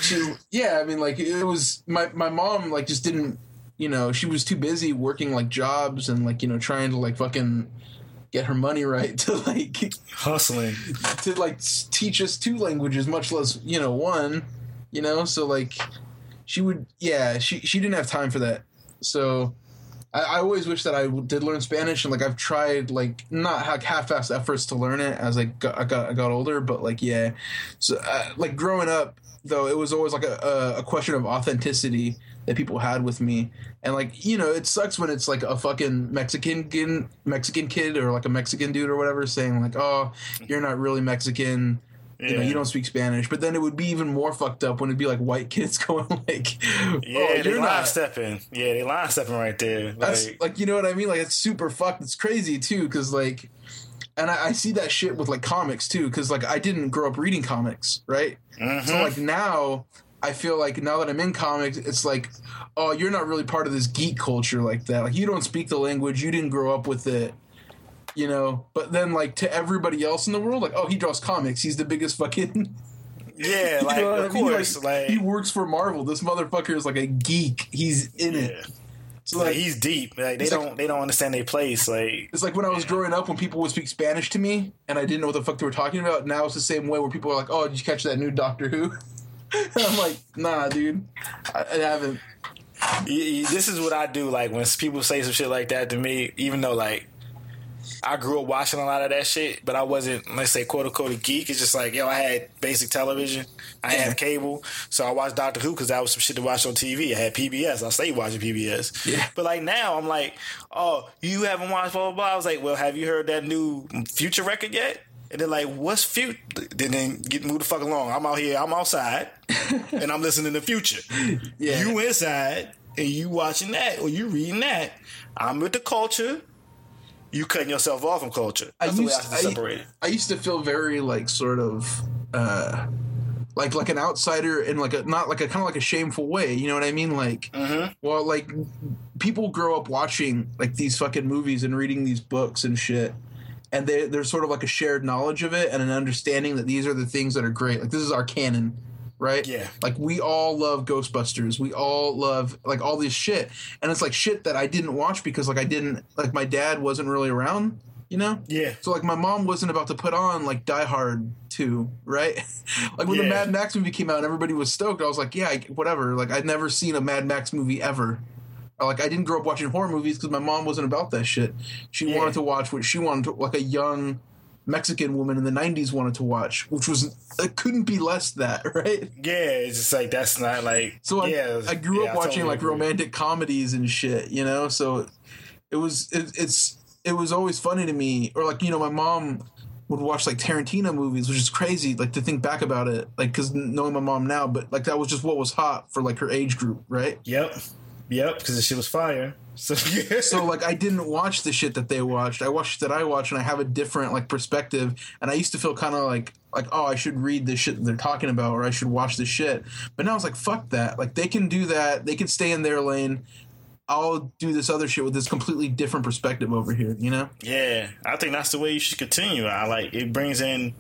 [SPEAKER 3] she, yeah, I mean, like, it was, my, my mom, like, just didn't, you know, she was too busy working, like, jobs and, like, you know, trying to, like, fucking get her money right to, like,
[SPEAKER 4] hustling.
[SPEAKER 3] to, like, teach us two languages, much less, you know, one, you know, so, like, she would, yeah, she, she didn't have time for that. So, I, I always wish that I did learn Spanish, and like I've tried like not like half-assed efforts to learn it as I got I got, I got older, but like yeah, so uh, like growing up though, it was always like a, a, question of authenticity that people had with me, and like you know, it sucks when it's like a fucking Mexican Mexican kid or like a Mexican dude or whatever saying like, oh, you're not really Mexican. You know, you don't speak Spanish, but then it would be even more fucked up when it'd be like white kids going like,
[SPEAKER 4] Yeah,
[SPEAKER 3] "Oh,
[SPEAKER 4] they
[SPEAKER 3] you're
[SPEAKER 4] line
[SPEAKER 3] not."
[SPEAKER 4] stepping. Yeah, they line stepping right there.
[SPEAKER 3] That's
[SPEAKER 4] Like,
[SPEAKER 3] like, you know what I mean? Like it's super fucked. It's crazy too, because like, and I, I see that shit with like comics too, because like I didn't grow up reading comics, right?
[SPEAKER 4] Mm-hmm.
[SPEAKER 3] So like now. I feel like now that I'm in comics, it's like, oh, you're not really part of this geek culture like that. Like you don't speak the language, you didn't grow up with it, you know. But then like to everybody else in the world, like, oh, he draws comics, he's the biggest fucking
[SPEAKER 4] yeah, like
[SPEAKER 3] You know
[SPEAKER 4] of
[SPEAKER 3] I mean?
[SPEAKER 4] course, like,
[SPEAKER 3] he works for Marvel. This motherfucker is like a geek. He's in
[SPEAKER 4] yeah.
[SPEAKER 3] it. So
[SPEAKER 4] like
[SPEAKER 3] like,
[SPEAKER 4] he's deep. Like they don't they don't understand their place. Like
[SPEAKER 3] it's like when I was growing up, when people would speak Spanish to me, and I didn't know what the fuck they were talking about. Now it's the same way where people are like, "Oh, did you catch that new Doctor Who?" and I'm like, "Nah, dude, I, I haven't."
[SPEAKER 4] this is what I do. Like when people say some shit like that to me, even though like I grew up watching a lot of that shit, but I wasn't, let's say, quote unquote, a geek. It's just like, yo, I had basic television. I had cable. So I watched Doctor Who because that was some shit to watch on TV. I had PBS. I stayed watching PBS.
[SPEAKER 3] Yeah.
[SPEAKER 4] But like now, I'm like, oh, you haven't watched blah, blah, blah. I was like, well, have you heard that new Future record yet? And they're like, what's Future? Then, then get move the fuck along. I'm out here, I'm outside, and I'm listening to Future.
[SPEAKER 3] Yeah.
[SPEAKER 4] You inside, and you watching that, or you reading that. I'm with the culture. You cutting yourself off from culture. That's the way I to it.
[SPEAKER 3] I used to feel very like sort of uh like like an outsider in like a not like a kind of like a shameful way. You know what I mean? Like,
[SPEAKER 4] Mm-hmm.
[SPEAKER 3] well, like people grow up watching like these fucking movies and reading these books and shit. And they, there's sort of like a shared knowledge of it and an understanding that these are the things that are great. Like this is our canon, right?
[SPEAKER 4] Yeah.
[SPEAKER 3] Like we all love Ghostbusters. We all love like all this shit. And it's like shit that I didn't watch because like I didn't like my dad wasn't really around, you know?
[SPEAKER 4] Yeah.
[SPEAKER 3] So like my mom wasn't about to put on like Die Hard 2, right? like when the Mad Max movie came out and everybody was stoked, I was like, yeah, whatever. Like I'd never seen a Mad Max movie ever. Like I didn't grow up watching horror movies because my mom wasn't about that shit. She
[SPEAKER 4] Yeah.
[SPEAKER 3] wanted to watch what she wanted to like a young Mexican woman in the 90s wanted to watch, which was it couldn't be less that, right?
[SPEAKER 4] Yeah, it's just like that's not like.
[SPEAKER 3] So I,
[SPEAKER 4] yeah,
[SPEAKER 3] I grew
[SPEAKER 4] yeah,
[SPEAKER 3] up watching
[SPEAKER 4] totally
[SPEAKER 3] like
[SPEAKER 4] agree.
[SPEAKER 3] romantic comedies and shit, you know. So it was it, it's it was always funny to me, or like you know, my mom would watch like Tarantino movies, which is crazy, like to think back about it, like because knowing my mom now, but like that was just what was hot for like her age group, right?
[SPEAKER 4] Yep, yep, because the shit was fire. So yeah.
[SPEAKER 3] So like I didn't watch the shit that they watched. I watched that I watched, and I have a different like perspective. And I used to feel kind of like like oh I should read the shit that they're talking about, or I should watch this shit. But now it's like fuck that. Like they can do that. They can stay in their lane. I'll do this other shit with this completely different perspective over here. You know?
[SPEAKER 4] Yeah, I think that's the way you should continue. I like it brings in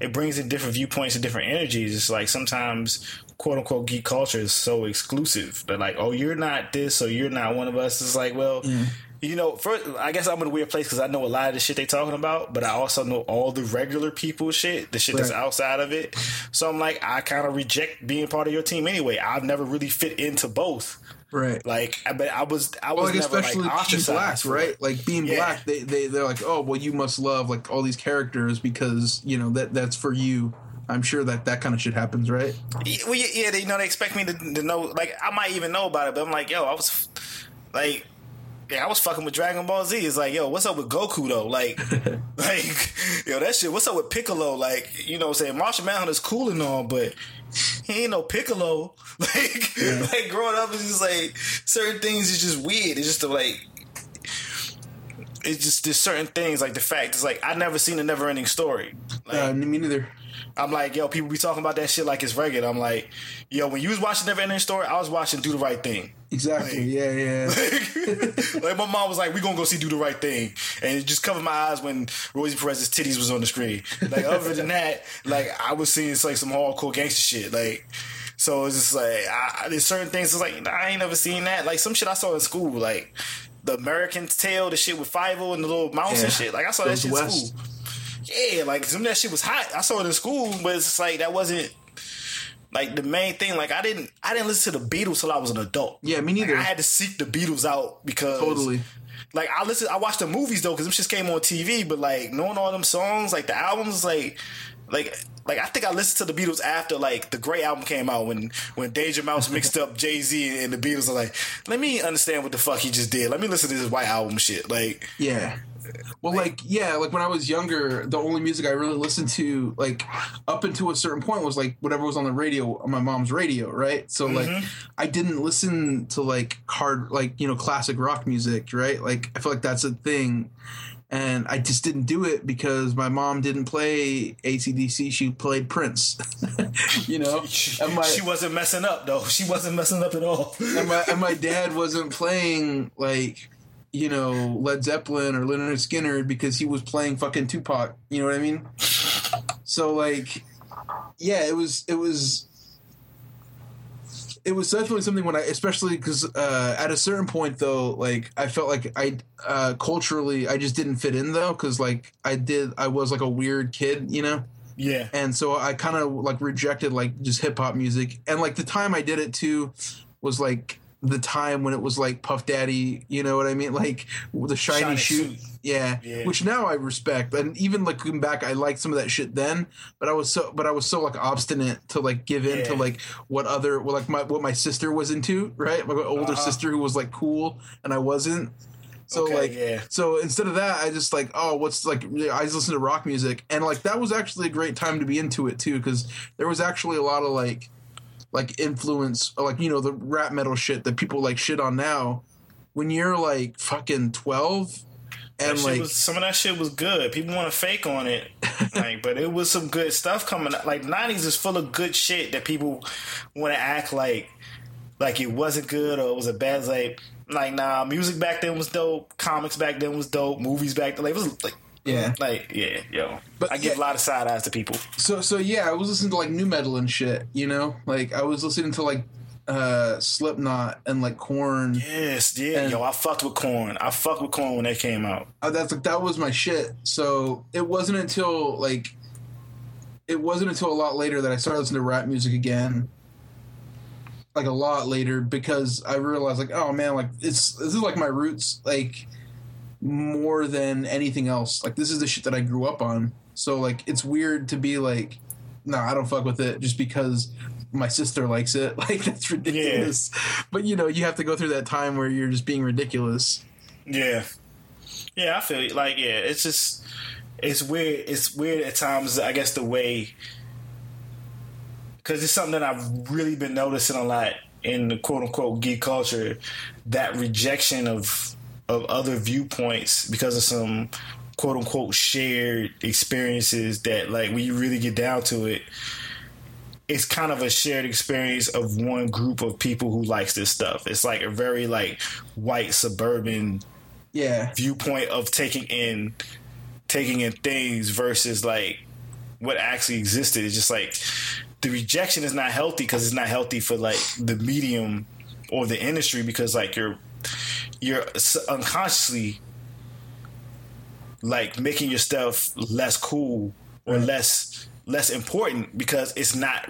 [SPEAKER 4] it brings in different viewpoints and different energies. It's like sometimes quote unquote geek culture is so exclusive. But like, oh, you're not this, or you're not one of us. It's like, well, mm. you know, first I guess I'm in a weird place because I know a lot of the shit they talking about, but I also know all the regular people shit, the shit that's outside of it. So I'm like, I kind of reject being part of your team anyway. I've never really fit into both.
[SPEAKER 3] Right.
[SPEAKER 4] Like, I but I was, I
[SPEAKER 3] Well,
[SPEAKER 4] was
[SPEAKER 3] like
[SPEAKER 4] never
[SPEAKER 3] especially
[SPEAKER 4] like
[SPEAKER 3] being black, right? Like being
[SPEAKER 4] Yeah.
[SPEAKER 3] black, they they they're like, oh well, you must love like all these characters because you know that that's for you. I'm sure that that kind of shit happens, right?
[SPEAKER 4] Yeah, Well, yeah, yeah, they you know they expect me to, to know. Like, I might even know about it, but I'm like, yo, I was like, yeah, I was fucking with Dragon Ball Z. It's like, yo, what's up with Goku though? Like, like, yo, that shit. What's up with Piccolo? Like, you know, what I'm saying Martian Manhunter's cool and all, but he ain't no Piccolo. Like, like growing up, it's just like certain things is just weird. It's just like. It's just there's certain things like the fact is like I never seen a never ending story. Like,
[SPEAKER 3] Uh, me neither.
[SPEAKER 4] I'm like, yo, people be talking about that shit like it's regular. I'm like, yo, when you was watching Never Ending Story, I was watching Do the Right Thing.
[SPEAKER 3] Exactly. Yeah, yeah.
[SPEAKER 4] like my mom was like, "We gonna go see Do the Right Thing," and it just covered my eyes when Rosie Perez's titties was on the screen. Like other than that, like I was seeing like some hardcore gangster shit. Like so, it's just like I, there's certain things. It's like I ain't never seen that. Like some shit I saw in school, like the American Tail, the shit with Fievel and the little mouse
[SPEAKER 3] Yeah.
[SPEAKER 4] and shit. Like I saw that shit in school. Yeah, like some of that shit was hot. I saw it in school, but it's like that wasn't like the main thing. Like I didn't I didn't listen to the Beatles till I was an adult.
[SPEAKER 3] Yeah, me
[SPEAKER 4] Like,
[SPEAKER 3] neither.
[SPEAKER 4] I had to seek the Beatles out because
[SPEAKER 3] Totally.
[SPEAKER 4] Like I listen, I watched the movies though because them just came on TV. But like knowing all them songs, like the albums, like like like I think I listened to the Beatles after like the Grey album came out when when Danger Mouse mixed up Jay Z and the Beatles. are like, let me understand what the fuck he just did. Let me listen to this White album shit. Like
[SPEAKER 3] Yeah. Well, like, yeah, like when I was younger, the only music I really listened to, like, up until a certain point was like whatever was on the radio, on my mom's radio, right? So, like, mm-hmm. I didn't listen to like hard, like, you know, classic rock music, right? Like, I feel like that's a thing. And I just didn't do it because my mom didn't play ACDC. She played Prince, you know? And my,
[SPEAKER 4] she wasn't messing up though. She wasn't messing up at all.
[SPEAKER 3] and my and my dad wasn't playing like you know Led Zeppelin or Lynyrd Skynyrd because he was playing fucking Tupac. You know what I mean? So like, yeah, it was it was it was definitely something when I, especially because uh, at a certain point though, like I felt like I uh, culturally I just didn't fit in though because like I did I was like a weird kid, you know
[SPEAKER 4] yeah.
[SPEAKER 3] and so I kind of like rejected like just hip hop music, and like the time I did it too was like the time when it was like Puff Daddy, you know what I mean, like the shiny,
[SPEAKER 4] Shiny
[SPEAKER 3] shoot. Yeah.
[SPEAKER 4] Yeah.
[SPEAKER 3] which now I respect, and even looking back, I liked some of that shit then. But I was so, but I was so like obstinate to like give in to like what other, well, like my what my sister was into, right? My older
[SPEAKER 4] Uh-huh.
[SPEAKER 3] sister who was like cool, and I wasn't. So
[SPEAKER 4] Okay,
[SPEAKER 3] like,
[SPEAKER 4] yeah.
[SPEAKER 3] so instead of that, I just like, oh, what's like? I just listen to rock music, and like that was actually a great time to be into it too, because there was actually a lot of like, like influence, or like you know the rap metal shit that people like shit on now. When you're like fucking twelve, and
[SPEAKER 4] shit
[SPEAKER 3] like
[SPEAKER 4] was, some of that shit was good. People want to fake on it, like, but it was some good stuff coming. up. Like '90s is full of good shit that people want to act like like it wasn't good or it was a bad. Like, like nah, music back then was dope. Comics back then was dope. Movies back then, like, it was like.
[SPEAKER 3] Yeah.
[SPEAKER 4] like yeah, yo.
[SPEAKER 3] But
[SPEAKER 4] I give
[SPEAKER 3] yeah.
[SPEAKER 4] a lot of side eyes to people.
[SPEAKER 3] so so yeah, I was listening to like new metal and shit, you know, like I was listening to like uh Slipknot and like Korn.
[SPEAKER 4] Yes, yeah,
[SPEAKER 3] And-
[SPEAKER 4] yo. I fucked with Korn. I fucked with Korn when they came out.
[SPEAKER 3] uh, that's like that was my shit. So it wasn't until like it wasn't until a lot later that I started listening to rap music again. Like a lot later because I realized like oh man like it's this is like my roots like more than anything else. Like this is the shit that I grew up on. So like it's weird to be like no, I don't fuck with it just because my sister likes it. Like that's ridiculous. But you know, you have to go through that time where you're just being ridiculous.
[SPEAKER 4] Yeah, yeah, I feel you. like yeah. It's just it's weird. It's weird at times. I guess the way because it's something that I've really been noticing a lot in the quote unquote geek culture. That rejection of of other viewpoints because of some quote unquote shared experiences that like when you really get down to it it's kind of a shared experience of one group of people who likes this stuff. It's like a very like white suburban
[SPEAKER 3] Yeah.
[SPEAKER 4] viewpoint of taking in taking in things versus like what actually existed. It's just like the rejection is not healthy because it's not healthy for like the medium or the industry because like you're you're unconsciously like making your stuff less cool or less less important because it's not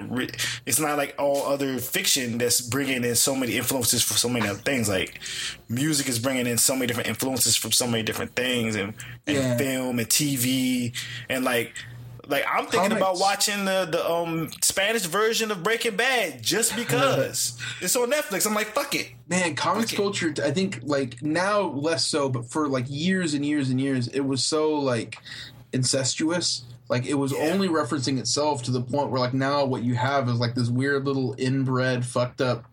[SPEAKER 4] it's not like all other fiction that's bringing in so many influences for so many other things like music is bringing in so many different influences from so many different things and, and
[SPEAKER 3] Yeah.
[SPEAKER 4] film and TV and like like I'm thinking about watching the the um Spanish version of Breaking Bad just because it's on Netflix. I'm like fuck it.
[SPEAKER 3] Man, comics culture, I think, like, now less so, but for, like, years and years and years, it was so, like, incestuous. Like, it was only referencing itself to the point where, like, now what you have is, like, this weird little inbred, fucked up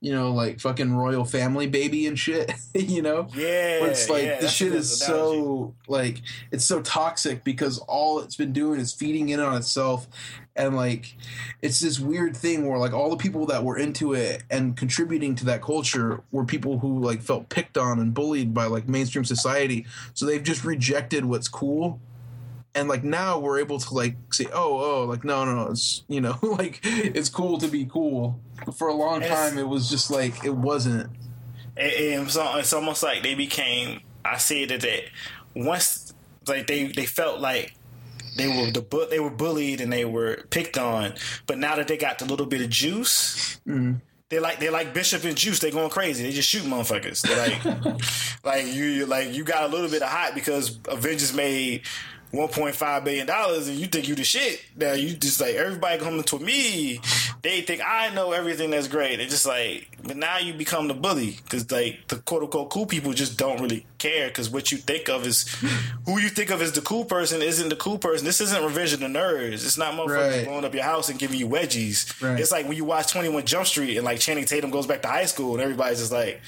[SPEAKER 3] you know, like fucking royal family baby and shit. you know,
[SPEAKER 4] Yeah,
[SPEAKER 3] But it's like
[SPEAKER 4] yeah,
[SPEAKER 3] the shit is
[SPEAKER 4] analogy.
[SPEAKER 3] so like it's so toxic because all it's been doing is feeding in on itself and like it's this weird thing where like all the people that were into it and contributing to that culture were people who like felt picked on and bullied by like mainstream society so they've just rejected what's cool and like now we're able to like say oh oh like no no no it's you know like it's cool to be cool but for a long
[SPEAKER 4] it's-
[SPEAKER 3] time it was just like it wasn't
[SPEAKER 4] it, it it's almost like they became I see that they once like they they felt like they were the bu- they were bullied and they were picked on, but now that they got the little bit of juice, mm. they like they like Bishop and Juice. They going crazy. They just shoot motherfuckers. They're like like you you- like you got a little bit of hot because Avengers made. 1.5 billion dollars and you think you the shit. Now you just like everybody coming to me they think i know everything that's great. It's just like but now you become the bully because like the quote-unquote cool people just don't really care because what you think of is who you think of as the cool person isn't the cool person. This isn't Revenge of Nerds. It's not motherfuckers
[SPEAKER 3] Right.
[SPEAKER 4] blowing up your house and giving you wedgies.
[SPEAKER 3] Right.
[SPEAKER 4] it's like when you watch 21 jump street and like channing tatum goes back to high school and everybody's just like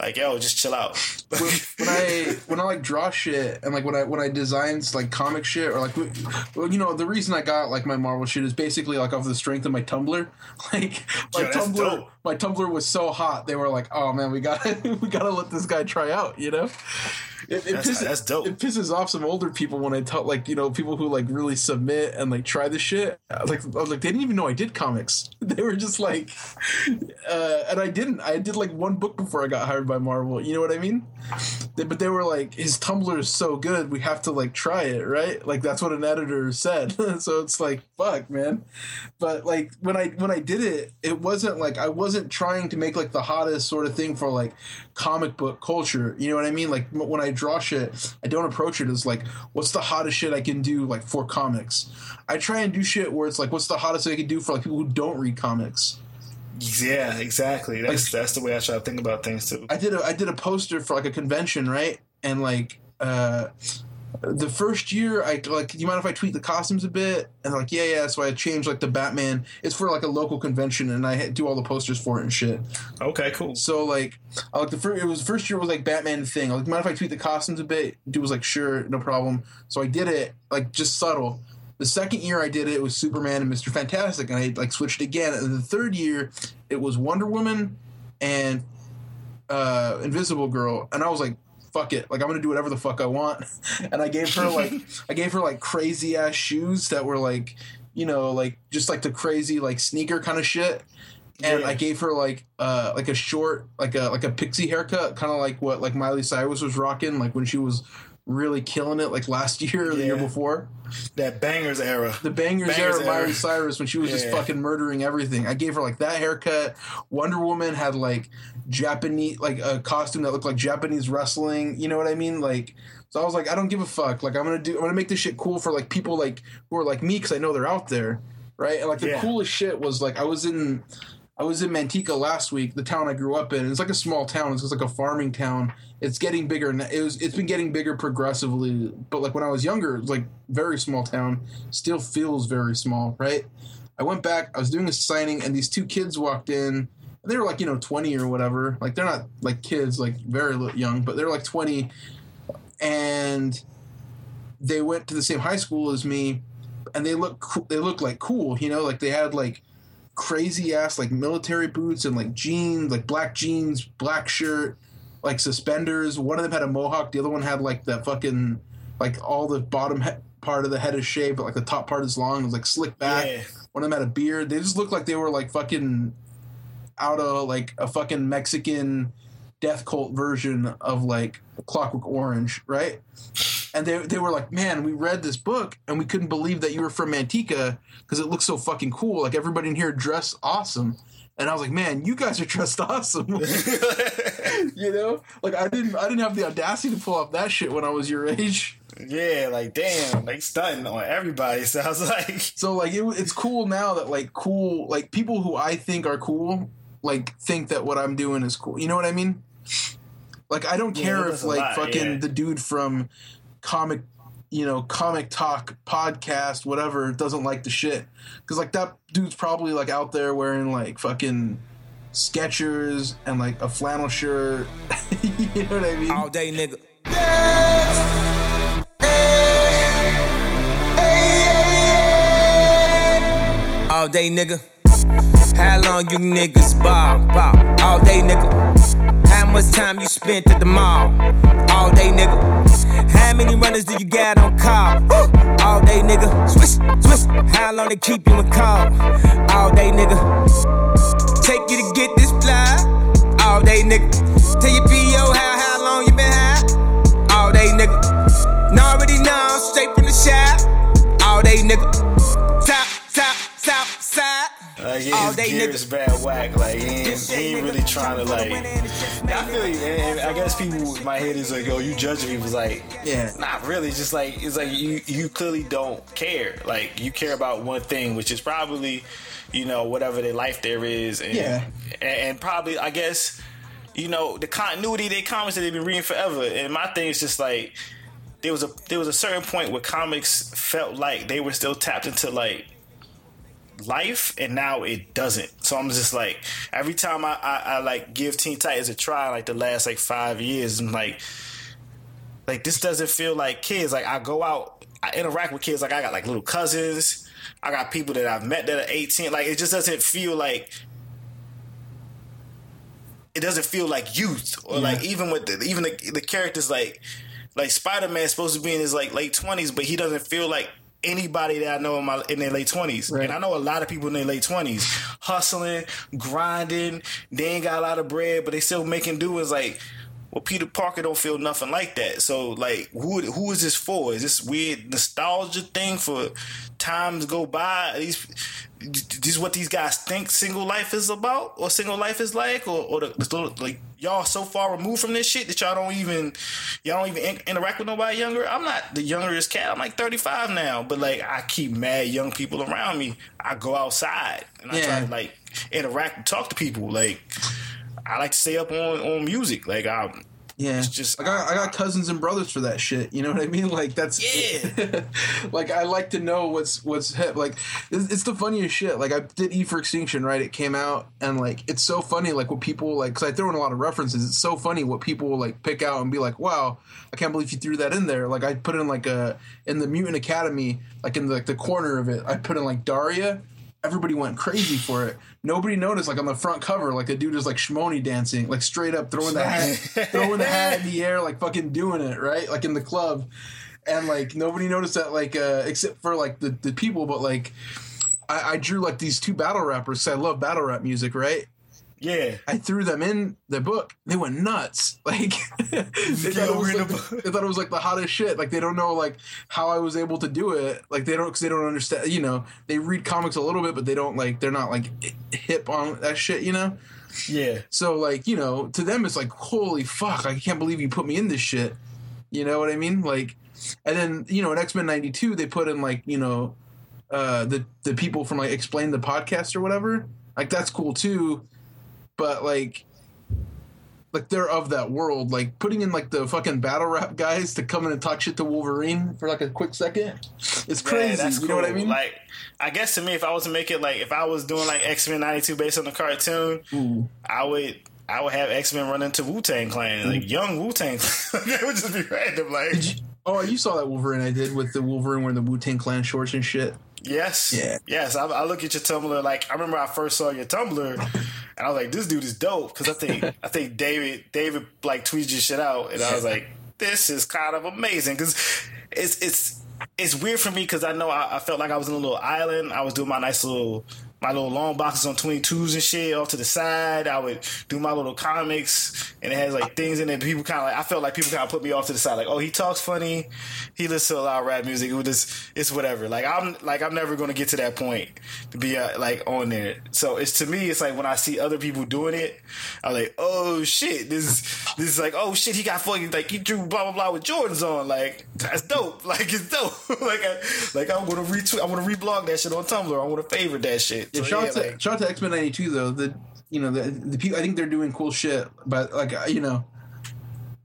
[SPEAKER 4] like yo just chill out
[SPEAKER 3] when I when I like draw shit and like when I when I design like comic shit or like well you know the reason I got like my Marvel shit is basically like off the strength of my Tumblr like my
[SPEAKER 4] Yo,
[SPEAKER 3] Tumblr
[SPEAKER 4] dope.
[SPEAKER 3] My Tumblr was so hot they were like oh man we got to we got to let this guy try out you know it, it
[SPEAKER 4] That's-
[SPEAKER 3] pisses,
[SPEAKER 4] that's dope.
[SPEAKER 3] it pisses off some older people when I tell like you know people who like really submit and like try the shit like I was like they didn't even know I did comics they were just like uh, and I didn't I did like one book before I got hired by Marvel you know what I mean they, but they were like, his Tumblr is so good, we have to like try it, right? Like that's what an editor said. so it's like, fuck, man. But like when I when I did it, it wasn't like I wasn't trying to make like the hottest sort of thing for like comic book culture. You know what I mean? Like when I draw shit, I don't approach it as like, what's the hottest shit I can do like for comics. I try and do shit where it's like, what's the hottest I can do for like people who don't read comics.
[SPEAKER 4] yeah exactly that's that's the way i try to think about things too
[SPEAKER 3] I did a I did a poster for like a convention, right? And like uh the first year I like do you mind if I tweak the costumes a bit? And like, yeah, yeah. So I changed like the Batman. It's for like a local convention and I do all the posters for it and shit.
[SPEAKER 4] okay cool
[SPEAKER 3] So like I like the first it was first year was like Batman thing. I like, mind if I tweak the costumes a bit? Dude was like, sure, no problem. So I did it like just subtle. The second year I did it, it was Superman and Mr. Fantastic, and I like switched again. And the third year, it was Wonder Woman and uh, Invisible Girl, and I was like, "Fuck it!" Like I'm gonna do whatever the fuck I want. And I gave her like I gave her like crazy ass shoes that were like you know like just like the crazy like sneaker kind of shit. And
[SPEAKER 4] Yeah.
[SPEAKER 3] I gave her like uh like a short like a like a pixie haircut, kind of like what like Miley Cyrus was rocking like when she was really killing it like last year or the year before.
[SPEAKER 4] that Bangerz era
[SPEAKER 3] The Bangerz,
[SPEAKER 4] Bangerz
[SPEAKER 3] era, Miley. Cyrus when she was just fucking murdering everything. I gave her like that haircut. Wonder Woman had like Japanese like a costume that looked like Japanese wrestling. You know what I mean? Like so I was like, I don't give a fuck. Like I'm gonna do I'm gonna make this shit cool for like people like who are like me because I know they're out there, right? And like the
[SPEAKER 4] Yeah.
[SPEAKER 3] coolest shit was like I was in I was in Manteca last week, the town I grew up in. It's like a small town. It's like a farming town. It's getting bigger. n- It was. It's been getting bigger progressively. But like when I was younger, it was like very small town. Still feels very small, right? I went back. I was doing a signing, and these two kids walked in. They were like you know twenty or whatever. Like they're not like kids, like very young, but they're like twenty, and they went to the same high school as me, and they look they look like cool. You know, like they had like crazy ass like military boots and like jeans, like black jeans, black shirt, like suspenders. One of them had a mohawk. The other one had like the fucking like all the bottom he- part of the head is shaved, but like the top part is long. It was like slick back.
[SPEAKER 4] Yeah.
[SPEAKER 3] One of them had a beard. They just looked like they were like fucking out of like a fucking Mexican death cult version of like Clockwork Orange, right? And they, they were like, man, we read this book and we couldn't believe that you were from Manteca because it looks so fucking cool. Like everybody in here dressed awesome. And I was like, man, you guys are dressed awesome. you know, like I didn't I didn't have the audacity to pull off that shit when I was your age.
[SPEAKER 4] Yeah, like damn, like stunting on everybody. Sounds like
[SPEAKER 3] So like it, it's cool now that like cool like people who I think are cool like think that what I'm doing is cool. You know what I mean? Like I don't care
[SPEAKER 4] that
[SPEAKER 3] if like
[SPEAKER 4] lot,
[SPEAKER 3] fucking
[SPEAKER 4] yeah.
[SPEAKER 3] the dude from comic you know comic talk podcast whatever doesn't like the shit because like that dude's probably like out there wearing like fucking Skechers and like a flannel shirt. you know what I mean?
[SPEAKER 2] All day, nigga. All day, nigga. How long you niggas ball, ball? All day, nigga. How much time you spent at the mall? All day, nigga. How many runners do you got on call? All day, nigga. Swish, swish. How long they keep you in call? All day, nigga. Take you to get this fly. All day, nigga. Tell your PO how, how long you been high. All day, nigga. Now already know, straight from the shop. All day, nigga.
[SPEAKER 4] Like yeah,
[SPEAKER 2] All
[SPEAKER 4] his
[SPEAKER 2] day,
[SPEAKER 4] gear
[SPEAKER 2] nigga.
[SPEAKER 4] is bad whack. Like he ain't, he ain't really trying to like. I feel you, man. And I guess people my head is like, yo, you judging people. It's like,
[SPEAKER 3] Yeah.
[SPEAKER 4] not really. It's just like it's like you you clearly don't care. Like you care about one thing, which is probably, you know, whatever their life there is. And,
[SPEAKER 3] Yeah.
[SPEAKER 4] And, and probably, I guess, you know, the continuity they comics that they've been reading forever. And my thing is just like. There was a there was a certain point where comics felt like they were still tapped into like life and now it doesn't. So i'm just like every time i i, I like give teen titans a try like the last like five years i'm like like this doesn't feel like kids. Like i go out i interact with kids. Like i got like little cousins. I got people that i've met that are 18 like it just doesn't feel like it doesn't feel like youth. Or like even with the, even the, the characters like like spider-man's supposed to be in his like late 20s but he doesn't feel like anybody that i know in my in their late 20s
[SPEAKER 3] Right.
[SPEAKER 4] and i know a lot of people in their late 20s hustling grinding. They ain't got a lot of bread but they still making do. Is like well peter parker don't feel nothing like that. So like who who is this for? Is this weird nostalgia thing for times go by? These this is what these guys think single life is about or single life is like? Or, or the, the like y'all so far removed from this shit that y'all don't even y'all don't even in- interact with nobody younger? I'm not the youngest cat. I'm like 35 now. But like i keep mad young people around me. I go outside and i try to like interact and talk to people. Like i like to stay up on on music like i
[SPEAKER 3] Yeah,
[SPEAKER 4] It's just-
[SPEAKER 3] I got I got cousins and brothers for that shit. You know what I mean? Like that's
[SPEAKER 4] Yeah.
[SPEAKER 3] like I like to know what's what's hip. Like it's, it's the funniest shit. Like I did E for Extinction, right? It came out and like it's so funny. Like what people like because I throw in a lot of references. It's so funny what people like pick out and be like, "Wow, I can't believe you threw that in there." Like I put in like a in the Mutant Academy, like in the, like the corner of it, I put in like Daria. Everybody went crazy for it. Nobody noticed, like on the front cover, like a dude is like shmoney dancing, like straight up throwing the hat, throwing the hat in the air, like fucking doing it, right? Like in the club. And like nobody noticed that, like uh except for like the, the people, but like I, I drew like these two battle rappers 'cause I love battle rap music, right?
[SPEAKER 4] Yeah
[SPEAKER 3] I threw them in the book. They went nuts. Like they, thought it was like
[SPEAKER 4] the
[SPEAKER 3] the- they thought it was like the hottest shit. Like they don't know like how I was able to do it. Like they don't because they don't understand. You know, they read comics a little bit, but they don't like they're not like hip on that shit. You know.
[SPEAKER 4] yeah
[SPEAKER 3] So like you know, to them it's like holy fuck! I can't believe you put me in this shit. You know what I mean? Like, and then you know in X Men '92 they put in like you know uh, the the people from like Explain the podcast or whatever. Like that's cool too, but like. Like they're of that world, like putting in like the fucking battle rap guys to come in and talk shit to Wolverine for like a quick second. It's crazy.
[SPEAKER 4] Yeah, that's
[SPEAKER 3] you know what I
[SPEAKER 4] cool.
[SPEAKER 3] mean?
[SPEAKER 4] Like, I guess to me, if I was to make it like, if I was doing like X Men '92 based on the cartoon, I would. I would have X Men run into Wu Tang Clan, like young Wu Tang. that would just be random. Like,
[SPEAKER 3] you- oh, you saw that Wolverine I did with the Wolverine wearing the Wu Tang Clan shorts and shit.
[SPEAKER 4] yes,
[SPEAKER 3] Yeah.
[SPEAKER 4] yes. I, I look at your Tumblr. Like, I remember I first saw your Tumblr, and I was like, this dude is dope. Because I think I think David David like tweeted your shit out, and I was like, this is kind of amazing. Because it's it's it's weird for me because I know I, I felt like I was in a little island. I was doing my nice little my little long boxes on 22s and shit off to the side. I would do my little comics and it has like things in it. People kind of like, I felt like people kind of put me off to the side. Like, oh, he talks funny. He listens to a lot of rap music. It was just, it's whatever. Like, I'm like, I'm never going to get to that point to be uh, like on there. So it's to me, it's like when I see other people doing it, I'm like, oh shit, this, this is like, oh shit, he got fucking, like, he drew blah, blah, blah with Jordans on. Like, that's dope. Like, it's dope. like, I, like, I'm going to retweet, I'm going to reblog that shit on Tumblr. I want to favorite that shit.
[SPEAKER 3] Yeah, shout, out to, shout out to X Men '92 though. The you know the the people. I think they're doing cool shit, but like you know,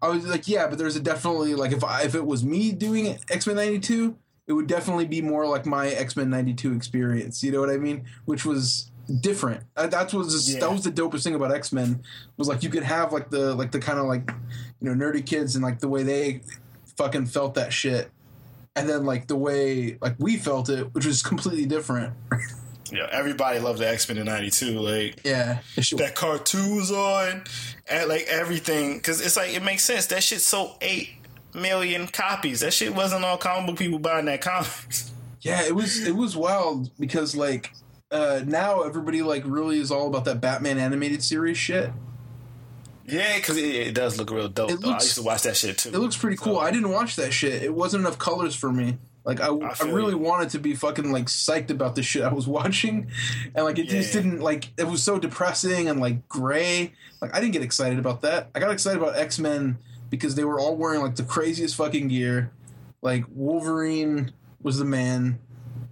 [SPEAKER 3] I was like, yeah, but there's a definitely like if I, if it was me doing X Men '92, it would definitely be more like my X Men '92 experience. You know what I mean? Which was different. Uh, That's was just,
[SPEAKER 4] Yeah.
[SPEAKER 3] that was the dopest thing about X Men was like you could have like the like the kind of like you know nerdy kids and like the way they fucking felt that shit, and then like the way like we felt it, which was completely different.
[SPEAKER 4] Yeah, everybody loved the X Men in '92. Like
[SPEAKER 3] Yeah, That shit-
[SPEAKER 4] that cartoon was on, and like everything, because it's like it makes sense. That shit sold eight million copies. That shit wasn't all comic book people buying that comics.
[SPEAKER 3] Yeah, it was it was wild because like uh now everybody like really is all about that Batman animated series shit.
[SPEAKER 4] Yeah, because it, it does look real dope. Though. I used to watch that shit too.
[SPEAKER 3] It looks pretty cool. I didn't watch that shit. It wasn't enough colors for me. Like I, I,
[SPEAKER 4] feel
[SPEAKER 3] really
[SPEAKER 4] you.
[SPEAKER 3] wanted to be fucking like psyched about the shit I was watching, and like it just
[SPEAKER 4] Yeah.
[SPEAKER 3] didn't like it was so depressing and like gray. Like I didn't get excited about that. I got excited about X Men because they were all wearing like the craziest fucking gear. Like Wolverine was the man.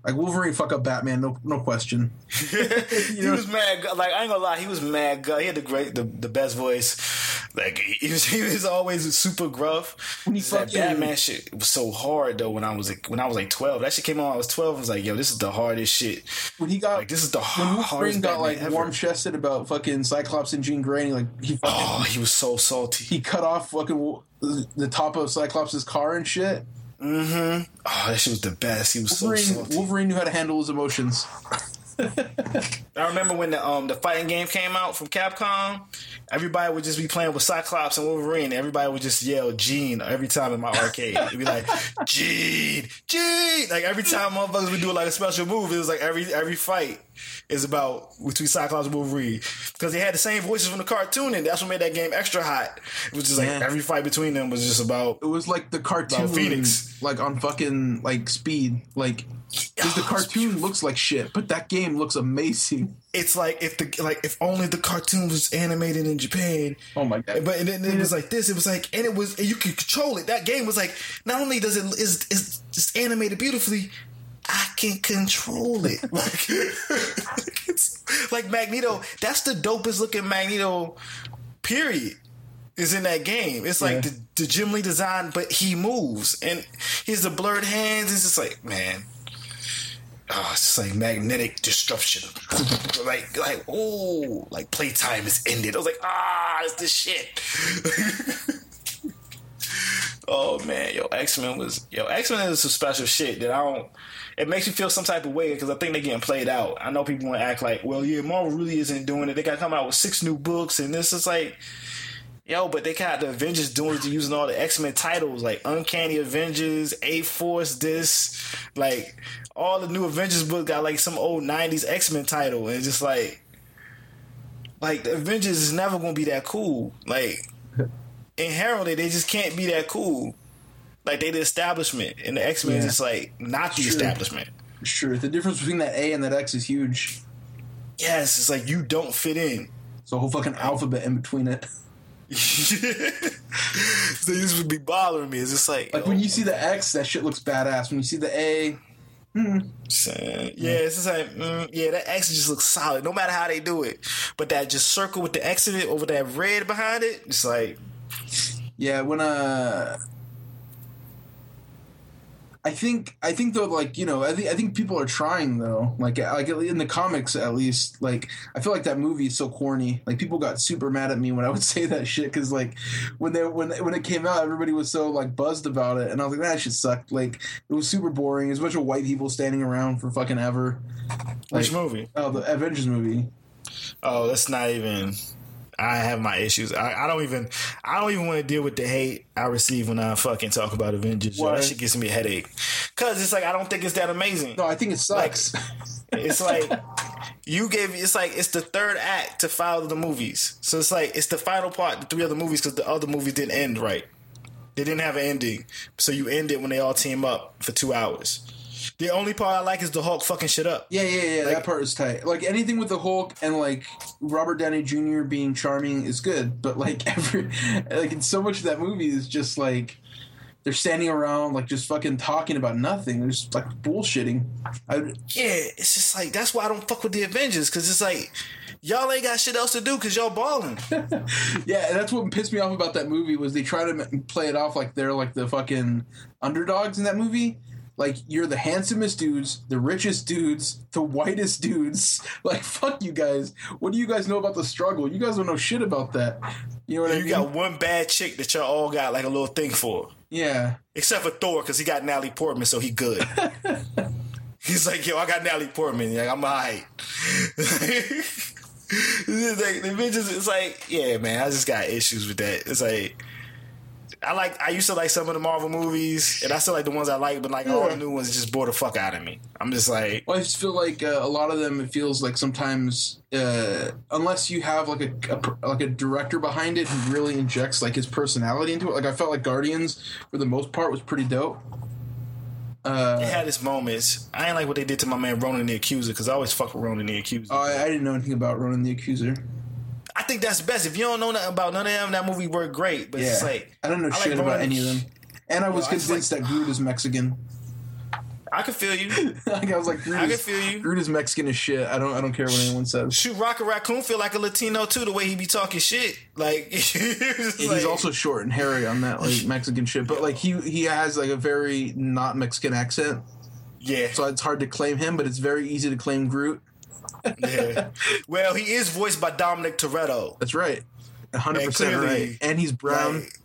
[SPEAKER 3] Like Wolverine fuck up Batman, no no question.
[SPEAKER 4] he was mad. Like I ain't gonna lie, he was mad. He had the great, the, the best voice. Like he was, he was always super gruff.
[SPEAKER 3] When he
[SPEAKER 4] that Batman shit was so hard though. When I was like, when I was like twelve, that shit came on. I was twelve. I was like, yo, this is the hardest shit.
[SPEAKER 3] When he got
[SPEAKER 4] Like this is the
[SPEAKER 3] when
[SPEAKER 4] hardest
[SPEAKER 3] got
[SPEAKER 4] Batman
[SPEAKER 3] like warm chested about fucking Cyclops and Jean Grey, and like he fucking
[SPEAKER 4] Oh, he was so salty.
[SPEAKER 3] he cut off fucking the top of Cyclops' car and shit. Mm-hmm.
[SPEAKER 4] Oh, that shit was the best. He was so
[SPEAKER 3] Wolverine,
[SPEAKER 4] salty.
[SPEAKER 3] Wolverine knew how to handle his emotions.
[SPEAKER 4] I remember when the um the fighting game came out from Capcom. Everybody would just be playing with Cyclops and Wolverine. Everybody would just yell Jean every time in my arcade. It'd be like Jean, Jean. Like every time motherfuckers would do like a special move, it was like every every fight is about between Cyclops and Wolverine because they had the same voices from the cartoon, and that's what made that game extra hot. It was just like
[SPEAKER 3] Yeah.
[SPEAKER 4] every fight between them was just about
[SPEAKER 3] It was like the cartoon,
[SPEAKER 4] Phoenix.
[SPEAKER 3] like on fucking like speed, like 'cause the cartoon looks like shit, but that game looks amazing.
[SPEAKER 4] it's like if the like if only the cartoon was animated in Japan.
[SPEAKER 3] Oh my god!
[SPEAKER 4] But and then it was like this. It was like, and it was, and you could control it. That game was like, not only does it is is just animated beautifully, I can control it. like, it's like Magneto. That's the dopest looking Magneto. Period. Is in that game. It's like
[SPEAKER 3] Yeah.
[SPEAKER 4] the, the Jim Lee design, but he moves and he's the blurred hands. It's just like, man. Oh, it's just like magnetic disruption. like, like, oh, like playtime is ended. I was like, ah, it's the shit. oh man, yo, X Men was yo X Men is some special shit that I don't. It makes me feel some type of way because I think they're getting played out. I know people want to act like, well, yeah, Marvel really isn't doing it. They got to come out with six new books, and this is like, yo, but they got the Avengers doing it using all the X Men titles like Uncanny Avengers, A Force, this, like all the new Avengers book got like some old '90s X Men title, and just like, like the Avengers is never gonna be that cool. Like inherently, they just can't be that cool. Like they the establishment, and the X Men is
[SPEAKER 3] Yeah.
[SPEAKER 4] just like not the
[SPEAKER 3] Sure.
[SPEAKER 4] establishment.
[SPEAKER 3] Sure, the difference between that A and that X is huge.
[SPEAKER 4] Yes, it's like you don't fit in.
[SPEAKER 3] It's a whole fucking alphabet in between it.
[SPEAKER 4] so this would be bothering me. It's just like,
[SPEAKER 3] Like when you see the X, that shit looks badass. When you see the A,
[SPEAKER 4] saying- yeah, it's just like, mm, yeah, that X just looks solid, no matter how they do it. But that just circle with the X in it over that red behind it, it's like,
[SPEAKER 3] Yeah, when uh I think I think though like you know I think I think people are trying though like like in the comics at least like I feel like that movie is so corny like people got super mad at me when I would say that shit because like when they when when it came out everybody was so like buzzed about it and I was like that shit sucked like it was super boring it was a bunch of white people standing around for fucking ever
[SPEAKER 4] which movie?
[SPEAKER 3] oh the Avengers movie
[SPEAKER 4] Oh, that's not even. I have my issues. I, I don't even. I don't even want to deal with the hate I receive when I fucking talk about Avengers. Yo, that shit gives me a headache. Cause it's like I don't think it's that amazing.
[SPEAKER 3] no I think it sucks
[SPEAKER 4] It's like you gave. It's like it's the third act to follow the movies. So it's like it's the final part, the three other movies, because the other movies didn't end right. They didn't have an ending. So you end it when they all team up for two hours. The only part I like is the Hulk fucking shit up.
[SPEAKER 3] Yeah, yeah, yeah. that part is tight. Like anything with the Hulk and like Robert Downey Jr. being charming is good, but like every like in so much of that movie is just like they're standing around like just fucking talking about nothing. They're just like bullshitting. I,
[SPEAKER 4] Yeah, it's just like that's why I don't fuck with the Avengers because it's like y'all ain't got shit else to do because y'all balling.
[SPEAKER 3] yeah, and that's what pissed me off about that movie was they try to play it off like they're like the fucking underdogs in that movie. Like you're the handsomest dudes, the richest dudes, the whitest dudes. Like fuck you guys. What do you guys know about the struggle? You guys don't know shit about that. You know what I
[SPEAKER 4] You got one bad chick that y'all all got like a little thing for.
[SPEAKER 3] yeah.
[SPEAKER 4] Except for Thor, because he got Natalie Portman, so he good. He's like, yo, I got Natalie Portman. Like, I'm alright. like, the bitches, it's like, yeah, man, I just got issues with that. It's like, I like, I used to like some of the Marvel movies, and I still like the ones I like, but like all the new ones just bore the fuck out of me. I'm just like,
[SPEAKER 3] Well, I just feel like uh, a lot of them. It feels like sometimes, uh, unless you have like a, a like a director behind it who really injects like his personality into it. Like I felt like Guardians, for the most part, was pretty dope. Uh,
[SPEAKER 4] it had its moments. I ain't like what they did to my man Ronan the Accuser, because I always fuck with Ronan the Accuser.
[SPEAKER 3] oh, I, I didn't know anything about Ronan the Accuser.
[SPEAKER 4] I think that's best. If you don't know nothing about none of them, that movie worked great. But
[SPEAKER 3] Yeah,
[SPEAKER 4] it's like
[SPEAKER 3] I don't know
[SPEAKER 4] I like
[SPEAKER 3] shit about any of them. And I was
[SPEAKER 4] I just
[SPEAKER 3] convinced
[SPEAKER 4] like-
[SPEAKER 3] that Groot is Mexican.
[SPEAKER 4] I can feel you.
[SPEAKER 3] like I was like, Groot,
[SPEAKER 4] I can feel you.
[SPEAKER 3] Groot is Mexican as shit. I don't I don't care what anyone says.
[SPEAKER 4] Shoot, Rocket Raccoon feel like a Latino too, the way he be talking shit. Like,
[SPEAKER 3] He's
[SPEAKER 4] like-
[SPEAKER 3] also short and hairy on that like Mexican shit, but like he he has like a very not Mexican accent,
[SPEAKER 4] yeah,
[SPEAKER 3] so it's hard to claim him. But it's very easy to claim Groot.
[SPEAKER 4] Yeah. Well, he is voiced by Dominic Toretto.
[SPEAKER 3] That's right, hundred
[SPEAKER 4] And
[SPEAKER 3] percent
[SPEAKER 4] clearly,
[SPEAKER 3] right. And he's brown.
[SPEAKER 4] Like,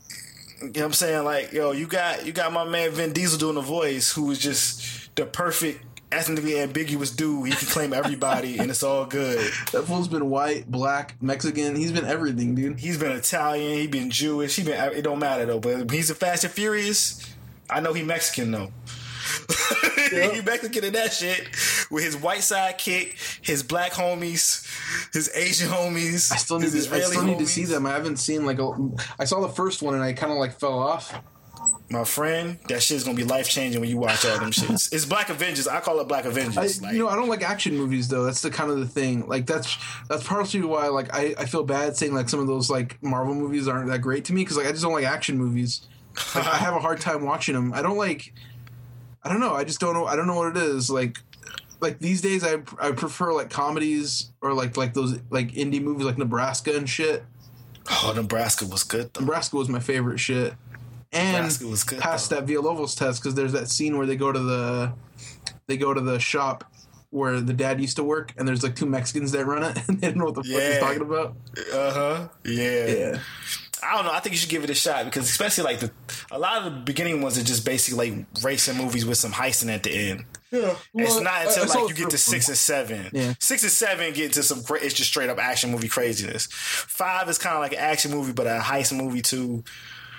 [SPEAKER 4] you know what I'm saying? Like, yo, you got you got my man Vin Diesel doing the voice, who is just the perfect ethnically ambiguous dude. He can claim everybody, and it's all good.
[SPEAKER 3] That fool's been white, black, Mexican. He's been everything, dude.
[SPEAKER 4] He's been Italian. He's been Jewish. He been. It don't matter though. But he's a Fast and Furious. I know he Mexican though. He Mexican in that shit with his white sidekick, his black homies, his Asian homies.
[SPEAKER 3] I still need to. I still need to see them. I haven't seen like a. I saw the first one and I kind of like fell off.
[SPEAKER 4] My friend, that shit's gonna be life changing when you watch all them shits. It's Black Avengers. I call it Black
[SPEAKER 3] I,
[SPEAKER 4] Avengers. like,
[SPEAKER 3] you know, I don't like action movies though. That's the kind of the thing. Like that's that's partially why like I, I feel bad saying like some of those like Marvel movies aren't that great to me because like I just don't like action movies. Like, I have a hard time watching them. I don't like. I don't know. I just don't know. I don't know what it is. Like like these days, I I prefer like comedies or like like those like indie movies like Nebraska and shit.
[SPEAKER 4] oh, Nebraska was good though.
[SPEAKER 3] Nebraska was my favorite shit. And
[SPEAKER 4] Nebraska was good,
[SPEAKER 3] passed
[SPEAKER 4] though.
[SPEAKER 3] that Villalobos test because there's that scene where they go to the they go to the shop where the dad used to work, and there's like two Mexicans that run it, and they don't know what the fuck he's talking about.
[SPEAKER 4] Uh huh. Yeah.
[SPEAKER 3] Yeah,
[SPEAKER 4] I don't know. I think you should give it a shot because especially like the a lot of the beginning ones are just basically like racing movies with some heisting at the end.
[SPEAKER 3] yeah.
[SPEAKER 4] it's not uh, until
[SPEAKER 3] I saw
[SPEAKER 4] like you get to six and seven.
[SPEAKER 3] Yeah.
[SPEAKER 4] Six and seven get into some. great. It's just straight up action movie craziness. Five is kind of like an action movie, but a heist movie too.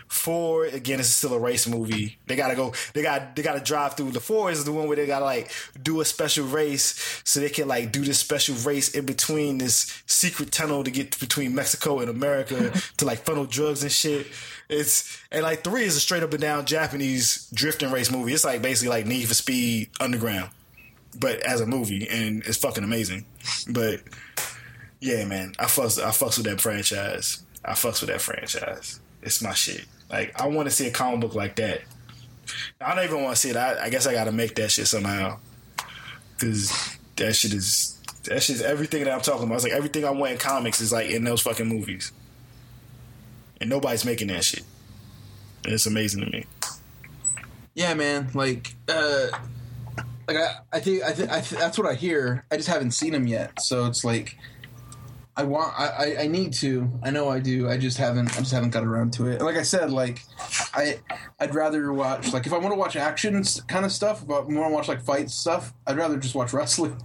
[SPEAKER 4] Four again is still a race movie. They gotta go. They got. They gotta drive through. The four is the one where they gotta like do a special race so they can like do this special race in between this secret tunnel to get between Mexico and America to like funnel drugs and shit. It's and like three is a straight up and down Japanese drifting race movie. It's like basically like Need for Speed Underground, but as a movie, and it's fucking amazing. But yeah, man, I fucks I fucks with that franchise. I fucks with that franchise. It's my shit. Like I want to see a comic book like that. I don't even want to see it. I, I guess I got to make that shit somehow because that shit is that shit is everything that I'm talking about. It's like everything I want in comics is like in those fucking movies, and nobody's making that shit. And it's amazing to me.
[SPEAKER 3] Yeah, man. Like, uh, like I, I think, I think, I th- that's what I hear. I just haven't seen them yet, so it's like, I want, I, I, need to. I know I do. I just haven't. I just haven't got around to it. And like I said, like, I, I'd rather watch like if I want to watch action kind of stuff, but want to watch like fight stuff, I'd rather just watch wrestling.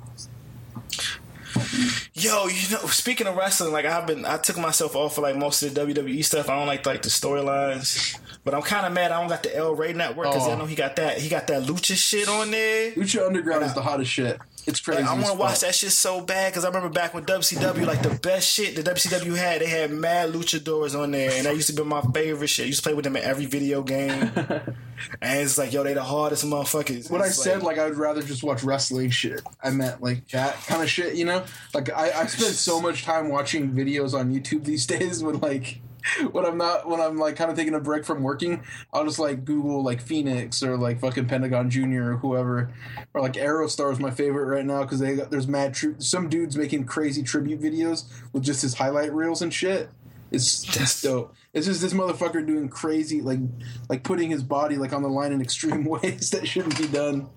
[SPEAKER 4] Yo, you know, speaking of wrestling, like I've been, I took myself off for like most of the WWE stuff. I don't like like the storylines, but I'm kind of mad I don't got the El Rey network because
[SPEAKER 3] Oh.
[SPEAKER 4] I know he got that, he got that lucha shit on there.
[SPEAKER 3] Lucha Underground is the hottest shit. It's crazy.
[SPEAKER 4] Like, I want to watch that shit so bad because I remember back when WCW, like the best shit the WCW had, they had mad luchadors on there, and that used to be my favorite shit. I used to play with them in every video game, and it's like, yo, they the hardest motherfuckers.
[SPEAKER 3] When I
[SPEAKER 4] It's
[SPEAKER 3] said like I would rather just watch wrestling shit, I meant like that kind of shit, you know? Like I, I spend so much time watching videos on YouTube these days when like when I'm not when I'm like kind of taking a break from working, I'll just like Google like Phoenix or like fucking Pentagon Junior or whoever, or like Aerostar is my favorite right now because they got there's mad tri- some dudes making crazy tribute videos with just his highlight reels and shit. It's just dope. It's just this motherfucker doing crazy, like like putting his body like on the line in extreme ways that shouldn't be done.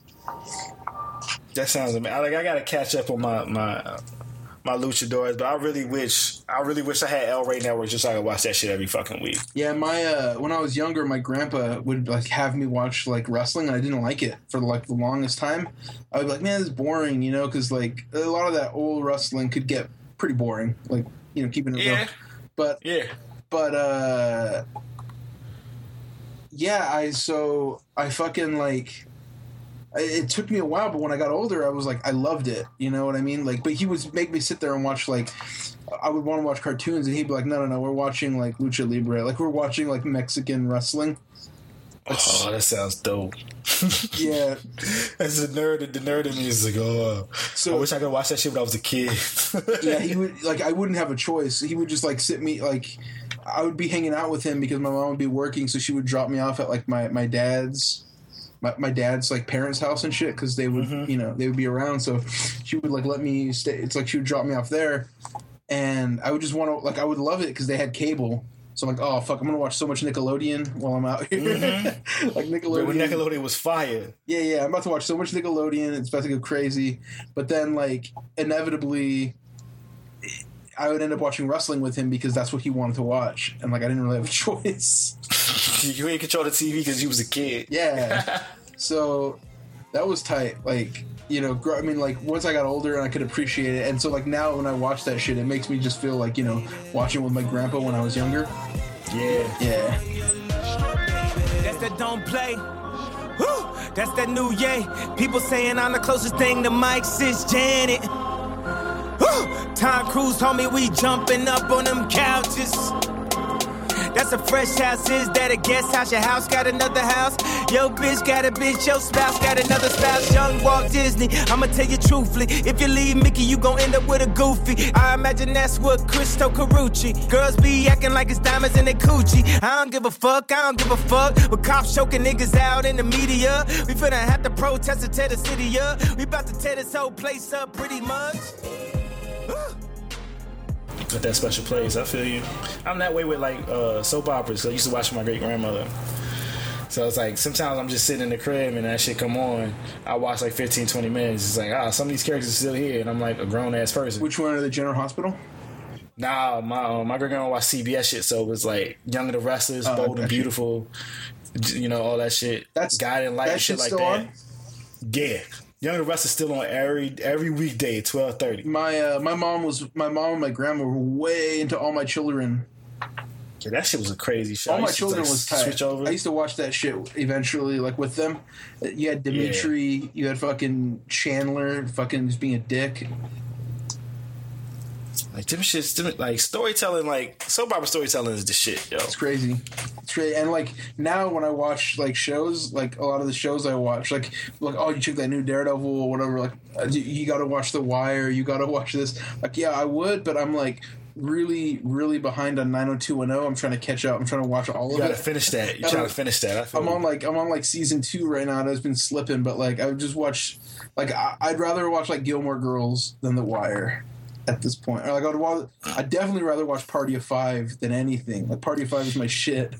[SPEAKER 4] That sounds amazing. Like I gotta catch up on my my my luchadors, but I really wish I really wish I had El Rey Network just so I could watch that shit every fucking week.
[SPEAKER 3] Yeah, my uh, when I was younger, my grandpa would like have me watch like wrestling, and I didn't like it for like the longest time. I would be like, man, this is boring, you know, because like a lot of that old wrestling could get pretty boring, like you know, keeping it
[SPEAKER 4] Yeah.
[SPEAKER 3] real. But
[SPEAKER 4] Yeah.
[SPEAKER 3] but uh, yeah, I so I fucking like. It took me a while, but when I got older, I was like, I loved it. You know what I mean? Like, but he would make me sit there and watch like, I would want to watch cartoons, and he'd be like, No, no, no, we're watching like lucha libre, like we're watching like Mexican wrestling.
[SPEAKER 4] Oh, that sounds dope.
[SPEAKER 3] Yeah,
[SPEAKER 4] As a nerd, the nerd in me is like, oh,
[SPEAKER 3] So-
[SPEAKER 4] I wish I could watch that shit when I was a kid.
[SPEAKER 3] yeah. He would like, I wouldn't have a choice. He would just like sit me like, I would be hanging out with him because my mom would be working, so she would drop me off at like my my dad's. My, my dad's like parents' house and shit because they would mm-hmm. you know they would be around so she would like let me stay it's like she would drop me off there and I would just want to like I would love it because they had cable so I'm like oh fuck I'm gonna watch so much Nickelodeon while I'm out here mm-hmm. like Nickelodeon
[SPEAKER 4] when Nickelodeon was fire.
[SPEAKER 3] yeah, yeah, I'm about to watch so much Nickelodeon. It's about to go crazy. But then, like, inevitably, I would end up watching wrestling with him because that's what he wanted to watch. And, like, I didn't really have a choice.
[SPEAKER 4] You ain't control the TV because you was a kid.
[SPEAKER 3] Yeah. so that was tight. Like, you know, gr- I mean, like, once I got older and I could appreciate it. And so, like, now when I watch that shit, it makes me just feel like, you know, watching with my grandpa when I was younger.
[SPEAKER 4] Yeah.
[SPEAKER 3] Yeah.
[SPEAKER 2] That's that don't play. Woo! That's that new yay. People saying I'm the closest thing to Mike Sis Janet. Tom Cruise told me we jumping up on them couches. That's a fresh house. Is that a guest house? Your house got another house. Yo, bitch got a bitch. Your spouse got another spouse. Young Walt Disney. I'ma tell you truthfully. If you leave Mickey, you gon' end up with a goofy. I imagine that's what Cristo Carucci. Girls be acting like it's diamonds in their coochie. I don't give a fuck. I don't give a fuck. With cops choking niggas out in the media. We finna have to protest and tear the city up. We about to tear this whole place up pretty much.
[SPEAKER 4] Got that special place. I feel you. I'm that way with like uh, soap operas. So I used to watch my great grandmother. So it's like sometimes I'm just sitting in the crib and that shit come on. I watch like 15, 20 minutes. It's like, ah, some of these characters are still here, and I'm like a grown ass person.
[SPEAKER 3] Which one are the General Hospital?
[SPEAKER 4] Nah, my uh, my great grandma watched CBS shit, so it was like Young and the Restless,
[SPEAKER 3] Oh,
[SPEAKER 4] Bold and. Beautiful, you know all that shit.
[SPEAKER 3] That's-
[SPEAKER 4] Guiding Light
[SPEAKER 3] that
[SPEAKER 4] and shit like that.
[SPEAKER 3] on?
[SPEAKER 4] Yeah, Young and the Restless still on every every weekday at twelve thirty.
[SPEAKER 3] My uh, my mom was my mom and my grandma were way into all my children.
[SPEAKER 4] Yeah, that shit was a crazy show.
[SPEAKER 3] All my
[SPEAKER 4] used to,
[SPEAKER 3] children
[SPEAKER 4] like,
[SPEAKER 3] was tight.
[SPEAKER 4] Switch over.
[SPEAKER 3] I used to watch that shit eventually, like with them. You had Dimitri, you had fucking Chandler, fucking just being a dick.
[SPEAKER 4] Like them shits, them, like storytelling, like soap opera storytelling is the shit, yo.
[SPEAKER 3] It's crazy. It's crazy. And like now, when I watch like shows, like a lot of the shows I watch, like like oh, you took that new Daredevil or whatever. Like uh, you, you got to watch The Wire. You got to watch this. Like yeah, I would, but I'm like really, really behind on 90210. I'm trying to catch up. I'm trying to watch all
[SPEAKER 4] You
[SPEAKER 3] of
[SPEAKER 4] gotta
[SPEAKER 3] it.
[SPEAKER 4] finish that. You
[SPEAKER 3] Gotta-
[SPEAKER 4] trying to finish that?
[SPEAKER 3] I'm on like I'm on like season two right now, and it's been slipping. But like I would just watch, like I, I'd rather watch like Gilmore Girls than The Wire at this point. Or like I'd wa- I'd definitely rather watch Party of Five than anything. Like Party of Five is my shit.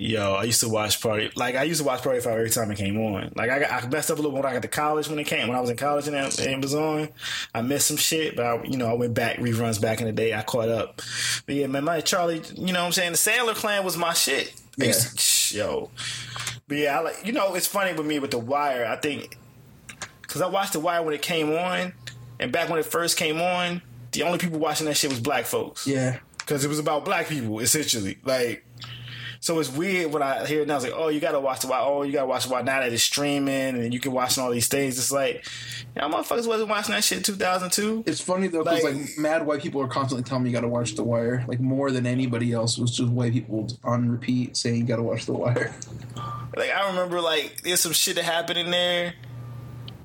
[SPEAKER 4] Yo, I used to watch Party. Like I used to watch Party of Five every time it came on. Like I, got, I messed up a little when I got to college when it came. When I was in college and it, it was on, I missed some shit. But I, you know, I went back reruns back in the day. I caught up. But yeah, man, my Charlie. You know what I'm saying? The Salinger Clan was my shit. To- yo. But yeah, I like. You know, it's funny with me with the Wire. I think because I watched the Wire when it came on, and back when it first came on, the only people watching that shit was black folks
[SPEAKER 3] Yeah.
[SPEAKER 4] because it was about black people essentially. Like, so it's weird when I hear it now. It's like, oh, you gotta watch the why. Oh, you gotta watch the why now that it's streaming and you can watch all these things. It's like, yeah, motherfuckers wasn't watching that shit in 2002.
[SPEAKER 3] It's funny though, because
[SPEAKER 4] Like-
[SPEAKER 3] like, mad white people are constantly telling me you got to watch The Wire. Like more than anybody else was just white people on repeat saying you got to watch The Wire.
[SPEAKER 4] Like, I remember like there's some shit that happened in there,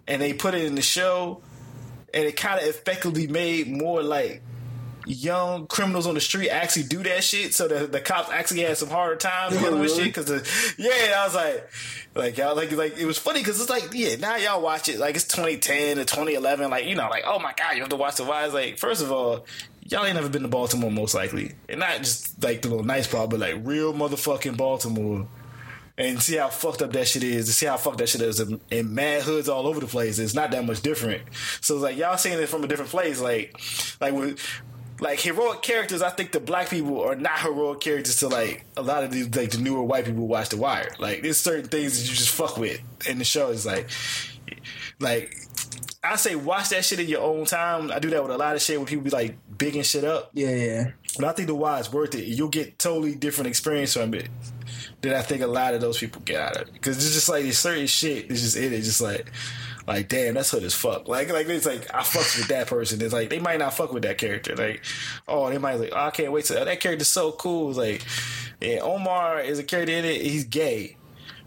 [SPEAKER 4] and they put it in the show, and it kind of effectively made more like young criminals on the street actually do that shit so the, the cops actually had some harder times
[SPEAKER 3] Yeah,
[SPEAKER 4] dealing with
[SPEAKER 3] really?
[SPEAKER 4] shit because yeah I was like like y'all like like it was funny because it's like yeah now y'all watch it like it's 2010 or 2011 like you know like oh my god you have to watch the why it's like first of all y'all ain't never been to Baltimore, most likely, and not just like the little nice part, but like real motherfucking Baltimore. And see how fucked up that shit is. To see how fucked that shit is in, in mad hoods all over the place. It's not that much different. So it's like y'all seeing it from a different place. Like, like with like heroic characters, I think the black people are not heroic characters to like a lot of these like the newer white people watch The Wire. Like there's certain things that you just fuck with in the show. Is like, like I say watch that shit in your own time. I do that with a lot of shit when people be like bigging shit up.
[SPEAKER 3] Yeah, yeah.
[SPEAKER 4] But I think The Wire is worth it. You'll get totally different experience from it than I think a lot of those people get out of it. Because it's just like this certain shit. It's just in it. Just like, like damn, that's hood as fuck. Like, like it's like I fucks with that person. It's like they might not fuck with that character. Like, oh, they might like, oh, I can't wait to oh, that character's so cool. It's like, yeah, Omar is a character in it. He's gay,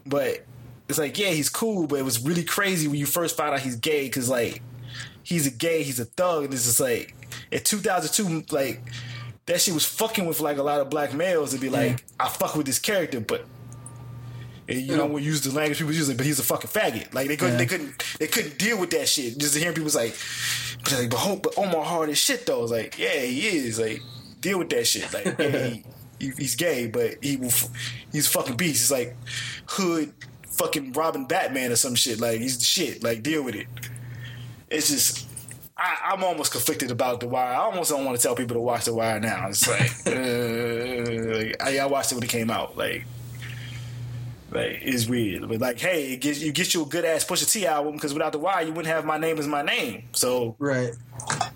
[SPEAKER 4] but it's like, yeah, he's cool, but it was really crazy when you first found out he's gay because like he's a gay, he's a thug, and it's just like in 2002, like that shit was fucking with like a lot of black males to be like, I fuck with this character, but and, you know, when you use the language people use, like, but he's a fucking faggot. Like they couldn't,
[SPEAKER 3] Yeah.
[SPEAKER 4] they couldn't, they couldn't deal with that shit. Just hearing people's like, but, like, but, but Omar hard as shit though. It's like, yeah, he is. Like, deal with that shit. Like, yeah, he, he, he's gay, but he will, he's a fucking beast. He's like hood, fucking Robin Batman or some shit. Like he's the shit. Like deal with it. It's just. I, I'm almost conflicted about The Wire. I almost don't want to tell people to watch The Wire now. It's like, uh, like I, I watched it when it came out. Like, like it's weird, but like, hey, it gets you get you a good ass Pusha T album because without the wire, you wouldn't have my name as my name. So
[SPEAKER 3] Right.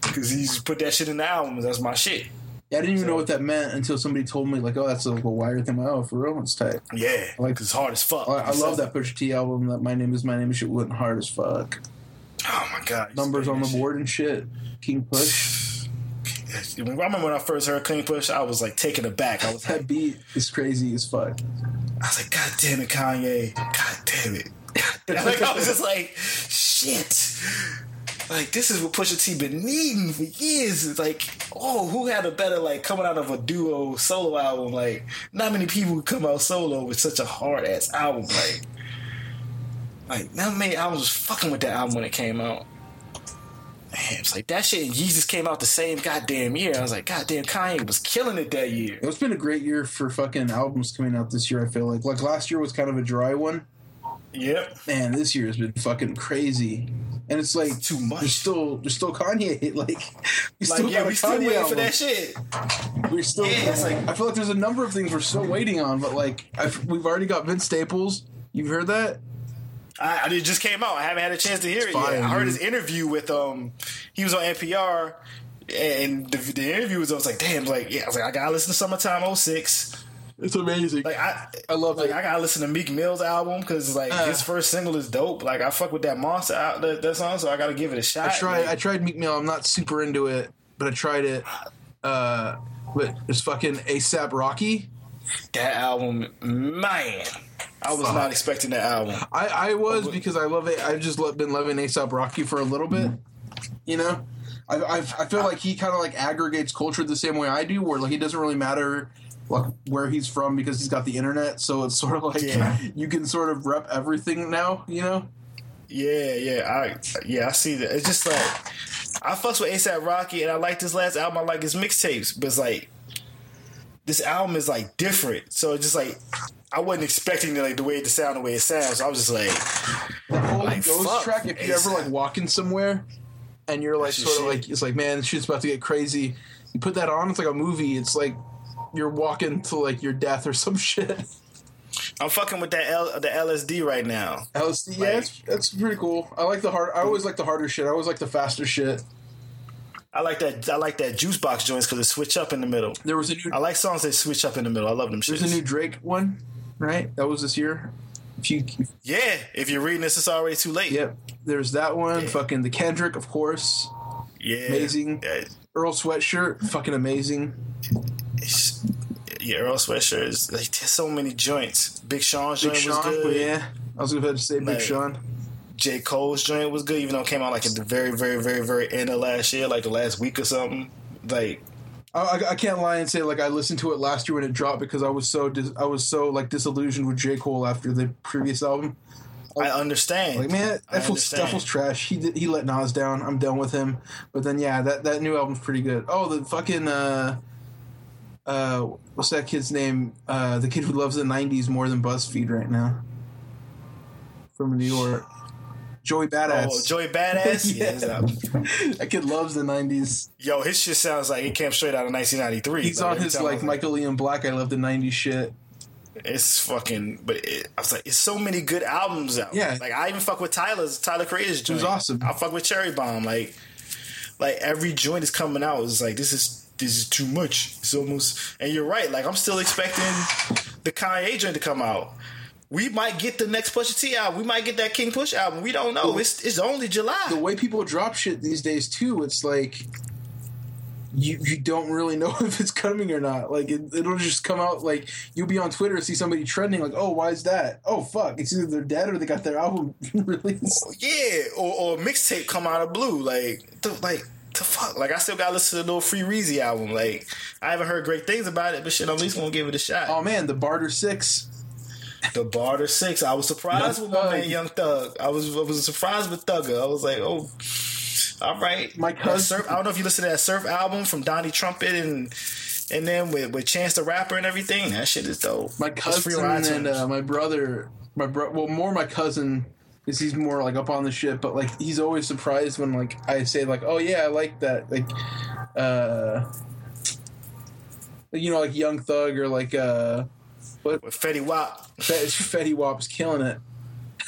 [SPEAKER 4] because he just put that shit in the album, that's my shit.
[SPEAKER 3] Yeah, I didn't even know what that meant until somebody told me, like, oh, that's like a wire thing. Like, oh, for real? It's tight.
[SPEAKER 4] Yeah,
[SPEAKER 3] like-
[SPEAKER 4] like it's hard as fuck.
[SPEAKER 3] I, I love
[SPEAKER 4] says-
[SPEAKER 3] that Pusha T album. That My Name Is My Name shit went hard as fuck.
[SPEAKER 4] Oh my god,
[SPEAKER 3] Numbers on the
[SPEAKER 4] shit.
[SPEAKER 3] board and shit. King Push.
[SPEAKER 4] I remember when I first heard King Push, I was like taken aback. I was like,
[SPEAKER 3] That beat is crazy as fuck.
[SPEAKER 4] I was like, God damn it, Kanye. God damn it. God damn. Like, I was just like, shit. Like, this is what Pusha T been needing for years. It's like, oh, who had a better, like, coming out of a duo solo album? Like, not many people would come out solo with such a hard ass album. Like, like, not many albums was fucking with that album when it came out. Man, it's like that shit and Yeezus came out the same goddamn year. I was like, goddamn, Kanye was killing it that year.
[SPEAKER 3] It's been a great year for fucking albums coming out this year. I feel like like last year was kind of a dry one.
[SPEAKER 4] Yep.
[SPEAKER 3] Man, this year has been fucking crazy. And it's like
[SPEAKER 4] Too much.
[SPEAKER 3] There's still there's still Kanye. Like we still
[SPEAKER 4] Like, yeah, we still waiting
[SPEAKER 3] album.
[SPEAKER 4] for that shit.
[SPEAKER 3] We're still.
[SPEAKER 4] Yeah, it's like-
[SPEAKER 3] I feel like there's a number of things we're still waiting on, but like I've, we've already got Vince Staples. You've heard that?
[SPEAKER 4] I, it just came out. I haven't had a chance to hear it
[SPEAKER 3] fire,
[SPEAKER 4] yet. I heard his interview with um, he was on NPR, and the, the interview was. I was like, damn, like yeah. I was like, I gotta listen to Summertime 06.
[SPEAKER 3] It's amazing.
[SPEAKER 4] Like I,
[SPEAKER 3] I love
[SPEAKER 4] like
[SPEAKER 3] it.
[SPEAKER 4] I gotta listen to Meek Mill's album because like
[SPEAKER 3] Uh.
[SPEAKER 4] his first single is dope. Like I fuck with that monster out that, that song, so I gotta give it a shot.
[SPEAKER 3] I tried.
[SPEAKER 4] Like,
[SPEAKER 3] I tried Meek Mill. I'm not super into it, but I tried it. Uh, but it's fucking ASAP Rocky.
[SPEAKER 4] that album, man. I was
[SPEAKER 3] Fuck.
[SPEAKER 4] not expecting that album.
[SPEAKER 3] I, I was because I love it. I've just lo- been loving ASAP Rocky for a little bit. You know, I I, I feel like he kind of like aggregates culture the same way I do, where like it doesn't really matter like where he's from because he's got the internet. So it's sort of like
[SPEAKER 4] Yeah.
[SPEAKER 3] you can sort of rep everything now. You know.
[SPEAKER 4] Yeah, yeah, I yeah, I see that. It's just like I fucks with ASAP Rocky and I like this last album. I like his mixtapes, but it's like this album is like different. So it's just like I wasn't expecting like the way it sound, the way it sounds. So I was just like,
[SPEAKER 3] The whole
[SPEAKER 4] Like,
[SPEAKER 3] Ghost track. If you're ever like walking somewhere and you're like sort of like it's like man, this shit's about to get crazy. You put that on, it's like a movie. It's like you're walking to like your death or some shit.
[SPEAKER 4] I'm fucking with that L, the LSD right now.
[SPEAKER 3] LSD, yeah,
[SPEAKER 4] Like-
[SPEAKER 3] that's, that's pretty cool. I like the hard. I always like the harder shit. I always like the faster shit.
[SPEAKER 4] I like that. I like that juice box joints because it switch up in the middle.
[SPEAKER 3] There was a new.
[SPEAKER 4] I like songs that switch up in the middle. I love them
[SPEAKER 3] There's a new Drake one, right? That was this year. If you,
[SPEAKER 4] yeah, if you're reading this, it's already too late.
[SPEAKER 3] yep. There's that one.
[SPEAKER 4] Yeah.
[SPEAKER 3] Fucking the Kendrick, of course.
[SPEAKER 4] Yeah,
[SPEAKER 3] Amazing.
[SPEAKER 4] Yeah,
[SPEAKER 3] Earl Sweatshirt, fucking amazing.
[SPEAKER 4] it's- yeah Earl Sweatshirt is like there's so many joints. Big Sean's
[SPEAKER 3] Big
[SPEAKER 4] joint was good.
[SPEAKER 3] yeah. I was about to say Big
[SPEAKER 4] Like-
[SPEAKER 3] Sean.
[SPEAKER 4] J. Cole's joint was good, even though it came out like at the very, very, very, very end of last year, like the last week or something. Like,
[SPEAKER 3] I, I- can't lie and say like I listened to it last year when it dropped because I was so dis- I was so like disillusioned with J Cole after the previous album. I
[SPEAKER 4] I understand.
[SPEAKER 3] Like man, that that
[SPEAKER 4] understand.
[SPEAKER 3] fool's trash. He did, he let Nas down. I'm done with him. But then yeah, that that new album's pretty good. Oh, the fucking uh, uh, what's that kid's name? Uh, the kid who loves the '90s more than BuzzFeed right now. From New York, Joey Badass.
[SPEAKER 4] Oh, Joey Badass.
[SPEAKER 3] Yeah.
[SPEAKER 4] yeah.
[SPEAKER 3] that kid loves the '90s.
[SPEAKER 4] Yo, his shit sounds like it came straight out of 1993.
[SPEAKER 3] He's
[SPEAKER 4] Like,
[SPEAKER 3] on his like Michael Ian Black. I love the '90s shit.
[SPEAKER 4] It's fucking, but it, I was like, it's so many good albums out.
[SPEAKER 3] Yeah.
[SPEAKER 4] like I even fuck with Tyler's Tyler Creator's joint.
[SPEAKER 3] was awesome.
[SPEAKER 4] I fuck with Cherry Bomb. Like, like every joint is coming out. It's like this is this is too much. It's almost, and you're right. Like I'm still expecting the Kanye joint to come out. We might get the next Pusha T album. We might get that King Push album. We don't know. It's it's only July.
[SPEAKER 3] the way people drop shit these days too, it's like you you don't really know if it's coming or not. Like it, it'll just come out like you'll be on Twitter and see somebody trending like, oh, why is that? Oh fuck, it's either they're dead or they got their album released.
[SPEAKER 4] Oh, yeah, or, or a mixtape come out of blue. Like, the, like the fuck. Like, I still got to listen to the little Free Weezy album. Like, I haven't heard great things about it, but shit, I'm at least gonna give it a shot.
[SPEAKER 3] Oh man, the Barter Six.
[SPEAKER 4] The Barter Six. I was surprised
[SPEAKER 3] Young
[SPEAKER 4] with my
[SPEAKER 3] Thug.
[SPEAKER 4] man Young Thug. I was I was surprised with Thugger. I was like, oh, all right.
[SPEAKER 3] My cousin-
[SPEAKER 4] I don't know if you listen to that Surf album from Donnie Trumpet and. And then with, with Chance the Rapper and everything, that shit is dope.
[SPEAKER 3] My cousin and uh, my brother, my bro, well, more my cousin because he's more like up on the shit. But like, he's always surprised when like I say like, oh yeah, I like that. Like, uh, you know, like Young Thug or like uh,
[SPEAKER 4] with Fetty Wap.
[SPEAKER 3] Fet- Fetty Wap's killing it.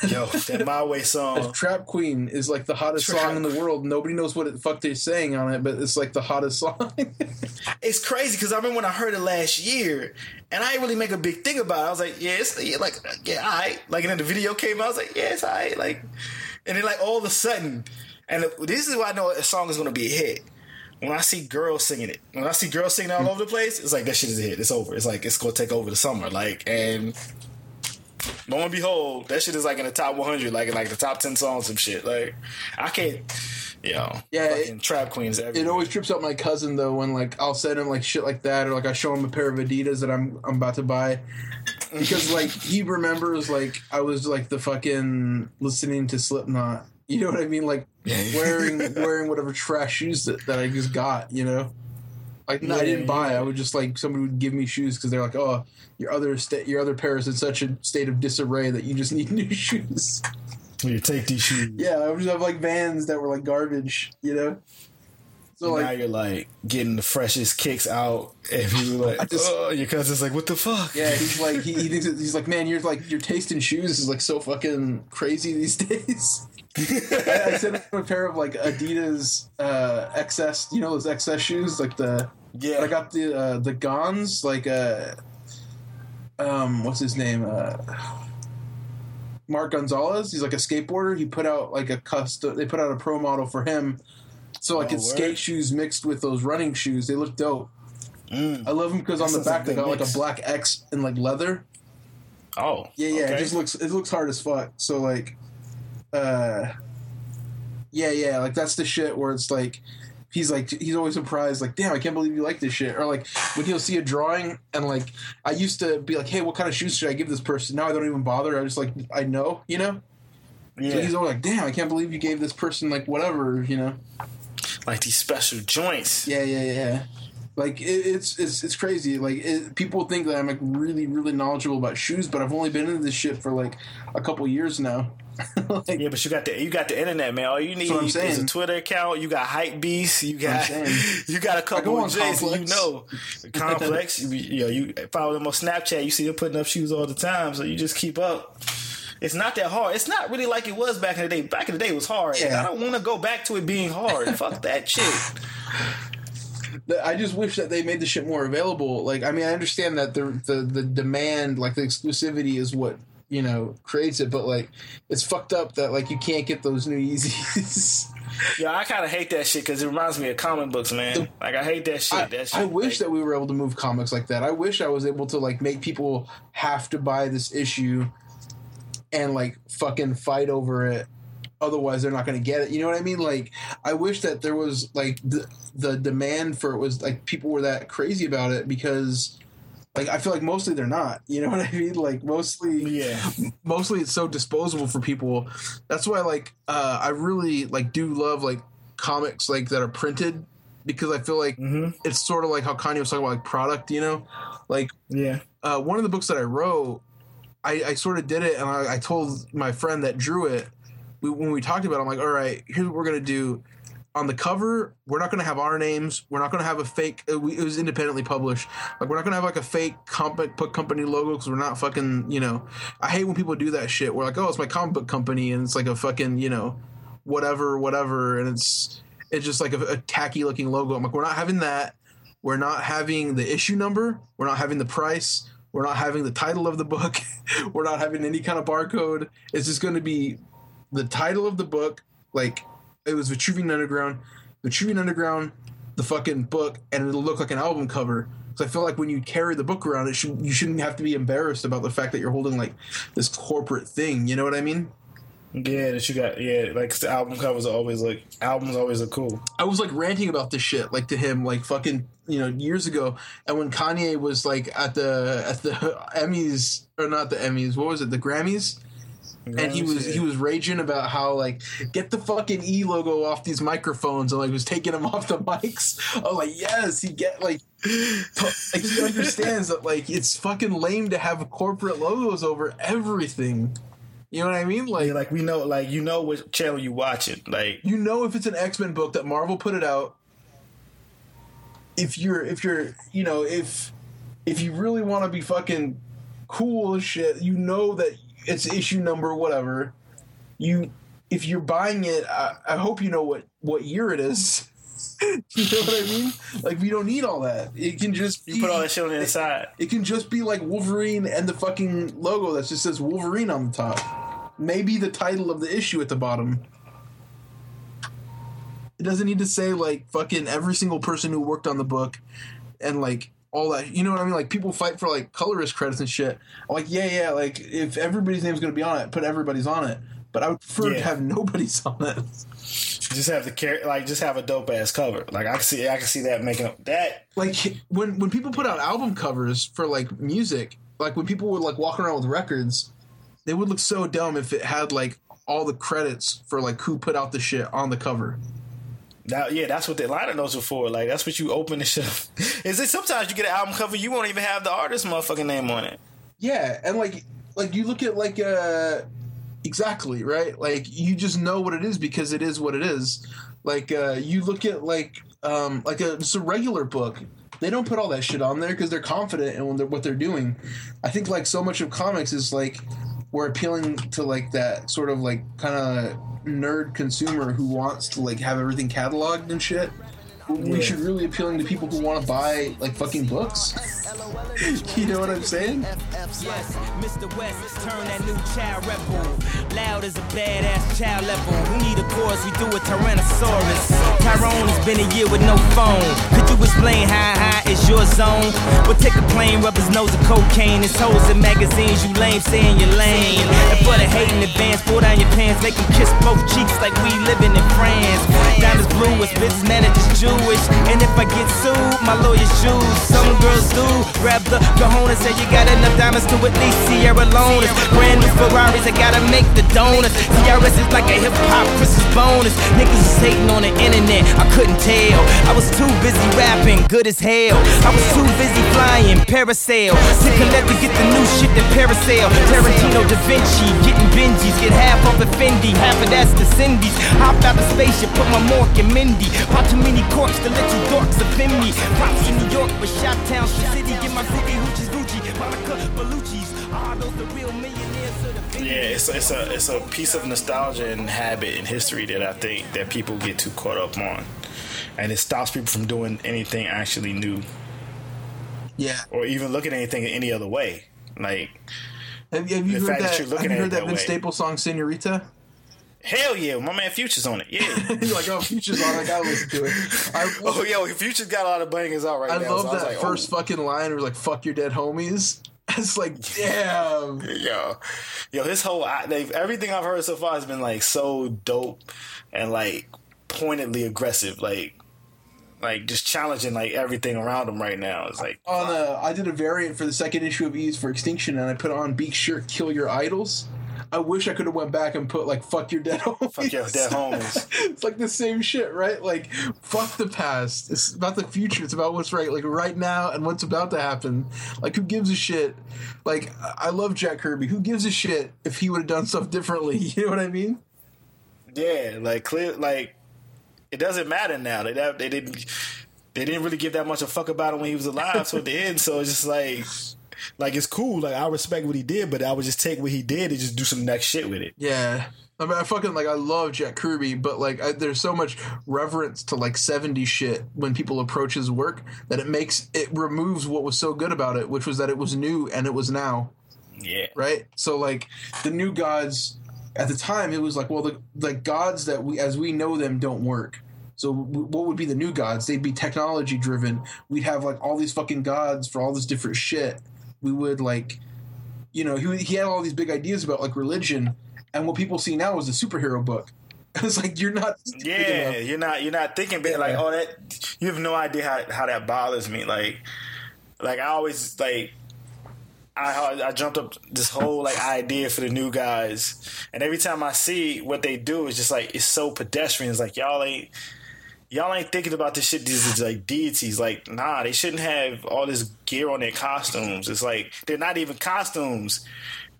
[SPEAKER 4] Yo, that My Way song.
[SPEAKER 3] Trap Queen is like the hottest
[SPEAKER 4] Trap-
[SPEAKER 3] song in the world. Nobody knows what the fuck they're saying on it, but it's like the hottest song.
[SPEAKER 4] it's crazy because I remember when I heard it last year, and I didn't really make a big thing about it. I was like, yeah, it's yeah, like yeah, all right. Like, and then the video came out. I was like, yeah, it's all right. Like, and then like all of a sudden, and this is why I know a song is gonna be a hit. When I see girls singing it, when I see girls singing all mm. over the place, it's like that shit is a hit. It's over. It's like it's gonna take over the summer. Like, and lo and behold, that shit is like in the top 100, like in like the top 10 songs and shit. Like, I can't, you know,
[SPEAKER 3] Yeah,
[SPEAKER 4] fucking trap queens.
[SPEAKER 3] it always trips up my cousin though when like I'll send him like shit like that or like I show him a pair of Adidas that I'm I'm about to buy because like he remembers like I was like the fucking listening to Slipknot. You know what I mean? Like wearing wearing whatever trash shoes that, that I just got. You know, like no, I didn't buy.
[SPEAKER 4] yeah.
[SPEAKER 3] I would just like somebody would give me shoes because they're like, oh, your other state your other pair is in such a state of disarray that you just need new shoes.
[SPEAKER 4] You take these shoes.
[SPEAKER 3] yeah, I would just have like Vans that were like garbage. You know. So
[SPEAKER 4] now
[SPEAKER 3] like
[SPEAKER 4] you're like getting the freshest kicks out, and people like,
[SPEAKER 3] I just-
[SPEAKER 4] oh, your cousin's like, what the fuck?
[SPEAKER 3] Yeah, he's like he, he thinks he's like, man, you're like your taste in shoes is like so fucking crazy these days. I, I sent him a pair of like Adidas uh, XS, you know those XS shoes, like the
[SPEAKER 4] yeah.
[SPEAKER 3] I got the uh, the Gonz, like uh, um, what's his name? Uh, Mark Gonzalez. He's like a skateboarder. He put out like a custom. They put out a pro model for him. So like
[SPEAKER 4] Oh,
[SPEAKER 3] it's
[SPEAKER 4] word?
[SPEAKER 3] skate shoes mixed with those running shoes. They look dope.
[SPEAKER 4] Mm.
[SPEAKER 3] I love them because on the back they got like a black X and like leather.
[SPEAKER 4] Oh,
[SPEAKER 3] Yeah, yeah.
[SPEAKER 4] okay.
[SPEAKER 3] It just looks it looks hard as fuck. So like, uh, yeah, yeah. Like that's the shit where it's like. He's like he's always surprised, like, damn, I can't believe you like this shit. Or like when he'll see a drawing and like I used to be like, hey, what kind of shoes should I give this person? Now I don't even bother. I just like I know, you know.
[SPEAKER 4] yeah.
[SPEAKER 3] So he's always like, damn, I can't believe you gave this person like whatever, you know.
[SPEAKER 4] Like these special joints.
[SPEAKER 3] Yeah, yeah, yeah. Like it, it's it's it's crazy. Like it, people think that I'm like really really knowledgeable about shoes, but I've only been in this shit for like a couple years now. like,
[SPEAKER 4] Yeah, but you got the you got the internet, man. All you need is a. Twitter account. You got Hypebeast. You got
[SPEAKER 3] what I'm saying.
[SPEAKER 4] you got a couple of J's. You know, complex. you, you know, you follow them on Snapchat. You see them putting up shoes all the time, so you just keep up. It's not that hard. It's not really like it was back in the day. Back in the day, it was hard.
[SPEAKER 3] Yeah.
[SPEAKER 4] I don't want to go back to it being hard. Fuck that shit.
[SPEAKER 3] I just wish that they made the shit more available. Like, I mean, I understand that the the the demand, like the exclusivity, is what you know creates it. But like, it's fucked up that like you can't get those new Yeezys.
[SPEAKER 4] Yeah, I kind of hate that shit because it reminds me of comic books, man. Like I hate that shit.
[SPEAKER 3] I,
[SPEAKER 4] that shit.
[SPEAKER 3] I wish
[SPEAKER 4] like,
[SPEAKER 3] that we were able to move comics like that. I wish I was able to like make people have to buy this issue and like fucking fight over it. Otherwise, they're not going to get it. You know what I mean? Like, I wish that there was like the the demand for it was like people were that crazy about it because Like I feel like mostly they're not. You know what I mean? Like mostly
[SPEAKER 4] Yeah.
[SPEAKER 3] mostly it's so disposable for people. That's why like uh I really like do love like comics like that are printed because I feel like it's sort of like how Kanye was talking about like product, you know? Like
[SPEAKER 4] Yeah.
[SPEAKER 3] uh, one of the books that I wrote, I, I sort of did it, and I, I told my friend that drew it we, when we talked about. it, I'm like, all right, here's what we're gonna do. On the cover, we're not gonna have our names. We're not gonna have a fake. It, we- it was independently published. Like, we're not gonna have like a fake comic book company logo because we're not fucking. You know, I hate when people do that shit. We're like, oh, it's my comic book company, and it's like a fucking, you know, whatever, whatever, and it's it's just like a, a tacky looking logo. I'm like, we're not having that. We're not having the issue number. We're not having the price. We're not having the title of the book. we're not having any kind of barcode. It's just going to be the title of the book. Like it was Vitruvian Underground, Vitruvian Underground, the fucking book, and it'll look like an album cover. So I feel like when you carry the book around, it should you shouldn't have to be embarrassed about the fact that you're holding like this corporate thing. You know what I mean?
[SPEAKER 4] Yeah, that you got. Yeah, like the album covers are always like albums always look cool.
[SPEAKER 3] I was like ranting about this shit like to him like fucking you know years ago and when Kanye was like at the at the Emmys or not the Emmys what was it the Grammys and he was he was raging about how like get the fucking E logo off these microphones and like was taking them off the mics. Oh like yes he get like like he understands that like it's fucking lame to have corporate logos over everything. You know what I mean? Like
[SPEAKER 4] Yeah, like we know, like you know what channel you watching. Like
[SPEAKER 3] you know if it's an X-Men book that Marvel put it out if you're if you're you know if if you really want to be fucking cool as shit you know that it's issue number whatever you if you're buying it I, I hope you know what what year it is you know what I mean like we don't need all that it can just be
[SPEAKER 4] you put all that shit on the inside.
[SPEAKER 3] it can just be like Wolverine and the fucking logo that just says Wolverine on the top. Maybe the title of the issue at the bottom. It doesn't need to say like fucking every single person who worked on the book and like all that. You know what I mean? Like people fight for like colorist credits and shit. Like, yeah, yeah, like if everybody's name's gonna be on it, put everybody's on it. But I would prefer to have nobody's on it.
[SPEAKER 4] Just have the char- like just have a dope ass cover. Like I can see I can see that making up that.
[SPEAKER 3] like when when people put out album covers for like music, like when people were like walking around with records, they would look so dumb if it had like all the credits for like who put out the shit on the cover.
[SPEAKER 4] That, yeah, that's what the liner notes are for. Like that's what you open the shit. Is it sometimes you get an album cover, you won't even have the artist motherfucking name on it.
[SPEAKER 3] Yeah, and like like you look at like uh exactly, right? Like you just know what it is because it is what it is. Like uh you look at like um like a just a regular book. They don't put all that shit on there because they're confident in what they're doing. I think like so much of comics is like we're appealing to like that sort of like kind of nerd consumer who wants to like have everything cataloged and shit. We should really appealing to people who want to buy like fucking books. you know what I'm saying?
[SPEAKER 2] Yes, Mr. West, turn that new child rebel. Loud as a badass child level. Need a? We do a Tyrannosaurus. Tyrone has been a year with no phone. Could you explain how high is your zone? Well, take a plane, rub his nose of cocaine. It's hoes in magazines, you lame, saying you're lame. And for the hate in advance, pull down your pants, make him kiss both cheeks like we living in France. Diamonds blue, as business manager's Jewish. And if I get sued, my lawyer's Jews. Some girls do grab the cojones, say you got enough diamonds to at least Sierra Leone. Brand new Ferraris, I gotta make the donuts. TRS is like a hip hop Christmas bonus. Niggas is hating on the internet, I couldn't tell. I was too busy rapping, good as hell. I was too busy flying, parasail. To collect to get the new shit that parasail. Tarantino, Da Vinci, getting Benjis, get half off the Fendi, half of that's the Cindy's. Hop out the spaceship, put my Mork in Mindy. Pop too many corks let you dorks offend me. Props in New York, but Shop Town, City, get my groovy hoochies, Gucci, Monica Bellucci's. Ah, those the real the
[SPEAKER 4] Yeah, it's it's a it's a piece of nostalgia and habit and history that I think that people get too caught up on, and it stops people from doing anything actually new
[SPEAKER 3] Yeah.
[SPEAKER 4] or even looking at anything any other way. Like
[SPEAKER 3] Have, have you heard
[SPEAKER 4] that
[SPEAKER 3] that?
[SPEAKER 4] you're looking
[SPEAKER 3] have you heard
[SPEAKER 4] it
[SPEAKER 3] that
[SPEAKER 4] that
[SPEAKER 3] Vince. Staples song "Senorita"?
[SPEAKER 4] hell yeah, my man Future's on it. Yeah.
[SPEAKER 3] You're like, oh, Future's on. It. I gotta listen to it. I,
[SPEAKER 4] oh yo, Future's got a lot of bangers out right
[SPEAKER 3] I
[SPEAKER 4] now.
[SPEAKER 3] love
[SPEAKER 4] so I was
[SPEAKER 3] that
[SPEAKER 4] like, oh.
[SPEAKER 3] first
[SPEAKER 4] oh,
[SPEAKER 3] fucking line. Where it's like, "Fuck your dead homies." It's like, damn.
[SPEAKER 4] yo, yo, his whole everything I've heard so far has been like so dope and like pointedly aggressive. Like like just challenging like everything around him right now. It's like
[SPEAKER 3] on uh, I did a variant for the second issue of E's for Extinction, and I put on Beak's shirt "Kill Your Idols." I wish I could have went back and put like "Fuck your dead homies."
[SPEAKER 4] fuck your dead homies.
[SPEAKER 3] it's like the same shit, right? Like fuck the past. It's about the future. It's about what's right, like right now and what's about to happen. Like who gives a shit? Like I love Jack Kirby. Who gives a shit if he would have done stuff differently? You know what I mean?
[SPEAKER 4] Yeah, like clear, like it doesn't matter now. They they didn't they didn't really give that much a fuck about him when he was alive. so at the end, so it's just like like it's cool. Like I respect what he did, but I would just take what he did and just do some next shit with it.
[SPEAKER 3] Yeah. I mean, I fucking like I love Jack Kirby, but like I, there's so much reverence to like 70s shit when people approach his work that it makes it removes what was so good about it, which was that it was new and it was now.
[SPEAKER 4] Yeah,
[SPEAKER 3] right? So like the new gods at the time, it was like well the the gods that we as we know them don't work. So what would be the new gods? They'd be technology driven. We'd have like all these fucking gods for all this different shit. We would like, you know, he he had all these big ideas about like religion, and what people see now is a superhero book. It's like you're not.
[SPEAKER 4] Yeah, you're not. You're not thinking bit like, oh, that. You have no idea how how that bothers me. Like, like I always like. I I jumped up this whole like idea for the new guys, and every time I see what they do, it's just like it's so pedestrian. It's like y'all ain't y'all ain't thinking about this shit. These are like deities. Like nah, they shouldn't have all this gear on their costumes. It's like they're not even costumes.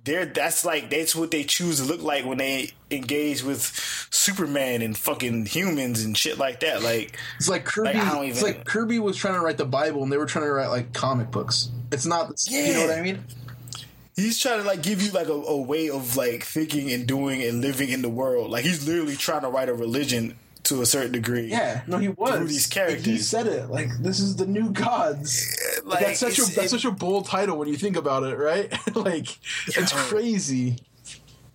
[SPEAKER 4] They're that's like that's what they choose to look like when they engage with Superman and fucking humans and shit like that. Like
[SPEAKER 3] it's like Kirby.
[SPEAKER 4] Like,
[SPEAKER 3] it's like Kirby was trying to write the Bible, and they were trying to write like comic books. It's not. You know what I mean?
[SPEAKER 4] he's trying to like give you like a, a way of like thinking and doing and living in the world. Like he's literally trying to write a religion to a certain degree.
[SPEAKER 3] Yeah, no, he was.
[SPEAKER 4] Through these characters.
[SPEAKER 3] He said it like this is the new gods.
[SPEAKER 4] like
[SPEAKER 3] that's such a that's
[SPEAKER 4] it-
[SPEAKER 3] such a bold title when you think about it, right? like it's crazy.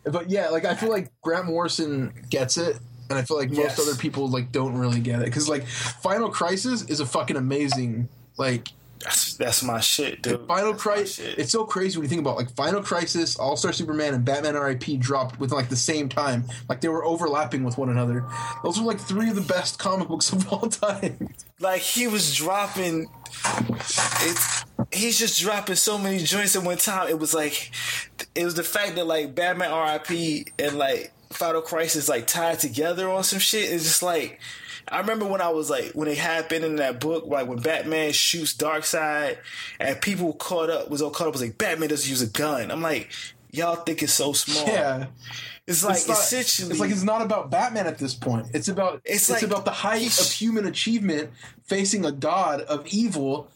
[SPEAKER 3] But yeah, like I feel like Grant Morrison gets it, and I feel like most
[SPEAKER 4] Yes.
[SPEAKER 3] other people like don't really get it because like Final Crisis is a fucking amazing like
[SPEAKER 4] That's that's my shit, dude.
[SPEAKER 3] Final Crisis. It's so crazy when you think about like Final Crisis, All Star Superman, and Batman R.I.P. dropped within like the same time. Like they were overlapping with one another. Those were like three of the best comic books of all time.
[SPEAKER 4] like he was dropping it's he's just dropping so many joints at one time it was like it was the fact that like batman rip and like final crisis like tied together on some shit it's just like I remember when I was like when it happened in that book, like when Batman shoots Darkseid, and people caught up was all caught up was like Batman doesn't use a gun. I'm like, y'all think it's so small.
[SPEAKER 3] Yeah.
[SPEAKER 4] it's like
[SPEAKER 3] it's, not-
[SPEAKER 4] essentially,
[SPEAKER 3] it's like it's not about Batman at this point. It's about
[SPEAKER 4] It's
[SPEAKER 3] it's,
[SPEAKER 4] like-
[SPEAKER 3] about the height of human achievement facing a god of evil,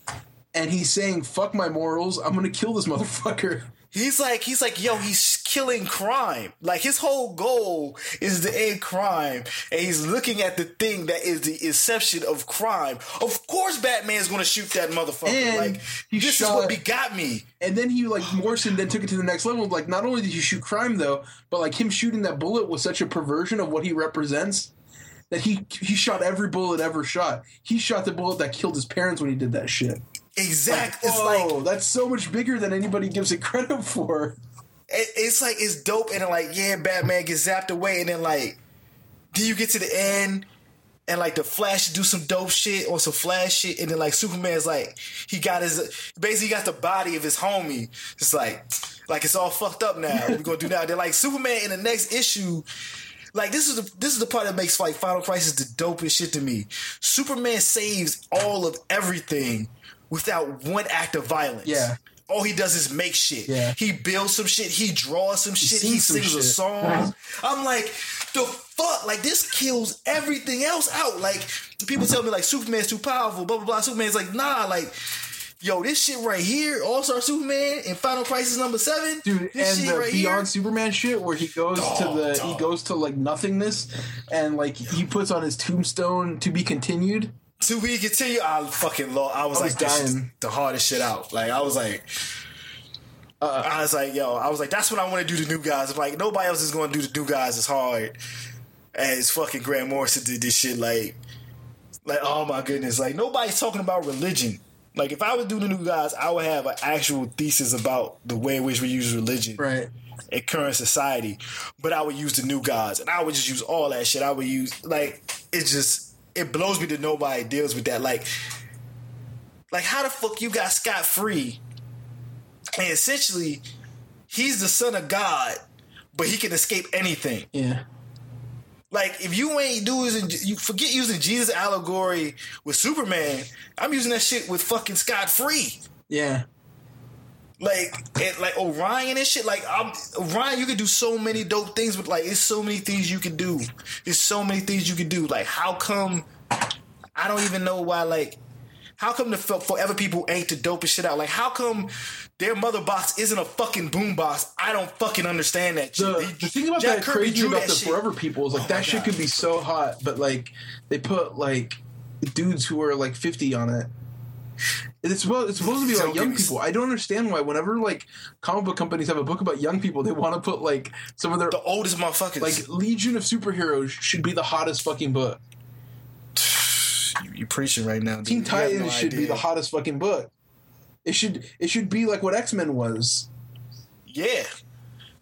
[SPEAKER 3] and he's saying "fuck my morals. I'm gonna kill this motherfucker."
[SPEAKER 4] He's like, he's like, yo, he's killing crime. Like his whole goal is to end crime, and he's looking at the thing that is the inception of crime. Of course, Batman's gonna shoot that motherfucker.
[SPEAKER 3] And
[SPEAKER 4] like
[SPEAKER 3] he
[SPEAKER 4] this
[SPEAKER 3] shot-
[SPEAKER 4] is what begot me.
[SPEAKER 3] And then he like Morrison then took it to the next level. Like not only did he shoot crime though, but like him shooting that bullet was such a perversion of what he represents that he he shot every bullet ever shot. He shot the bullet that killed his parents when he did that shit.
[SPEAKER 4] Exactly. It's
[SPEAKER 3] Whoa,
[SPEAKER 4] like
[SPEAKER 3] that's so much bigger than anybody gives it credit for.
[SPEAKER 4] it, it's like it's dope, and like yeah, Batman gets zapped away, and then like then you get to the end. And like the Flash do some dope shit or some Flash shit, and then like Superman's like he got his basically got the body of his homie. It's like like it's all fucked up now. What we gonna do now? They're like Superman in the next issue. Like this is the this is the part that makes like Final Crisis the dopest shit to me. Superman saves all of everything without one act of violence.
[SPEAKER 3] Yeah.
[SPEAKER 4] All he does is make shit.
[SPEAKER 3] Yeah.
[SPEAKER 4] He builds some shit. He draws some shit. He
[SPEAKER 3] sings
[SPEAKER 4] sings a
[SPEAKER 3] shit.
[SPEAKER 4] song. I'm like, the fuck? Like this kills everything else out. Like people tell me like Superman's too powerful. Blah blah blah. Superman's like nah. Like yo, this shit right here, All Star Superman in Final Crisis number seven,
[SPEAKER 3] dude
[SPEAKER 4] This
[SPEAKER 3] and
[SPEAKER 4] shit
[SPEAKER 3] the
[SPEAKER 4] right
[SPEAKER 3] beyond
[SPEAKER 4] here.
[SPEAKER 3] superman shit where he goes to
[SPEAKER 4] Dog,
[SPEAKER 3] the he goes to like nothingness and like he puts on his tombstone to be continued
[SPEAKER 4] To we continue, I fucking lost. I was
[SPEAKER 3] I
[SPEAKER 4] like,
[SPEAKER 3] was
[SPEAKER 4] is
[SPEAKER 3] dying.
[SPEAKER 4] the hardest shit out. Like I was like. Uh, I was like, yo, I was like, that's what I want to do to new guys. I'm like, nobody else is going to do the new guys as hard as fucking Grant Morrison did this shit. Like, like, oh my goodness, like nobody's talking about religion. Like, if I would do the new guys, I would have an actual thesis about the way in which we use religion
[SPEAKER 3] right
[SPEAKER 4] in current society. But I would use the new gods, and I would just use all that shit. I would use like it's just it blows me that nobody deals with that. Like, like how the fuck you got Scott Free? And essentially, he's the son of God, but he can escape anything.
[SPEAKER 3] Yeah.
[SPEAKER 4] Like if you ain't using you forget using Jesus allegory with Superman, I'm using that shit with fucking Scott Free.
[SPEAKER 3] Yeah.
[SPEAKER 4] Like and like Orion and shit. Like I'm, Orion, you can do so many dope things with like it's so many things you can do. There's so many things you can do. Like how come I don't even know why like how come the forever people ain't the dopest shit out? Like how come their mother box isn't a fucking boom box? I don't fucking understand that. shit.
[SPEAKER 3] The,
[SPEAKER 4] They-
[SPEAKER 3] the thing about
[SPEAKER 4] Jack
[SPEAKER 3] that
[SPEAKER 4] Kirby
[SPEAKER 3] crazy about
[SPEAKER 4] that
[SPEAKER 3] the
[SPEAKER 4] shit.
[SPEAKER 3] Forever people is like
[SPEAKER 4] Oh
[SPEAKER 3] that shit
[SPEAKER 4] God.
[SPEAKER 3] could be so hot, but like they put like dudes who are like fifty on it. It's supposed, it's supposed to be like young people. I don't understand why whenever like comic book companies have a book about young people, they want to put like some of their
[SPEAKER 4] the oldest motherfuckers.
[SPEAKER 3] like Legion of Superheroes should be the hottest fucking book.
[SPEAKER 4] you, you preaching right now. Dude.
[SPEAKER 3] Teen Titans
[SPEAKER 4] no
[SPEAKER 3] should be the hottest fucking book. It should it should be like what X Men was.
[SPEAKER 4] Yeah.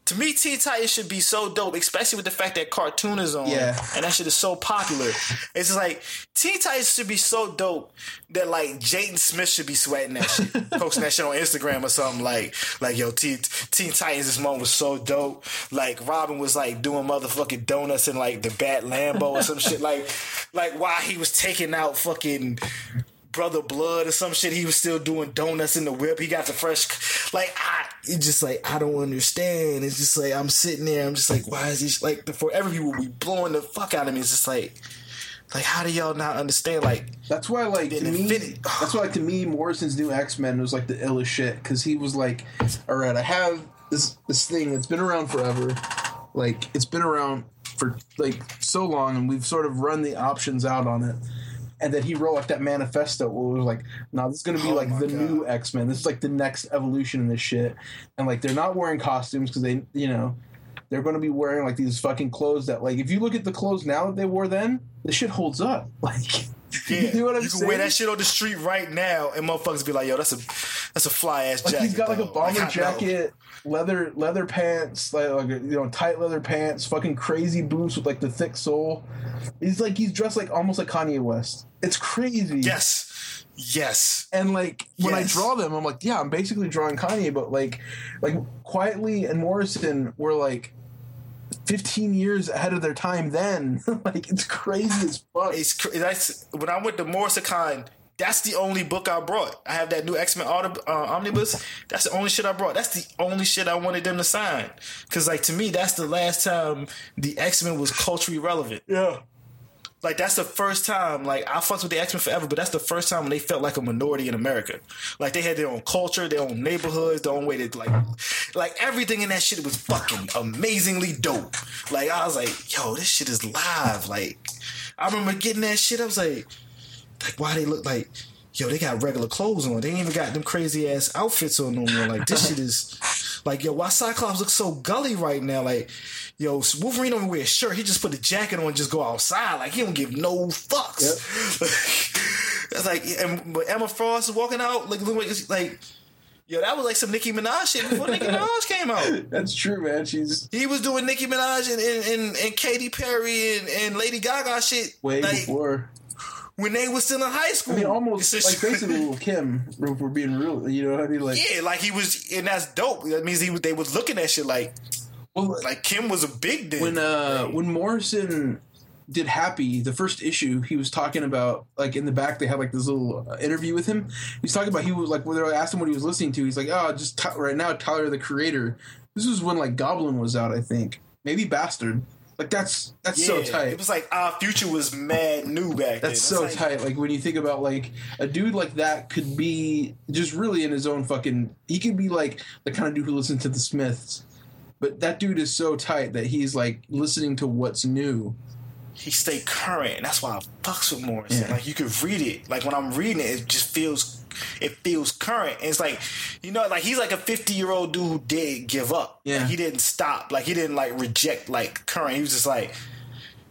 [SPEAKER 4] To me, Teen Titans should be so dope, especially with the fact that cartoon is on.
[SPEAKER 3] Yeah.
[SPEAKER 4] And that shit is so popular. It's just like Teen Titans should be so dope that like Jaden Smith should be sweating that shit, posting that shit on Instagram or something like like yo, Teen, Teen Titans this moment was so dope. Like Robin was like doing motherfucking donuts in like the Bat Lambo or some shit. Like like while he was taking out fucking brother blood or some shit he was still doing donuts in the whip he got the fresh like i it's just like i don't understand it's just like i'm sitting there i'm just like why is this like the forever people be blowing the fuck out of me it's just like like how do y'all not understand like
[SPEAKER 3] That's why, like to me, that's why, like to me, Morrison's new X Men was like the illest shit because he was like, "All right, I have this this thing that's been around forever, like it's been around for like so long, and we've sort of run the options out on it." And then he wrote like that manifesto where it was like, "No, this is gonna be
[SPEAKER 4] Oh
[SPEAKER 3] like the
[SPEAKER 4] God.
[SPEAKER 3] new X Men. This is like the next evolution in this shit." And like they're not wearing costumes because they, you know, they're going to be wearing like these fucking clothes that like if you look at the clothes now that they wore then, the shit holds up. Like
[SPEAKER 4] yeah
[SPEAKER 3] you know what I'm
[SPEAKER 4] you can
[SPEAKER 3] saying?
[SPEAKER 4] wear that shit on the street right now and motherfuckers be like yo that's a that's a fly ass
[SPEAKER 3] Like
[SPEAKER 4] jacket
[SPEAKER 3] he's got like a bomber
[SPEAKER 4] know.
[SPEAKER 3] jacket, leather leather pants, like, like you know tight leather pants, fucking crazy boots with like the thick sole. He's like he's dressed like almost like Kanye West. It's crazy.
[SPEAKER 4] yes yes
[SPEAKER 3] And like when I draw them, I'm like, yeah, I'm basically drawing Kanye, but like, like quietly and Morrison were like 15 years ahead of their time. Then, like, it's crazy as fuck.
[SPEAKER 4] it's cr- that's when I went to MorrisonCon. That's the only book I brought. I have that new X Men uh, omnibus. That's the only shit I brought. That's the only shit I wanted them to sign. Cause like to me, that's the last time the X Men was culturally relevant.
[SPEAKER 3] Yeah.
[SPEAKER 4] Like that's the first time. Like I fucked with the X Men forever, but that's the first time when they felt like a minority in America. Like they had their own culture, their own neighborhoods, their own way to like, like everything in that shit was fucking amazingly dope. Like I was like, yo, this shit is live. Like I remember getting that shit. I was like, like why they look like. Yo, they got regular clothes on. They ain't even got them crazy ass outfits on no more. Like this shit is like yo, why Cyclops looks so gully right now? Like, yo, Wolverine don't wear a shirt. He just put the jacket on and just go outside. Like he don't give no fucks. That's like and but Emma Frost is walking out like looking like, yo, that was like some Nicki Minaj shit before Nicki Minaj came out.
[SPEAKER 3] That's true, man. She's
[SPEAKER 4] He was doing Nicki Minaj and and, and, and Katy Perry and, and Lady Gaga shit
[SPEAKER 3] way
[SPEAKER 4] like
[SPEAKER 3] before.
[SPEAKER 4] when they was still in high school.
[SPEAKER 3] I mean, almost like basically with Kim, if we're being real. You know what I mean? Like,
[SPEAKER 4] Yeah, like he was, and that's dope. That means he was, they was looking at shit like,
[SPEAKER 3] well,
[SPEAKER 4] like Kim was a big then.
[SPEAKER 3] when uh when Morrison did Happy, the first issue, he was talking about like in the back they had like this little uh, interview with him. He was talking about he was like when they asked him what he was listening to, he's like, oh, just Ty- right now Tyler the Creator. This was when like Goblin was out, I think, maybe Bastard. Like that's that's so tight.
[SPEAKER 4] It was like Odd Future was mad new back then.
[SPEAKER 3] That's so
[SPEAKER 4] like-
[SPEAKER 3] tight. Like when you think about like a dude like that could be just really in his own fucking. He could be like the kind of dude who listens to the Smiths, but that dude is so tight that he's like listening to what's new.
[SPEAKER 4] He stay current, and that's why I fucks with Morrison.
[SPEAKER 3] Yeah.
[SPEAKER 4] Like you could read it. Like when I'm reading it, it just feels, it feels current. And it's like, you know, like he's like a 50 year old dude who did give up.
[SPEAKER 3] Yeah.
[SPEAKER 4] Like, he didn't stop. Like he didn't like reject like current. He was just like,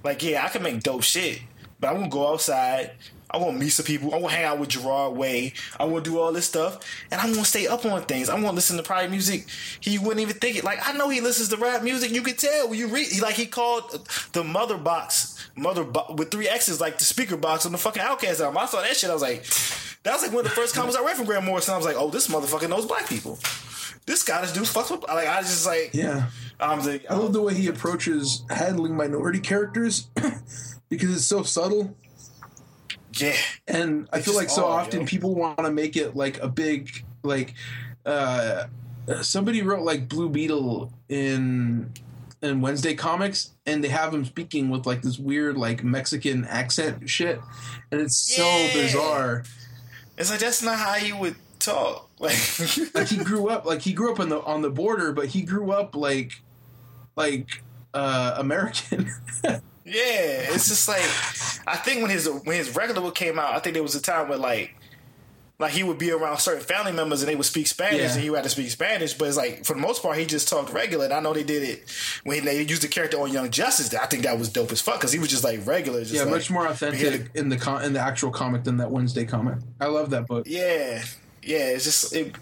[SPEAKER 4] like yeah, I can make dope shit, but I'm gonna go outside I want to meet some people. I want to hang out with Gerard Way. I want to do all this stuff, and I want to stay up on things. I want to listen to probably music he wouldn't even think it. Like I know he listens to rap music. You could tell when you read. He, like he called the mother box, mother bo- with three X's, like the speaker box on the fucking OutKast album. I saw that shit. I was like, that was like one of the first comments I read from Grant Morrison. I was like, oh, this motherfucker knows black people. This guy, this dude fucks with. Like I was just like,
[SPEAKER 3] Yeah.
[SPEAKER 4] I was like,
[SPEAKER 3] I love the way he approaches handling minority characters because it's so subtle.
[SPEAKER 4] Yeah,
[SPEAKER 3] And I feel like so often
[SPEAKER 4] yo.
[SPEAKER 3] people want to make it like a big like uh somebody wrote like Blue Beetle in in Wednesday comics and they have him speaking with like this weird like Mexican accent shit and it's so bizarre.
[SPEAKER 4] it's like that's not how you would talk. Like,
[SPEAKER 3] Like he grew up like he grew up on the on the border but he grew up like like uh American.
[SPEAKER 4] Yeah, it's just like I think when his when his regular book came out, I think there was a time where like like he would be around certain family members and they would speak Spanish
[SPEAKER 3] Yeah.
[SPEAKER 4] and he would have to speak Spanish, but it's like for the most part he just talked regular. And I know they did it when they used the character on Young Justice. I think that was dope as fuck because he was just like regular. Just
[SPEAKER 3] yeah,
[SPEAKER 4] like,
[SPEAKER 3] much more authentic in the con- in the actual comic than that Wednesday comic. I love that book.
[SPEAKER 4] Yeah, yeah. It's just it.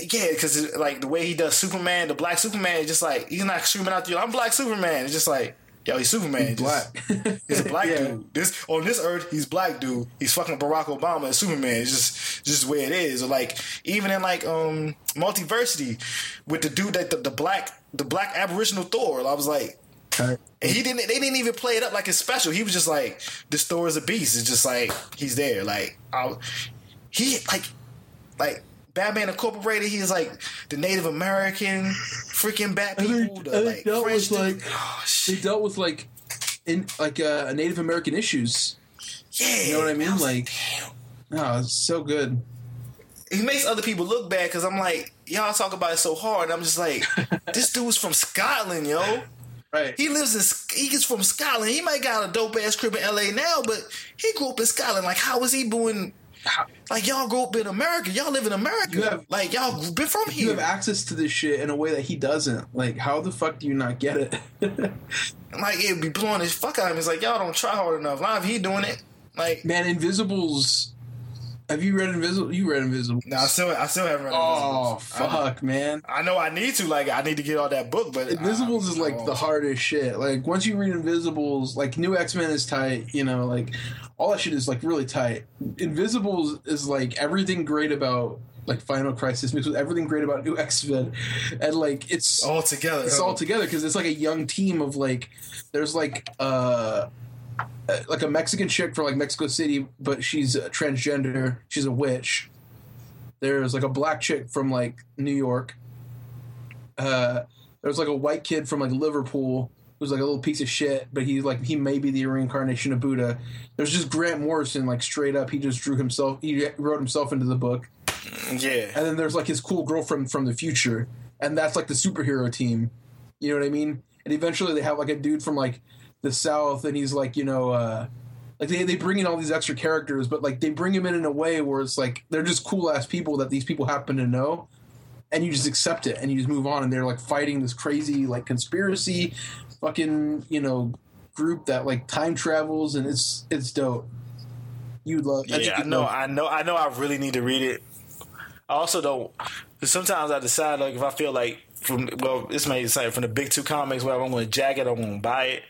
[SPEAKER 4] Yeah, because like the way he does Superman, the Black Superman, is just like he's not screaming out to you. I'm Black Superman. It's just like yo, he's Superman. Just-
[SPEAKER 3] Black.
[SPEAKER 4] He's a black
[SPEAKER 3] Yeah.
[SPEAKER 4] dude. This on this earth, he's black dude. He's fucking Barack Obama and Superman. It's just just the way it is. Or like even in like um multiversity with the dude that the, the black the black aboriginal Thor. I was like, and he didn't. They didn't even play it up like it's special. He was just like, this Thor is a beast. It's just like he's there. Like I, he like like. Batman Incorporated, he's like the Native American freaking bat
[SPEAKER 3] And they-
[SPEAKER 4] people. the, like,
[SPEAKER 3] dealt
[SPEAKER 4] French
[SPEAKER 3] with, like-
[SPEAKER 4] oh,
[SPEAKER 3] they dealt with like in like uh, Native American issues.
[SPEAKER 4] yeah,
[SPEAKER 3] You know what I
[SPEAKER 4] I
[SPEAKER 3] mean?
[SPEAKER 4] was
[SPEAKER 3] Like, oh, it's so good.
[SPEAKER 4] he makes other people look bad because I'm like, y'all talk about it so hard. I'm just like, this dude's from Scotland, yo.
[SPEAKER 3] Right.
[SPEAKER 4] He lives in, he's from Scotland. He might got a dope ass crib in LA now, but he grew up in Scotland. Like, how was he doing? Like, y'all grew up in America. Y'all live in America.
[SPEAKER 3] Have-
[SPEAKER 4] like, y'all been from here.
[SPEAKER 3] you have access to this shit in a way that he doesn't. Like, how the fuck do you not get it?
[SPEAKER 4] like, it'd be blowing his fuck out of him. It's like, y'all don't try hard enough. If he doing it, like,
[SPEAKER 3] Man, Invisibles. Have you read Invisible? You read Invisible?
[SPEAKER 4] no, I still, I still haven't read
[SPEAKER 3] Oh
[SPEAKER 4] Invisibles. I-
[SPEAKER 3] fuck, man.
[SPEAKER 4] I, know I need to. Like, I need to get all that book, but
[SPEAKER 3] Invisibles
[SPEAKER 4] I-
[SPEAKER 3] is like the hardest shit. Like once you read Invisibles, like New X Men is tight. You know, like all that shit is like really tight. Invisibles is like everything great about like Final Crisis mixed with everything great about New X Men, and like it's
[SPEAKER 4] all together.
[SPEAKER 3] it's all together because it's like a young team of like there's like uh, like a Mexican chick from like Mexico City, but she's a transgender. She's a witch. There's like a black chick from like New York. Uh, there's like a white kid from like Liverpool who's like a little piece of shit, but he's like he may be the reincarnation of Buddha. There's just Grant Morrison, like straight up, he just drew himself. He wrote himself into the book
[SPEAKER 4] Yeah.
[SPEAKER 3] and then there's like his cool girlfriend from the future, and that's like the superhero team. You know what I mean? And eventually they have like a dude from like the south, and he's like, you know, uh, like they they bring in all these extra characters, but like they bring him in in a way where it's like they're just cool ass people that these people happen to know, and you just accept it and you just move on, and they're like fighting this crazy like conspiracy, fucking you know, group that like time travels, and it's it's dope. You'd love.
[SPEAKER 4] Yeah, I know, I know, I know. I really need to read it. I also don't. Sometimes I decide like if I feel like from well, this may say from the big two comics, where I'm going to jack it, I'm going to buy it.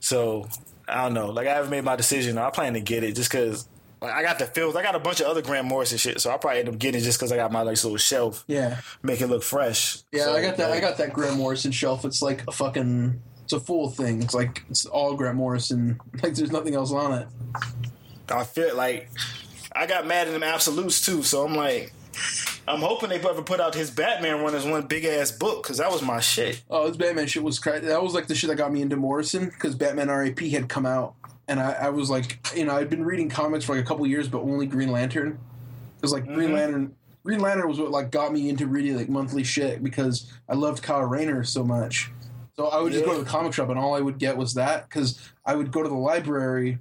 [SPEAKER 4] So I don't know. Like I haven't made my decision. I plan to get it just because. Like, I got the feels. I got a bunch of other Grant Morrison shit, so I probably end up getting it just because I got my like little shelf,
[SPEAKER 3] yeah.
[SPEAKER 4] make it look fresh.
[SPEAKER 3] Yeah,
[SPEAKER 4] So,
[SPEAKER 3] I got that. I got that Grant Morrison shelf. It's like a fucking. It's a full thing. It's like it's all Grant Morrison. Like there's nothing else on it.
[SPEAKER 4] I feel like I got mad at them absolutes too, so I'm like, I'm hoping they ever put out his Batman run as one big ass book because that was my shit.
[SPEAKER 3] Oh, his Batman shit was crazy. That was like the shit that got me into Morrison because Batman R.I.P. had come out, and I, I was like, you know, I'd been reading comics for like a couple years, but only Green Lantern. Because like Green mm-hmm. Lantern, Green Lantern was what like got me into reading like monthly shit because I loved Kyle Rayner so much. So I would just go to the comic shop, and all I would get was that because I would go to the library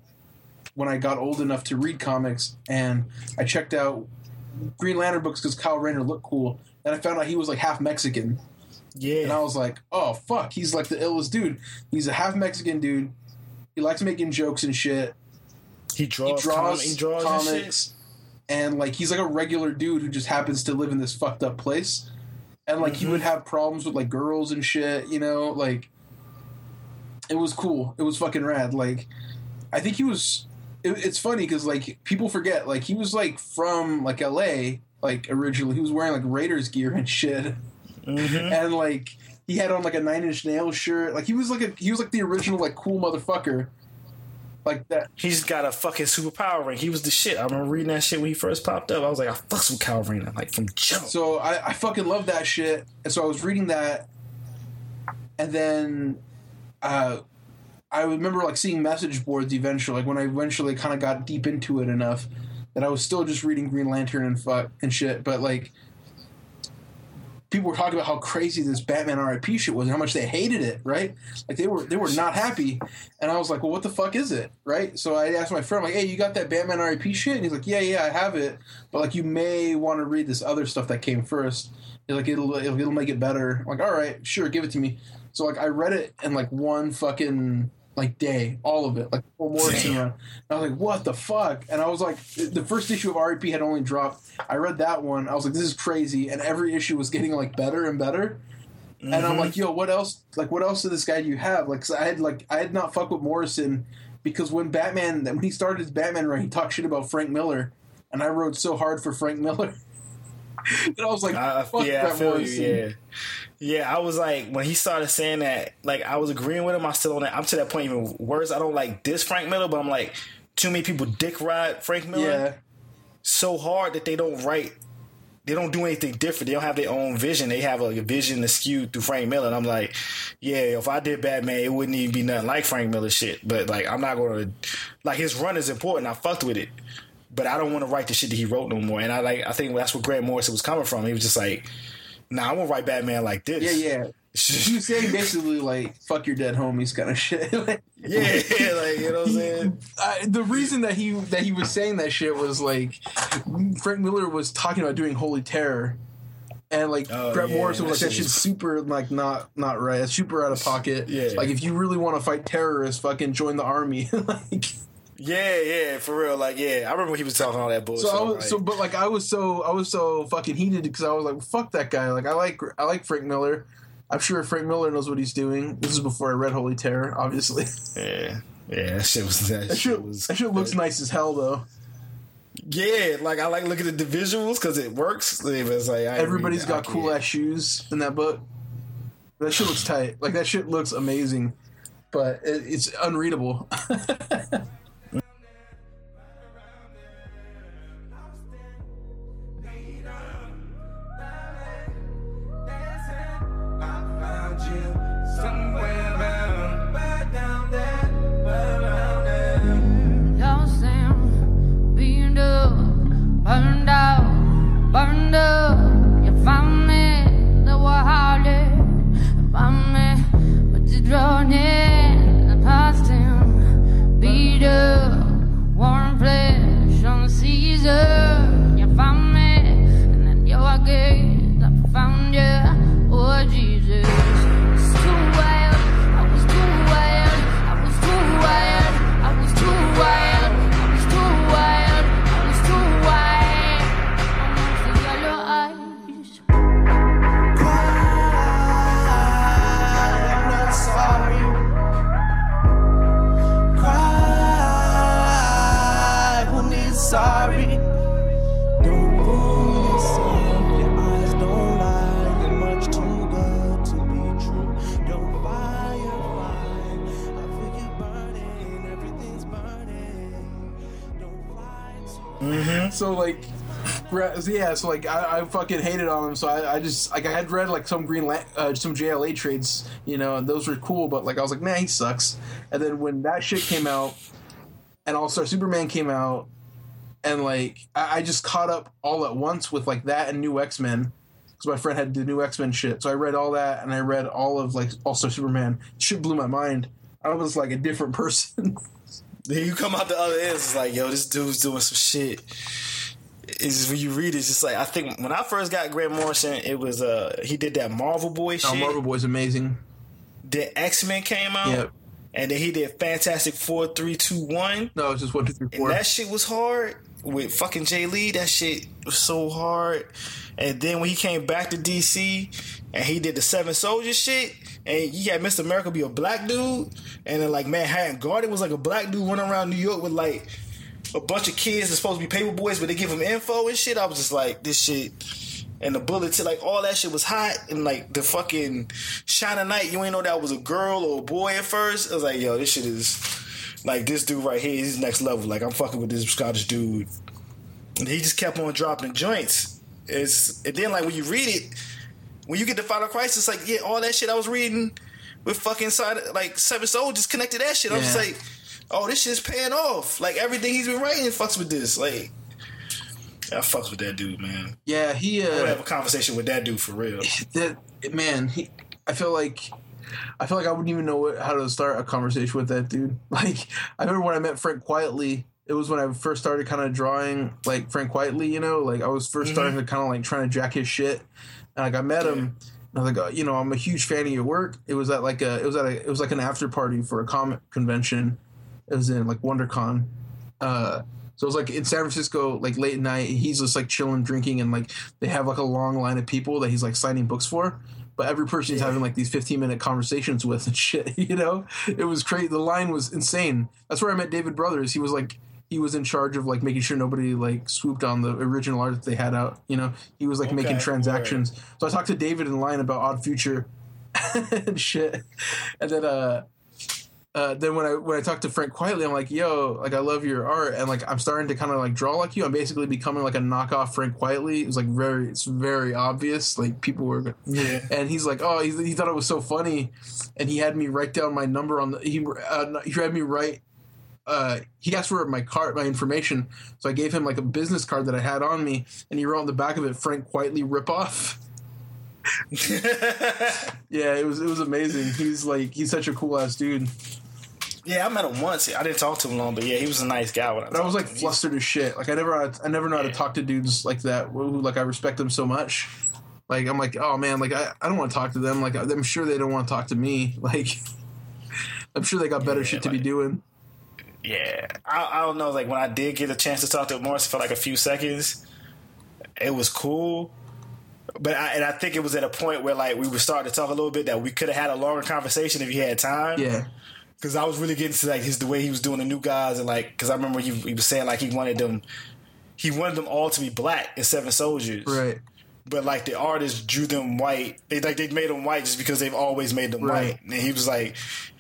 [SPEAKER 3] when I got old enough to read comics, and I checked out Green Lantern books because Kyle Rayner looked cool, and I found out he was like half Mexican.
[SPEAKER 4] Yeah,
[SPEAKER 3] And I was like, oh fuck, he's like the illest dude. He's a half Mexican dude. He likes making jokes and shit.
[SPEAKER 4] He draws,
[SPEAKER 3] he draws,
[SPEAKER 4] com- he draws
[SPEAKER 3] comics, and, like he's like a regular dude who just happens to live in this fucked up place, and like he
[SPEAKER 4] Mm-hmm.
[SPEAKER 3] would have problems with like girls and shit. You know, like it was cool. It was fucking rad. Like I think he was. It, it's funny because like people forget like he was like from like L.A. Like originally he was wearing like Raiders gear and shit,
[SPEAKER 4] Mm-hmm.
[SPEAKER 3] and like he had on like a Nine Inch Nail shirt. Like he was like a he was like the original like cool motherfucker. Like that.
[SPEAKER 4] He's got a fucking superpower ring. He was the shit. I remember reading that shit when he first popped up. I was like, I fucks with Kyle Rayner, like from jump.
[SPEAKER 3] So I, I fucking love that shit. And so I was reading that, and then uh, I remember like seeing message boards eventually. Like when I eventually kind of got deep into it enough that I was still just reading Green Lantern and fuck and shit. But like people were talking about how crazy this Batman RIP shit was and how much they hated it, right? Like they were they were not happy. And I was like, well, what the fuck is it, right? So I asked my friend, like, hey, you got that Batman RIP shit? And he's like, yeah, yeah, I have it, but like you may want to read this other stuff that came first. Like, it'll it'll, it'll make it better. I'm like, all right, sure, give it to me. So like I read it in like one fucking like day, all of it, like full Morrison run. And I was like, what the fuck? And I was like, the first issue of RIP had only dropped. I read that one. I was like, this is crazy. And every issue was getting like better and better. And I'm like, mm-hmm. yo, what else? Like, what else of this guy do you have? Like, 'cause I had like, I had not fucked with Morrison because when Batman, when he started his Batman run, he talked shit about Frank Miller, and I wrote so hard for Frank Miller. and I was like, fuck
[SPEAKER 4] yeah, I feel you. Yeah, yeah. I was like, when he started saying that, like, I was agreeing with him. I'm still on that. I'm to that point even worse. I don't like this Frank Miller, but I'm like, too many people dick ride Frank Miller
[SPEAKER 3] Yeah.
[SPEAKER 4] so hard that they don't write. They don't do anything different. They don't have their own vision. They have a vision skewed through Frank Miller. And I'm like, yeah, if I did Batman, it wouldn't even be nothing like Frank Miller shit. But like, I'm not gonna like his run is important. I fucked with it, but I don't want to write the shit that he wrote no more. And I like, I think that's where Grant Morrison was coming from. He was just like, nah, I'm gonna write Batman like this.
[SPEAKER 3] Yeah, yeah. Was saying basically like "fuck your dead homies" kind of shit. Like,
[SPEAKER 4] yeah, like you know what I'm saying.
[SPEAKER 3] I, the reason that he that he was saying that shit was like Frank Miller was talking about doing Holy Terror, and like
[SPEAKER 4] Oh,
[SPEAKER 3] Brett
[SPEAKER 4] yeah,
[SPEAKER 3] Morrison was like that
[SPEAKER 4] shit
[SPEAKER 3] shit's super like not not right. It's super out of pocket.
[SPEAKER 4] Yeah.
[SPEAKER 3] Like if you really want to fight terrorists, fucking join the army. like
[SPEAKER 4] Yeah, yeah, for real. Like, yeah, I remember he was talking all that bullshit.
[SPEAKER 3] so, I was,
[SPEAKER 4] like-
[SPEAKER 3] so but like I was so I was so fucking heated because I was like, fuck that guy. Like I like I like Frank Miller. I'm sure Frank Miller knows what he's doing. This is before I read Holy Terror, obviously.
[SPEAKER 4] yeah, yeah, that shit was that,
[SPEAKER 3] That
[SPEAKER 4] shit
[SPEAKER 3] shit,
[SPEAKER 4] was
[SPEAKER 3] that shit looks nice as hell though.
[SPEAKER 4] Yeah, like I like looking at the visuals because it works. It's like
[SPEAKER 3] Everybody's got cool ass shoes in that book. That shit looks tight. Like that shit looks amazing, but it, it's unreadable.
[SPEAKER 7] burned
[SPEAKER 3] so like, yeah. So like, I, I fucking hated on him. So I, I just like I had read like some Green uh, some JLA trades, you know, and those were cool. But like I was like, man, he sucks. And then when that shit came out, and All Star Superman came out, and like I, I just caught up all at once with like that and New X Men. Because my friend had the new X Men shit, so I read all that, and I read all of like All Star Superman. Shit blew my mind. I was like a different person.
[SPEAKER 4] Then you come out the other end, it's like, yo, this dude's doing some shit. Just when you read it, it's just like I think when I first got Grant Morrison, it was uh he did that Marvel Boy
[SPEAKER 3] Oh,
[SPEAKER 4] shit.
[SPEAKER 3] Marvel Boy's amazing.
[SPEAKER 4] The X Men came out.
[SPEAKER 3] Yep.
[SPEAKER 4] and then he did Fantastic Four, three, two, one.
[SPEAKER 3] No, it's just one, two, three,
[SPEAKER 4] And
[SPEAKER 3] four.
[SPEAKER 4] that shit was hard with fucking Jae Lee. That shit was so hard. And then when he came back to DC and he did the Seven Soldiers shit, and you had Mr. America be a black dude, and then like Manhattan Guardian was like a black dude running around New York with like a bunch of kids that's supposed to be paper boys, but they give him info and shit. I was just like, this shit. And the bullets, like all that shit was hot, and like the fucking Shining Knight, you ain't know that was a girl or a boy at first. I was like, yo, this shit is like this dude right here. He's next level. Like I'm fucking with this Scottish dude, and he just kept on dropping joints. It's and then like when you read it, when you get to Final Crisis, like yeah, all that shit I was reading with fucking side like Seven Soldiers connected that shit. I was just
[SPEAKER 3] Yeah.
[SPEAKER 4] like, oh, this shit's paying off. Like everything he's been writing fucks with this. Like I fucks with that dude, man.
[SPEAKER 3] yeah, he.
[SPEAKER 4] I would
[SPEAKER 3] Uh,
[SPEAKER 4] have a conversation with that dude for real.
[SPEAKER 3] that man, he. I feel like. I feel like I wouldn't even know what, how to start a conversation with that dude. Like, I remember when I met Frank Quitely. It was when I first started kind of drawing like Frank Quitely. You know, like I was 1st starting to kind of like trying to jack his shit. And like I met him. And I was like, oh, you know, I'm a huge fan of your work. It was at like a, it was at a, it was like an after party for a comic convention. It was in like WonderCon. Uh, so it was like in San Francisco, like late at night. He's just like chilling, drinking, and like they have like a long line of people that he's like signing books for. But every person he's having like these 15 minute conversations with and shit. You know, it was crazy. The line was insane. That's where I met David Brothers. He was like he was in charge of like making sure nobody like swooped on the original art that they had out. You know, he was like making
[SPEAKER 4] Okay,
[SPEAKER 3] transactions. So I talked to David in line about Odd Future and shit, and then uh uh, then when I when I talked to Frank Quitely, I'm like, "Yo, like I love your art, and like I'm starting to kind of like draw like you. I'm basically becoming like a knockoff Frank Quitely. It was like very, it's very obvious. Like people were,
[SPEAKER 4] Yeah.
[SPEAKER 3] And he's like, oh, he, he thought it was so funny, and he had me write down my number on the. He uh, he had me write. Uh, he asked for my card, my information, so I gave him like a business card that I had on me, and he wrote on the back of it, "Frank Quitely ripoff." yeah, it was it was amazing. He's like he's such a cool ass dude.
[SPEAKER 4] Yeah, I met him once. I didn't talk to him long, but yeah, he was a nice guy. When I,
[SPEAKER 3] But I was like
[SPEAKER 4] talked to him.
[SPEAKER 3] flustered as shit. Like I never, I never know how to talk to dudes like that. Who like I respect them so much. Like I'm like, oh man, like I, I don't want to talk to them. Like I'm sure they don't want to talk to me. Like I'm sure they got better
[SPEAKER 4] Yeah,
[SPEAKER 3] shit to be doing.
[SPEAKER 4] Yeah, I, I don't know. Like when I did get a chance to talk to Morris for like a few seconds, it was cool. But I, and I think it was at a point where like we were starting to talk a little bit that we could have had a longer conversation if he had time.
[SPEAKER 3] Yeah,
[SPEAKER 4] because I was really getting to like his the way he was doing the new guys and like because I remember he, he was saying like he wanted them, he wanted them all to be black in Seven Soldiers.
[SPEAKER 3] right.
[SPEAKER 4] But like the artists drew them white. They like they made them white just because they've always made them
[SPEAKER 3] Right.
[SPEAKER 4] white. And he was like,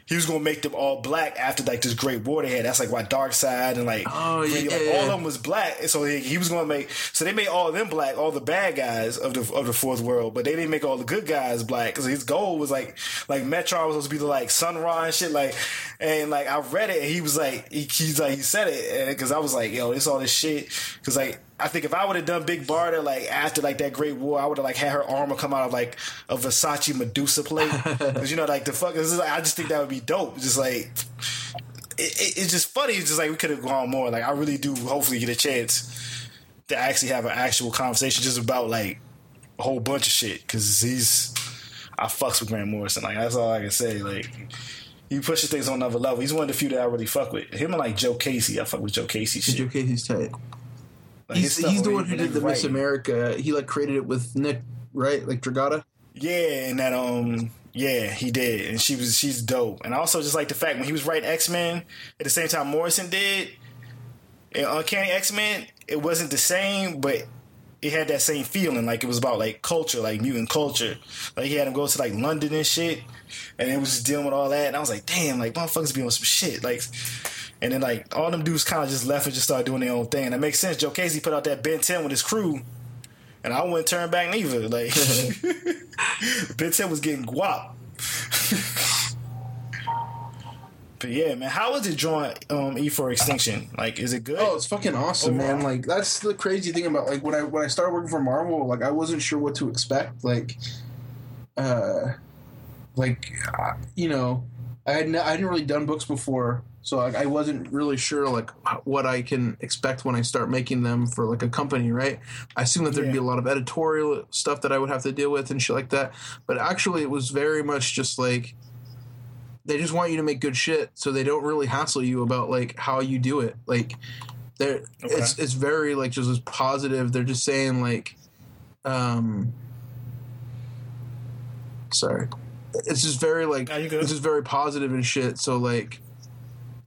[SPEAKER 4] he was gonna make them all black after like this great war they had. That's like why Darkseid and like,
[SPEAKER 3] Oh,
[SPEAKER 4] really, like all of them was black. And so he, he was gonna make. So they made all of them black, all the bad guys of the of the fourth world. But they didn't make all the good guys black because his goal was like like Metron was supposed to be the like Sun Ra and shit. Like and like I read it, and he was like he, he's like he said it because I was like yo, it's all this shit because like. I think if I would have done Big Barda like after like that Great War, I would have like had her armor come out of like a Versace Medusa plate because you know like the fuck. Is, like, I just think that would be dope. Just like it, it, it's just funny. It's just like we could have gone more. Like I really do. Hopefully, get a chance to actually have an actual conversation just about like a whole bunch of shit because he's I fucks with Grant Morrison. Like that's all I can say. Like he pushes things on another level. He's one of the few that I really fuck with. Him and like Joe Casey. I fuck with Joe Casey shit.
[SPEAKER 3] Joe Casey's tight.
[SPEAKER 4] Like,
[SPEAKER 3] He's, he's the one who did the Miss. America. He like created it with Nick, right? Like Dragotta.
[SPEAKER 4] Yeah, and that um yeah, he did. And she was she's dope. And I also just like the fact when he was writing X Men at the same time Morrison did in Uncanny X Men, it wasn't the same, but it had that same feeling, like it was about like culture, like mutant culture. Like he had him go to like London and shit, and it was just dealing with all that. And I was like, damn, like motherfuckers be on some shit, like. And then like all them dudes kind of just left and just started doing their own thing. And that makes sense. Joe Casey put out that Ben 10 with his crew, and I wouldn't turn back neither. Like Ben 10 was getting guap. but yeah, man, how is it drawing um, E for Extinction? Like, is it good?
[SPEAKER 3] Oh, it's fucking awesome, man!
[SPEAKER 4] Overall.
[SPEAKER 3] Like that's the crazy thing about like when I when I started working for Marvel, like I wasn't sure what to expect. Like, uh, like uh, you know, I had n- I hadn't really done books before, so like, I wasn't really sure like what I can expect when I start making them for like a company, right? I assumed that there'd be a lot of editorial stuff that I would have to deal with and shit like that, but actually, it was very much just like they just want you to make good shit, so they don't really hassle you about like how you do it. Like, they're it's it's very like just as positive. They're just saying like, um, sorry, it's just very like it's just very positive and shit. So like.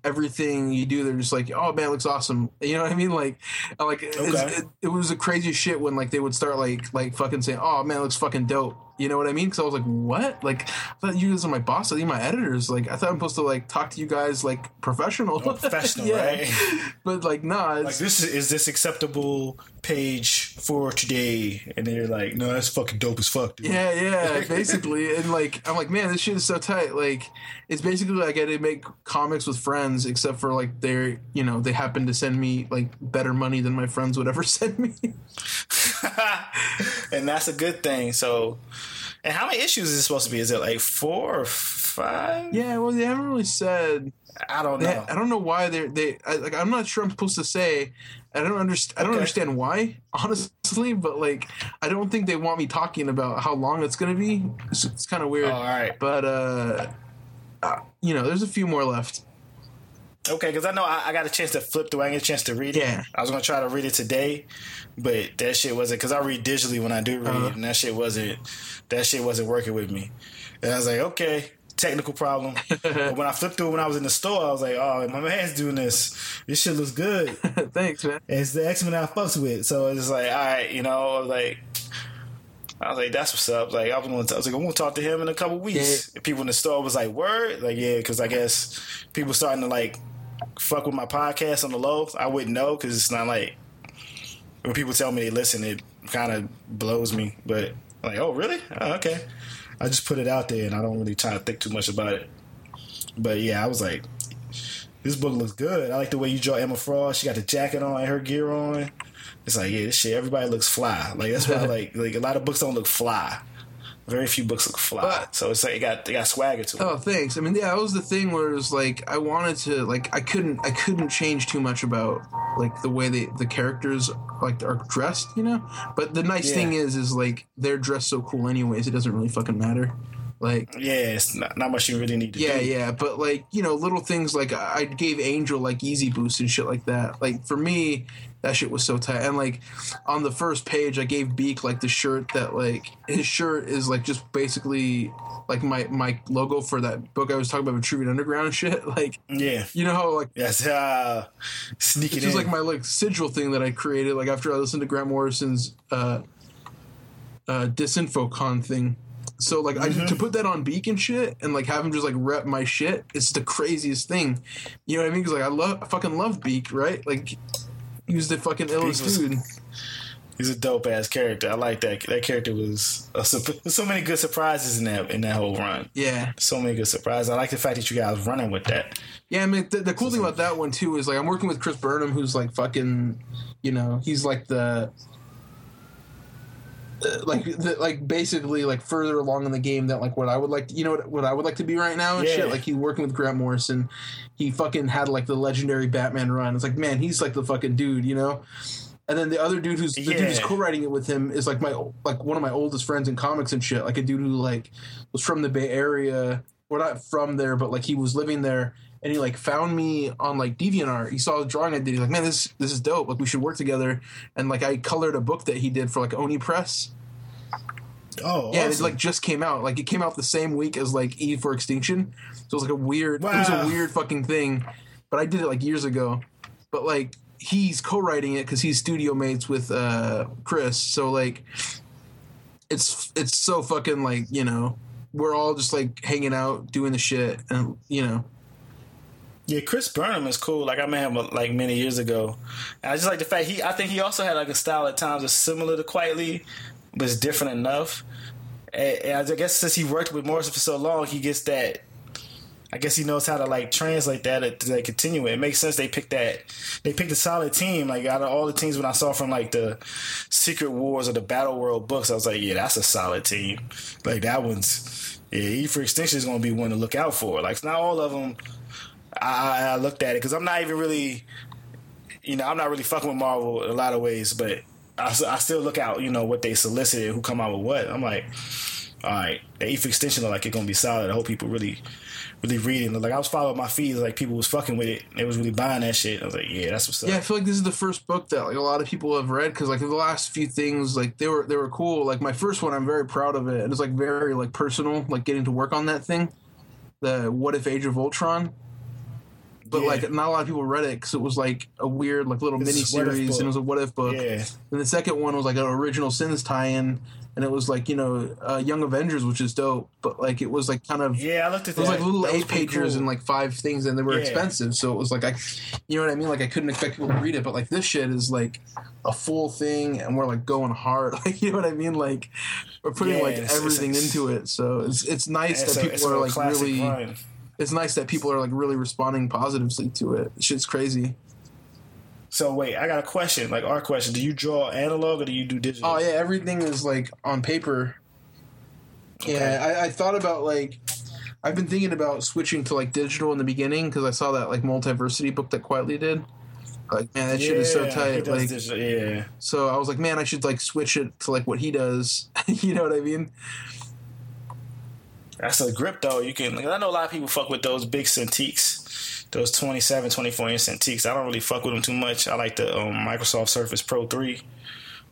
[SPEAKER 3] Everything you do, they're just like, "Oh man, it looks awesome." You know what I mean? Like, uh, like
[SPEAKER 4] Okay.
[SPEAKER 3] it, it was the craziest shit when like they would start like like fucking saying, "Oh man, it looks fucking dope." You know what I mean? Because I was like, "What?" Like, I thought you guys are my boss. I think my editors. Like, I thought I'm supposed to like talk to you guys like professional,
[SPEAKER 4] Oh, professional, right?
[SPEAKER 3] But like, nah,
[SPEAKER 4] Like this is, is this acceptable page for today? And then you're like, no, that's fucking dope as fuck, dude.
[SPEAKER 3] yeah, yeah, basically. And like, I'm like, man, this shit is so tight. Like, it's basically like I did make comics with friends, except for like they're, you know, they happen to send me like better money than my friends would ever send me.
[SPEAKER 4] and that's a good thing. So, and how many issues is it supposed to be? Is it like four or five?
[SPEAKER 3] yeah, well, they haven't really said.
[SPEAKER 4] I don't
[SPEAKER 3] They,
[SPEAKER 4] know.
[SPEAKER 3] I don't know why they're they. I, like, I'm not sure I'm supposed to say. I don't understand. I don't
[SPEAKER 4] Okay.
[SPEAKER 3] understand why, honestly. But like, I don't think they want me talking about how long it's gonna be. It's, it's kind of weird.
[SPEAKER 4] Oh, all right.
[SPEAKER 3] But uh, uh, you know, there's a few more left.
[SPEAKER 4] Okay, because I know I, I got a chance to flip through. I didn't get a chance to read it.
[SPEAKER 3] Yeah.
[SPEAKER 4] I was gonna try to read it today, but that shit wasn't because I read digitally when I do read,
[SPEAKER 3] Uh-huh.
[SPEAKER 4] and that shit wasn't that shit wasn't working with me. And I was like, okay, technical problem. but when I flipped through when I was in the store, I was like, oh, my man's doing this. This shit looks good.
[SPEAKER 3] Thanks, man.
[SPEAKER 4] It's the X Men I fucks with. So it's like, all right, you know, like, I was like, that's what's up. Like, I was, gonna, I was like, I'm gonna talk to him in a couple weeks. And people in the store was like, word, like, yeah, because I guess people starting to like fuck with my podcast on the low. I wouldn't know because it's not like when people tell me they listen, it kind of blows me. But like, oh, really? Oh, okay. I just put it out there, and I don't really try to think too much about it. But yeah, I was like, this book looks good. I like the way you draw Emma Frost. She got the jacket on and her gear on. It's like, yeah, this shit, everybody looks fly. Like that's why I like like a lot of books don't look fly. Very few books look fly.
[SPEAKER 3] But-
[SPEAKER 4] so it's like it got they got swagger to it.
[SPEAKER 3] Oh, thanks. I mean, yeah, that was the thing where it was like I wanted to like I couldn't I couldn't change too much about like the way they the characters like are dressed, you know. But the nice
[SPEAKER 4] Yeah.
[SPEAKER 3] thing is, is like they're dressed so cool anyways. It doesn't really fucking matter. Like
[SPEAKER 4] Yeah, it's not, not much you really need to
[SPEAKER 3] yeah,
[SPEAKER 4] do.
[SPEAKER 3] yeah, but like you know, little things like I I gave Angel like Yeezy boost and shit like that. Like for me, that shit was so tight. And like on the first page, I gave Beak like the shirt that like his shirt is like just basically like my my logo for that book I was talking about Vitruvian Underground shit. Like
[SPEAKER 4] Yeah.
[SPEAKER 3] you know how like
[SPEAKER 4] Yes, uh, sneak it
[SPEAKER 3] like my like sigil thing that I created like after I listened to Grant Morrison's uh uh disinfocon thing. So like I to put that on Beak and shit and like have him just like rep my shit, it's the craziest thing. You know what I mean? Because like I love I fucking love Beak, right? Like he was the fucking illest
[SPEAKER 4] was-
[SPEAKER 3] dude.
[SPEAKER 4] He's a dope ass character. I like that. That character was a, so many good surprises in that in that whole run.
[SPEAKER 3] Yeah.
[SPEAKER 4] So many good surprises. I like the fact that you guys running with that.
[SPEAKER 3] Yeah, I mean the, the cool thing about that one too is like I'm working with Chris Burnham, who's like fucking, you know, he's like the, Uh, like the, like basically like further along in the game than like what I would like, to, you know, what, what I would like to be right now and
[SPEAKER 4] Yeah.
[SPEAKER 3] shit. Like he's working with Grant Morrison, he fucking had like the legendary Batman run. It's like man, he's like the fucking dude, you know. And then the other dude who's the dude who's co-writing it with him is like my like one of my oldest friends in comics and shit. Like a dude who like was from the Bay Area. We're not from there, but like he was living there, and he like found me on like DeviantArt. He saw the drawing I did. He's like, "Man, this this is dope. Like we should work together." And like I colored a book that he did for like Oni Press.
[SPEAKER 4] Oh,
[SPEAKER 3] Yeah,
[SPEAKER 4] awesome.
[SPEAKER 3] it like just came out. Like it came out the same week as like E for Extinction. So it was like a weird. It was a weird fucking thing. But I did it like years ago. But like he's co-writing it because he's studio mates with uh Chris. So like it's it's so fucking like you know we're all just like hanging out doing the shit and you know
[SPEAKER 4] Yeah, Chris Burnham is cool. Like I met him like many years ago, and I just like the fact he. I think he also had like a style at times that's similar to Quitely, but it's different enough. And, I guess since he worked with Morrison for so long, he gets that. I guess he knows how to like translate that to like continue it. It makes sense they picked that. They picked a solid team. Like out of all the teams when I saw from like the Secret Wars or the Battle World books, I was like, yeah, that's a solid team. Like that one's yeah. E for Extinction is going to be one to look out for. Like it's not all of them. I, I looked at it because I'm not even really, you know, I'm not really fucking with Marvel in a lot of ways, but I still look out, you know, what they solicited, who come out with what. I'm like, all right, the ETH extension look like it's gonna be solid. I hope people really, really reading. Like I was following my feeds, like people was fucking with it. They was really buying that shit. I was like, yeah, that's what's up.
[SPEAKER 3] Yeah, I feel like this is the first book that like a lot of people have read because like the last few things like they were they were cool. Like my first one, I'm very proud of it, and it's like very like personal, like getting to work on that thing. The What If Age of Ultron. But
[SPEAKER 4] Yeah.
[SPEAKER 3] like not a lot of people read it because it was like a weird like little mini
[SPEAKER 4] It's a what if
[SPEAKER 3] series and it was a what if book.
[SPEAKER 4] Yeah.
[SPEAKER 3] And the second one was like an original Sins tie-in, and it was like you know uh, Young Avengers, which is dope. But like it was like kind of
[SPEAKER 4] Yeah, I looked at
[SPEAKER 3] it
[SPEAKER 4] that.
[SPEAKER 3] was like little
[SPEAKER 4] That
[SPEAKER 3] eight pagers
[SPEAKER 4] cool.
[SPEAKER 3] and like five things, and they were
[SPEAKER 4] Yeah.
[SPEAKER 3] expensive. So it was like I, you know what I mean? Like I couldn't expect people to read it, but like this shit is like a full thing, and we're like going hard. Like you know what I mean? Like we're putting
[SPEAKER 4] Yeah,
[SPEAKER 3] like everything into it. So it's it's nice that
[SPEAKER 4] a-
[SPEAKER 3] people are like really.
[SPEAKER 4] run.
[SPEAKER 3] It's nice that people are like really responding positively to it. Shit's crazy.
[SPEAKER 4] So wait, I got a question. Like our question: Do you draw analog or do you do digital?
[SPEAKER 3] Oh yeah, everything is like on paper. Yeah, I, I thought about like I've been thinking about switching to like digital in the beginning because I saw that like multiversity book that Quitely did. Like man, that shit is so
[SPEAKER 4] Yeah,
[SPEAKER 3] tight. Like
[SPEAKER 4] digital, yeah.
[SPEAKER 3] so, I was like, man, I should like switch it to like what he does. you know what I mean?
[SPEAKER 4] That's a grip though. You can. I know a lot of people fuck with those big Cintiqs, those 27, 24 inch Cintiqs. I don't really fuck with them too much. I like the um, Microsoft Surface Pro three,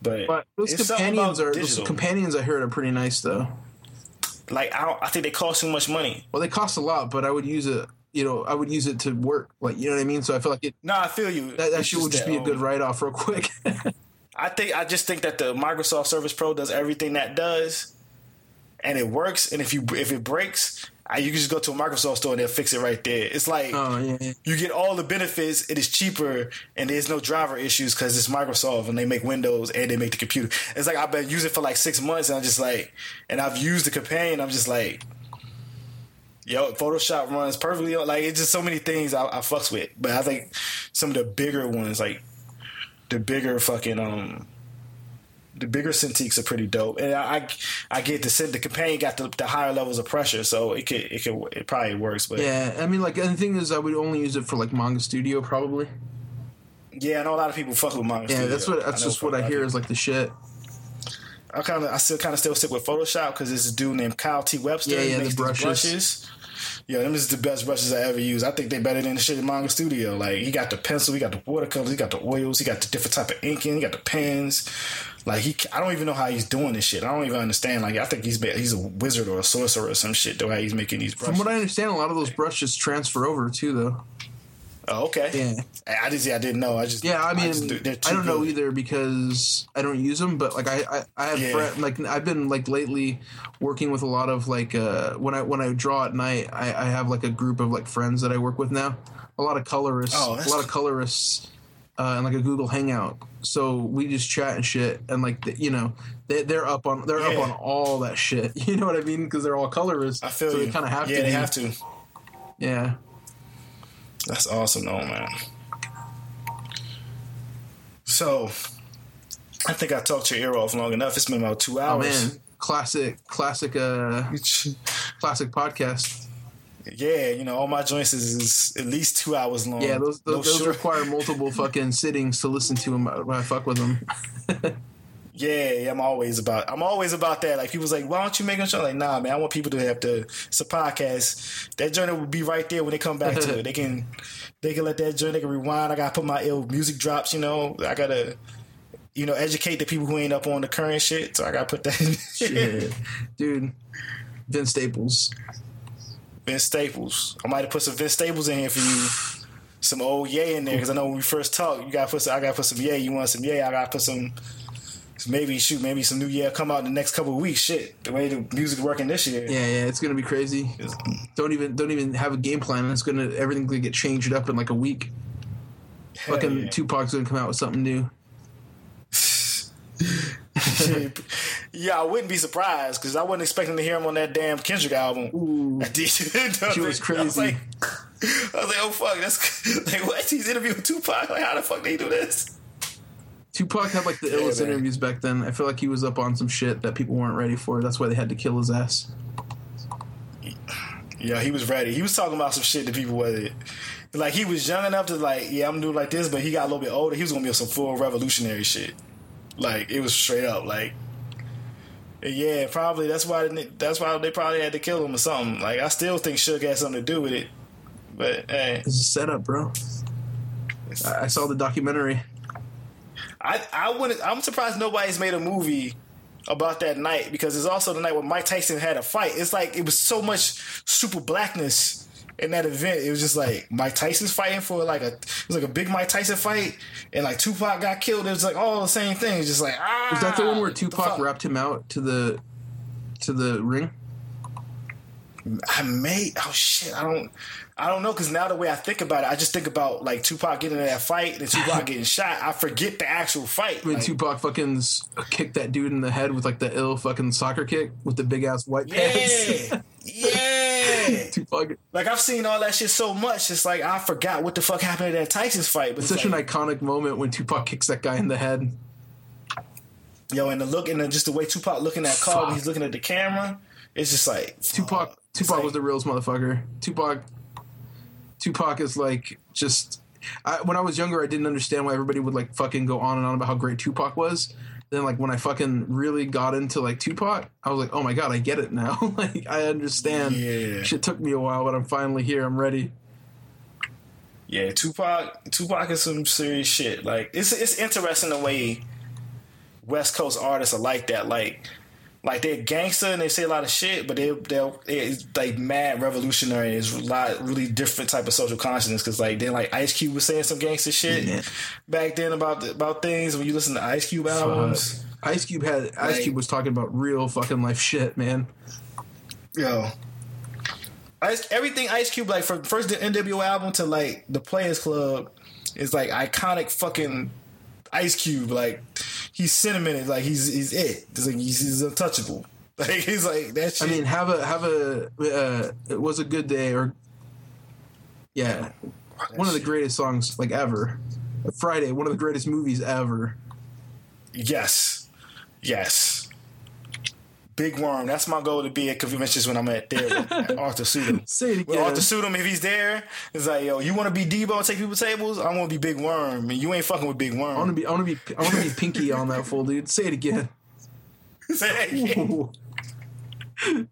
[SPEAKER 4] but,
[SPEAKER 3] But those companions are those companions I heard are pretty nice though.
[SPEAKER 4] like I, don't, I think they cost too much money.
[SPEAKER 3] Well, they cost a lot, but I would use it. You know, I would use it to work. Like you know what I mean. So I feel like it.
[SPEAKER 4] No, I feel you.
[SPEAKER 3] That, that shit would just be a good
[SPEAKER 4] um,
[SPEAKER 3] write off real quick.
[SPEAKER 4] I think I just think that the Microsoft Surface Pro does everything that does, and it works. And if you if it breaks, you can just go to a Microsoft store and they'll fix it right there. It's like
[SPEAKER 3] oh yeah,
[SPEAKER 4] you get all the benefits. It is cheaper, and there's no driver issues because it's Microsoft and they make Windows and they make the computer. It's like I've been using it for like six months, and I'm just like, and I've used the companion. I'm just like, yo, Photoshop runs perfectly. Like it's just so many things I, I fucks with. But I think some of the bigger ones, like the bigger fucking um. The bigger Cintiqs are pretty dope, and I I, I get the the companion got the, the higher levels of pressure, so it could it could it probably works. But
[SPEAKER 3] Yeah, I mean, like, and the thing is, I would only use it for like Manga Studio, probably.
[SPEAKER 4] Yeah, I know a lot of people fuck with manga.
[SPEAKER 3] Yeah,
[SPEAKER 4] Studio.
[SPEAKER 3] that's what that's just what I hear
[SPEAKER 4] of
[SPEAKER 3] is like the shit.
[SPEAKER 4] I kind of, I still kind of still stick with Photoshop because there's a dude named Kyle T. Webster.
[SPEAKER 3] Yeah, yeah,
[SPEAKER 4] makes these
[SPEAKER 3] brushes.
[SPEAKER 4] Yeah, them is the best brushes I ever use. I think they better than the shit in Manga Studio. Like he got the pencil, he got the watercolors, he got the oils, he got the different type of inking, he got the pens. Like he, I don't even know how he's doing this shit. I don't even understand. Like I think he's he's a wizard or a sorcerer or some shit. The way he's making these brushes.
[SPEAKER 3] From what I understand, a lot of those brushes transfer over too, though.
[SPEAKER 4] oh, okay.
[SPEAKER 3] Yeah.
[SPEAKER 4] I just, yeah, I didn't know. I just,
[SPEAKER 3] Yeah, I mean,
[SPEAKER 4] just- they're
[SPEAKER 3] I don't know either because I don't use them. But like, I I, I have
[SPEAKER 4] Yeah.
[SPEAKER 3] friend, like I've been like lately working with a lot of like uh when I when I draw at night, I, I have like a group of like friends that I work with now. A lot of colorists,
[SPEAKER 4] Oh,
[SPEAKER 3] a lot of colorists, uh, and like a Google Hangout. So we just chat and shit, and like the, you know they they're up on they're up on all that shit. You know what I mean? Because they're all colorists.
[SPEAKER 4] I feel
[SPEAKER 3] so
[SPEAKER 4] you.
[SPEAKER 3] They kind of have
[SPEAKER 4] yeah,
[SPEAKER 3] to.
[SPEAKER 4] they
[SPEAKER 3] be.
[SPEAKER 4] have to.
[SPEAKER 3] Yeah.
[SPEAKER 4] That's awesome, though, man. So, I think I talked your ear off long enough. It's been about two hours.
[SPEAKER 3] Oh, man, classic, classic, uh, classic podcast.
[SPEAKER 4] Yeah, you know, all my joints is, is at least two hours long.
[SPEAKER 3] Yeah, those
[SPEAKER 4] No
[SPEAKER 3] those, those
[SPEAKER 4] short-
[SPEAKER 3] require multiple fucking sittings to listen to them when I fuck with them.
[SPEAKER 4] Yeah, yeah, I'm always about. I'm always about that. Like people's like, why don't you make a show? Like, nah, man. I want people to have to. It's a podcast. That joint will be right there when they come back to it. They can, they can let that joint. They can rewind. I gotta put my ill music drops. You know, I gotta, you know, educate the people who ain't up on the current shit. So I gotta put that. in
[SPEAKER 3] Shit. Dude, Vince Staples.
[SPEAKER 4] Vince Staples. I might have put some Vince Staples in here for you. Some old Yay in there because I know when we first talked, you gotta put. Some, I gotta put some Yay. You want some Yay? I gotta put some. Maybe shoot, maybe some new year come out in the next couple of weeks. Shit, the way the music working this year.
[SPEAKER 3] Yeah, yeah, it's gonna be crazy. Don't even don't even have a game plan. It's gonna everything's gonna get changed up in like a week. Fucking
[SPEAKER 4] yeah.
[SPEAKER 3] Tupac's gonna come out with something new.
[SPEAKER 4] yeah, I wouldn't be surprised because I wasn't expecting to hear him on that damn Kendrick album.
[SPEAKER 3] Ooh.
[SPEAKER 4] I did.
[SPEAKER 3] She was
[SPEAKER 4] I was
[SPEAKER 3] crazy.
[SPEAKER 4] like, I was like, oh fuck, that's like what? He's interviewing Tupac. Like, how the fuck they do this?
[SPEAKER 3] Tupac had like the
[SPEAKER 4] Yeah,
[SPEAKER 3] illest
[SPEAKER 4] man.
[SPEAKER 3] interviews back then. I feel like he was up on some shit that people weren't ready for. That's why they had to kill his ass.
[SPEAKER 4] Yeah, he was ready. He was talking about some shit that people wasn't. Like he was young enough to like, yeah, I'm gonna do like this, but he got a little bit older. He was gonna be on some full revolutionary shit. Like it was straight up like Yeah, probably that's why they, that's why they probably had to kill him or something. Like I still think Suge had something to do with it, but hey,
[SPEAKER 3] It's a setup, bro. I, I saw the documentary.
[SPEAKER 4] I I wouldn't. I'm surprised nobody's made a movie about that night because it's also the night when Mike Tyson had a fight. It's like it was so much super blackness in that event. It was just like Mike Tyson's fighting for like a it was like a big Mike Tyson fight, and like Tupac got killed. It was like all the same thing. It's just like ah.
[SPEAKER 3] Was that the one where Tupac wrapped him out to the to the ring?
[SPEAKER 4] I may. Oh shit! I don't. I don't know because now the way I think about it, I just think about like Tupac getting in that fight and Tupac getting shot. I forget the actual fight.
[SPEAKER 3] When
[SPEAKER 4] Like,
[SPEAKER 3] Tupac fucking kicked that dude in the head with like the ill fucking soccer kick with the big ass white pants.
[SPEAKER 4] yeah. Like I've seen all that shit so much, it's like I forgot what the fuck happened at that Tyson's fight. But
[SPEAKER 3] It's such
[SPEAKER 4] like,
[SPEAKER 3] an iconic moment when Tupac kicks that guy in the head.
[SPEAKER 4] yo, and the look and the, just the way Tupac looking at Carl when he's looking at the camera, it's just like
[SPEAKER 3] Tupac. Tupac
[SPEAKER 4] It's
[SPEAKER 3] was the
[SPEAKER 4] like-
[SPEAKER 3] realest motherfucker. Tupac Tupac is like just I, when I was younger I didn't understand why everybody would like fucking go on and on about how great Tupac was. Then like when I fucking really got into like Tupac, I was like, "Oh my god, I get it now." like I understand.
[SPEAKER 4] Yeah.
[SPEAKER 3] Shit took me a while, but I'm finally here. I'm ready.
[SPEAKER 4] Yeah, Tupac. Tupac is some serious shit. Like it's it's interesting the way West Coast artists are like that. Like like they're gangster and they say a lot of shit, but they they're like mad revolutionary. It's a lot really different type of social consciousness because like then like Ice Cube was saying some gangster shit
[SPEAKER 3] Yeah.
[SPEAKER 4] back then about about things when you listen to Ice Cube albums.
[SPEAKER 3] Ice Cube had Ice
[SPEAKER 4] Like-
[SPEAKER 3] Cube was talking about real fucking life shit, man.
[SPEAKER 4] Yo. Ice, everything Ice Cube like from first the NWO album to like the Players Club is like iconic fucking Ice Cube. Like he's sentimented, like he's he's it. It's like he's, he's untouchable. Like he's like that
[SPEAKER 3] I mean, have a have a uh, it was a good day or yeah, one of the greatest songs like ever. Friday, one of the greatest movies ever.
[SPEAKER 4] yes, yes. Big Worm. That's my goal to be at conventions when I'm at there with Arthur Suydam.
[SPEAKER 3] Say it again. With.
[SPEAKER 4] Arthur Suydam, if he's there, it's like, yo, you want to be Debo and take people tables? I want to be Big Worm, and you ain't fucking with Big Worm.
[SPEAKER 3] I want to be I want to be I want to be Pinky on that fool, dude. Say it again.
[SPEAKER 4] Say- it again.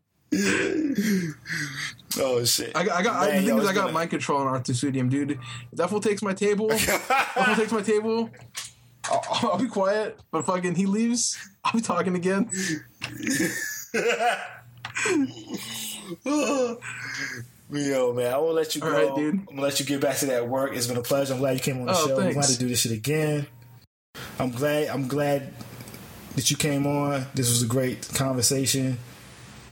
[SPEAKER 4] oh shit!
[SPEAKER 3] I got, I got, I,
[SPEAKER 4] Man,
[SPEAKER 3] the
[SPEAKER 4] yo,
[SPEAKER 3] thing is, I got mind control on Arthur Suydam, dude. If that fool takes my table, that fool takes my table, I'll, I'll be quiet. But fucking, he leaves, Be talking again.
[SPEAKER 4] Yo, man, I won't let you go.
[SPEAKER 3] Right, dude.
[SPEAKER 4] I'm gonna let you get back to that work. It's been a pleasure. I'm glad you came on the
[SPEAKER 3] Oh,
[SPEAKER 4] show. I'm glad to do this shit again. I'm glad. I'm glad that you came on. This was a great conversation,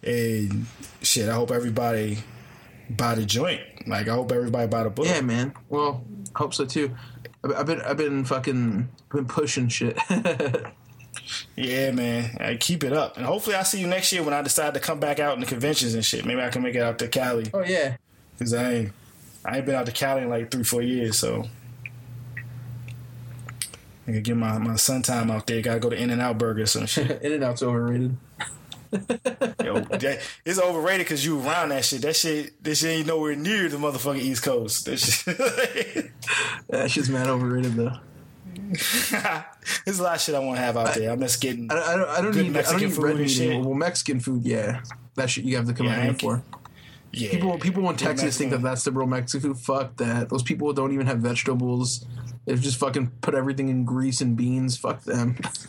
[SPEAKER 4] and shit. I hope everybody buy the joint. Like I hope everybody buy the book.
[SPEAKER 3] Yeah, man. Well, hope so too. I've, I've been, I've been fucking, I've been pushing shit.
[SPEAKER 4] Yeah, man. Hey, keep it up, and hopefully I see you next year when I decide to come back out in the conventions and shit. Maybe I can make it out to Cali.
[SPEAKER 3] oh yeah.
[SPEAKER 4] Cause I ain't, I ain't been out to Cali in like three, four years, so I can get my, my sun time out there. Gotta go to In and Out Burger or some shit.
[SPEAKER 3] In and Out's overrated.
[SPEAKER 4] Yo, that, it's overrated because you around that shit. That shit, this shit ain't nowhere near the motherfucking East Coast. That shit.
[SPEAKER 3] That shit's mad overrated though.
[SPEAKER 4] There's a lot of shit I want to have out there. I'm just getting.
[SPEAKER 3] I, don't- I don't, I don't
[SPEAKER 4] Good
[SPEAKER 3] need,
[SPEAKER 4] Mexican
[SPEAKER 3] I don't need
[SPEAKER 4] food
[SPEAKER 3] red
[SPEAKER 4] and
[SPEAKER 3] meat
[SPEAKER 4] shit.
[SPEAKER 3] Well, Mexican food, yeah. That shit you have to come
[SPEAKER 4] Yeah,
[SPEAKER 3] out
[SPEAKER 4] I
[SPEAKER 3] here for.
[SPEAKER 4] Yeah,
[SPEAKER 3] People, people in Texas think that that's the real Mexican food. Fuck that. Those people don't even have vegetables. They've just fucking put everything in grease and beans. Fuck them.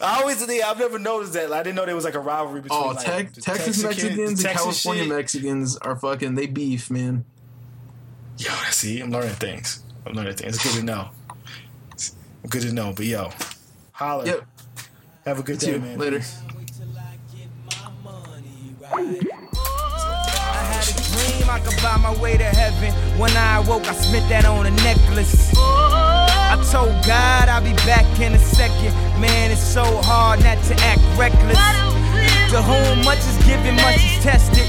[SPEAKER 4] I always think I've never noticed that. I didn't know there was like a rivalry between
[SPEAKER 3] Oh,
[SPEAKER 4] like, the
[SPEAKER 3] Texas
[SPEAKER 4] Texican-
[SPEAKER 3] Mexicans
[SPEAKER 4] the
[SPEAKER 3] and California
[SPEAKER 4] shit.
[SPEAKER 3] Mexicans are fucking. They beef, man.
[SPEAKER 4] Yo, see, I'm learning things. I'm learning things. It's good to know. It's good to know. But yo, holla.
[SPEAKER 3] Yep.
[SPEAKER 4] Have a good
[SPEAKER 3] See
[SPEAKER 4] day,
[SPEAKER 3] you
[SPEAKER 4] man.
[SPEAKER 3] later.
[SPEAKER 2] I had a dream I could buy my way to heaven. When I awoke, I spent that on a necklace. I told God I'll be back in a second. Man, it's so hard not to act reckless. To whom much is given, much is tested.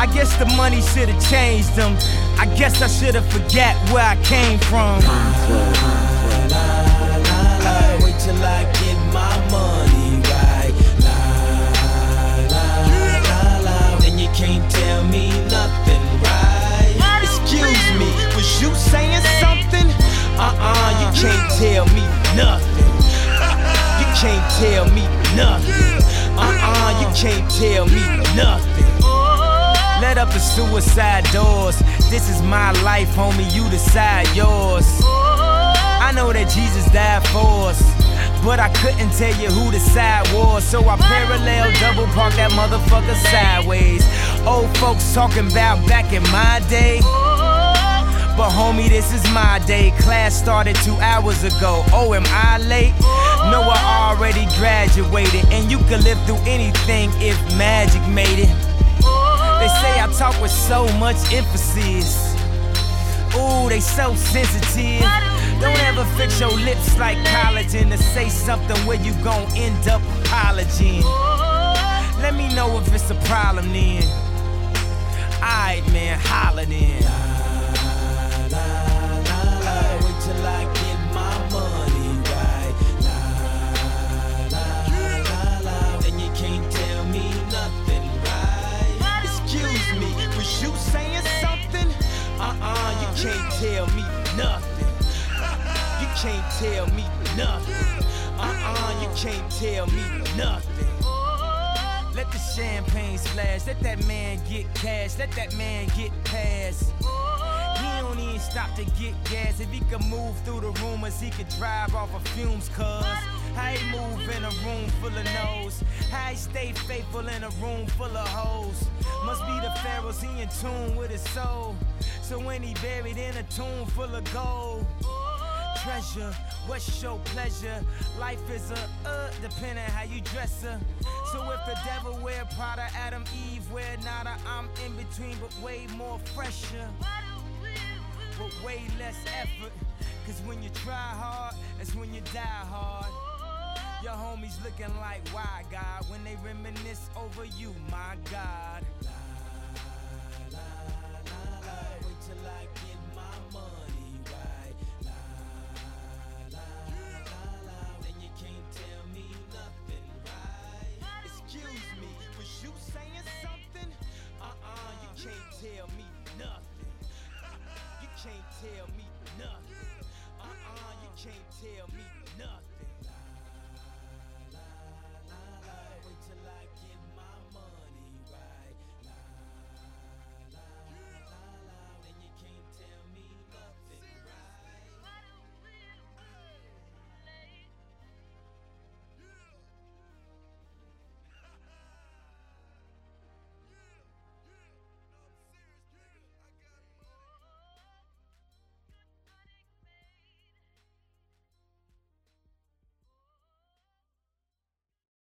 [SPEAKER 2] I guess the money should've changed them. I guess I should've forget where I came from.
[SPEAKER 5] Wait till I get my money right. La, la, la, la. Then you can't tell me nothing, right?
[SPEAKER 2] Excuse me, was you saying something? Uh-uh, you can't tell me nothing. You can't tell me nothing. Uh-uh, you can't tell me nothing. Oh. Let up the suicide doors. This is my life, homie. You decide yours. I know that Jesus died for us. But I couldn't tell you who the side was. So I parallel double park that motherfucker sideways. Old folks talking about back in my day. But homie, this is my day. Class started two hours ago. Oh, am I late? No, I already graduated. And you can live through anything if magic made it. They say I talk with so much emphasis. Ooh, they so sensitive. Don't ever fix your lips like collagen to say something where you gon' end up apologizing. Let me know if it's a problem then. Alright, man, holla then.
[SPEAKER 5] Can't tell me nothing.
[SPEAKER 2] You can't tell me nothing. Uh-uh, you can't tell me nothing. Let the champagne splash, let that man get cash, let that man get past. He don't even stop to get gas. If he could move through the rumors, he could drive off of fumes, cuz. He move in a room full of no's. He stay faithful in a room full of hoes. Must be the pharaohs, he in tune with his soul. So when he buried in a tomb full of gold. Treasure, what's your pleasure? Life is a uh, depending how you dress her. So if the devil wear Prada, Adam, Eve wear nada, I'm in between, but way more fresher but way less effort. Cause when you try hard, that's when you die hard. Your homies looking like, why God? When they reminisce over you, my God.